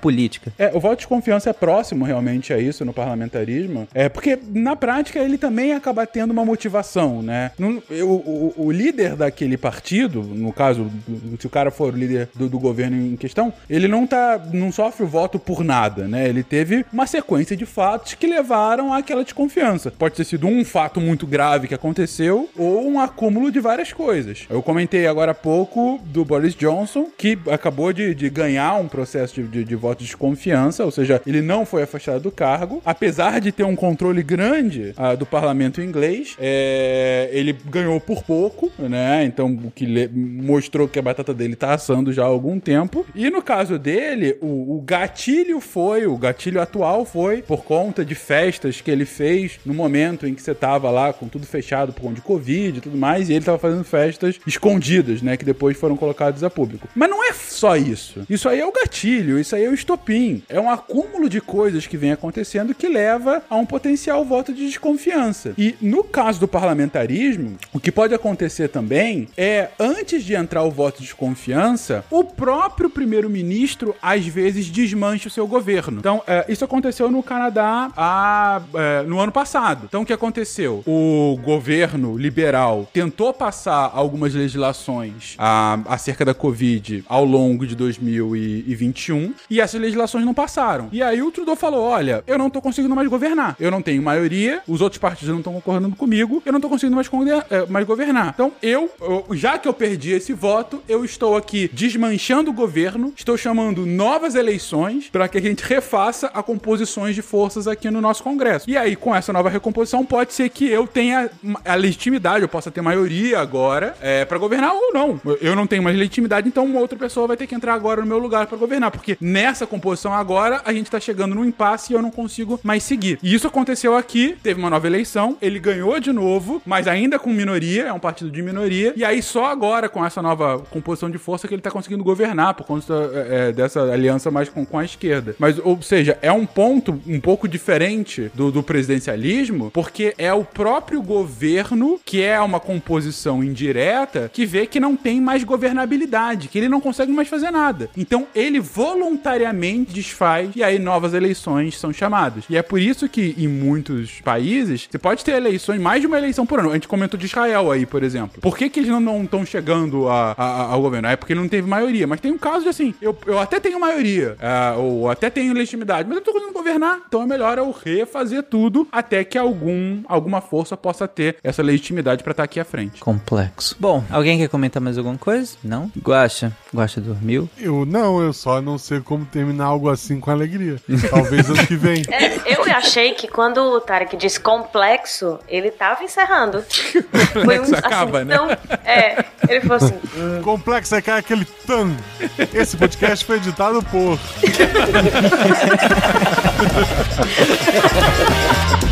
[SPEAKER 1] política.
[SPEAKER 4] É, o voto de confiança é próximo realmente a isso no parlamentarismo, é porque na prática ele também acaba tendo uma motivação, né? No, o, o, o, líder daquele partido, no caso, se o cara for o líder do, do, governo em questão, ele não tá, não sofre o voto por nada, né? Ele teve uma sequência de fatos que levaram àquela desconfiança. Pode ter sido um fato muito grave que aconteceu ou um acúmulo de várias coisas. Eu comentei agora há pouco do Boris Johnson, que acabou de, de ganhar um processo de, de, de voto de desconfiança, ou seja, ele não foi afastado do cargo, apesar de ter um controle grande uh, do parlamento inglês, é, ele ganhou por pouco, né? Então, o que mostrou que a batata dele tá assando já há algum tempo. E no caso dele, o, o gatilho foi, o gatilho atual foi por conta de festas que ele fez no momento em que você tava lá com tudo fechado por conta de Covid e tudo mais, e ele tava fazendo festas escondidas, né? Que depois foram colocadas a público. Mas não é só isso. Isso aí é o gatilho, isso aí é o estopim. É um acúmulo de coisas que vem acontecendo que leva a um potencial voto de desconfiança. E no caso do parlamentarismo, o que pode acontecer também é, antes de entrar o voto de desconfiança, o próprio primeiro-ministro às vezes desmancha o seu governo. Então, é, isso aconteceu no Canadá é, no ano passado. Então, o que aconteceu? O governo liberal tentou passar algumas legislações a, acerca da Covid ao longo de 2021 e essas legislações não passaram. E aí o Trudeau falou: olha, eu não tô conseguindo mais governar. Eu não tenho maioria, os outros partidos não estão concordando comigo, eu não tô conseguindo mais, é, mais governar. Então, eu, eu, já que eu perdi esse voto, eu estou aqui desmanchando o governo, estou chamando novas eleições para que a gente refaça a composições de forças aqui no nosso Congresso. E aí, com essa nova recomposição, pode ser que eu tenha a legitimidade, eu possa ter maioria agora é, para governar ou não. Eu não tenho mais legitimidade, então uma outra pessoa vai ter que entrar agora no meu lugar para governar, porque nessa composição agora a gente tá chegando num impasse e eu não consigo mais seguir. E isso aconteceu aqui, teve uma nova eleição, ele ganhou de novo, mas ainda com minoria, é um partido de minoria, e aí só agora com essa nova composição de força que ele tá conseguindo governar por conta é, é, dessa aliança mais com, com a esquerda. Mas, ou seja, é um ponto um pouco diferente do, do presidencialismo, porque é o próprio governo, que é uma composição indireta, que vê que não tem mais governabilidade, que ele não consegue mais fazer nada. Então ele voluntariamente desfaz e aí novas eleições são chamadas. E é por isso que em muitos países você pode ter eleições, mais de uma eleição por ano. A gente comentou de Israel aí, por exemplo. Por que, que eles não estão chegando a, a, ao governo? É porque ele não teve maioria. Mas tem um caso de assim, eu, eu até tenho maioria, uh, ou até tenho legitimidade, mas eu tô conseguindo governar. Então é melhor eu refazer tudo até que algum, alguma força possa ter essa legitimidade para estar tá aqui à frente.
[SPEAKER 1] Complexo. Bom, alguém quer comentar mais alguma coisa? Não? Guacha? Guacha dormiu?
[SPEAKER 5] Eu não, eu só não sei como terminar algo assim com alegria. Talvez ano que vem.
[SPEAKER 6] É, eu achei que quando o Tarek disse complexo, ele tava encerrando.
[SPEAKER 4] Foi um, acaba, assim, né? Então,
[SPEAKER 6] é, ele falou assim.
[SPEAKER 5] Hum. Complexo é que é aquele tan. Esse podcast foi editado por.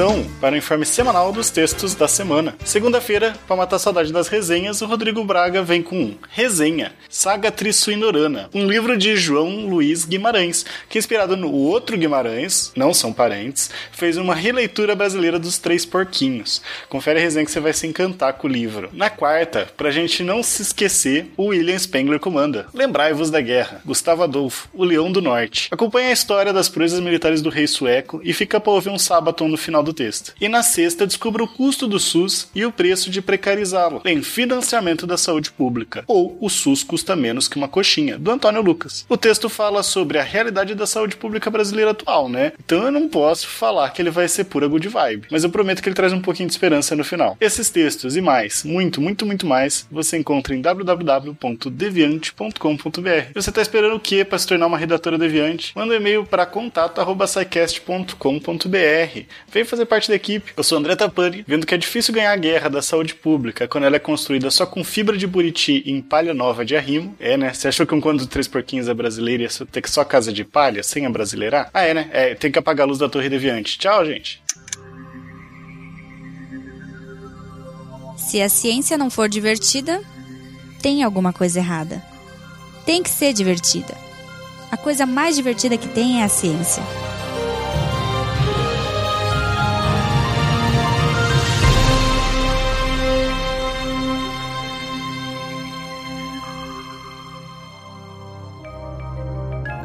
[SPEAKER 2] Atenção para o informe semanal dos textos da semana. Segunda-feira, para matar a saudade das resenhas, o Rodrigo Braga vem com um Resenha, Saga Trissuinorana, um livro de João Luiz Guimarães, que inspirado no outro Guimarães, não são parentes, fez uma releitura brasileira dos Três Porquinhos. Confere a resenha que você vai se encantar com o livro. Na quarta, pra gente não se esquecer, o William Spengler comanda. Lembrai-vos da guerra. Gustavo Adolfo, o Leão do Norte. Acompanhe a história das proezas militares do rei sueco e fica para ouvir um sábado no final do texto. E na sexta, descubra o custo do SUS e o preço de precarizá-lo em financiamento da saúde pública, ou o SUS custa menos que uma coxinha, do Antônio Lucas. O texto fala sobre a realidade da saúde pública brasileira atual, né? Então eu não posso falar que ele vai ser pura good vibe, mas eu prometo que ele traz um pouquinho de esperança no final. Esses textos e mais, muito, muito, muito mais, você encontra em www.deviante.com.br. Você está esperando o que para se tornar uma redatora deviante? Manda um e-mail para contato@sicast.com.br. Vem fazer parte da equipe. Eu sou André Tapani, vendo que é difícil ganhar a guerra da saúde pública quando ela é construída só com fibra de buriti em palha nova de arrimo. É, né? Você achou que um conto três porquinhos é brasileiro e ia ter que só casa de palha, sem a brasileirar? Ah, é, né? É, tem que apagar a luz da torre deviante. Tchau, gente.
[SPEAKER 8] Se a ciência não for divertida, tem alguma coisa errada. Tem que ser divertida. A coisa mais divertida que tem é a ciência.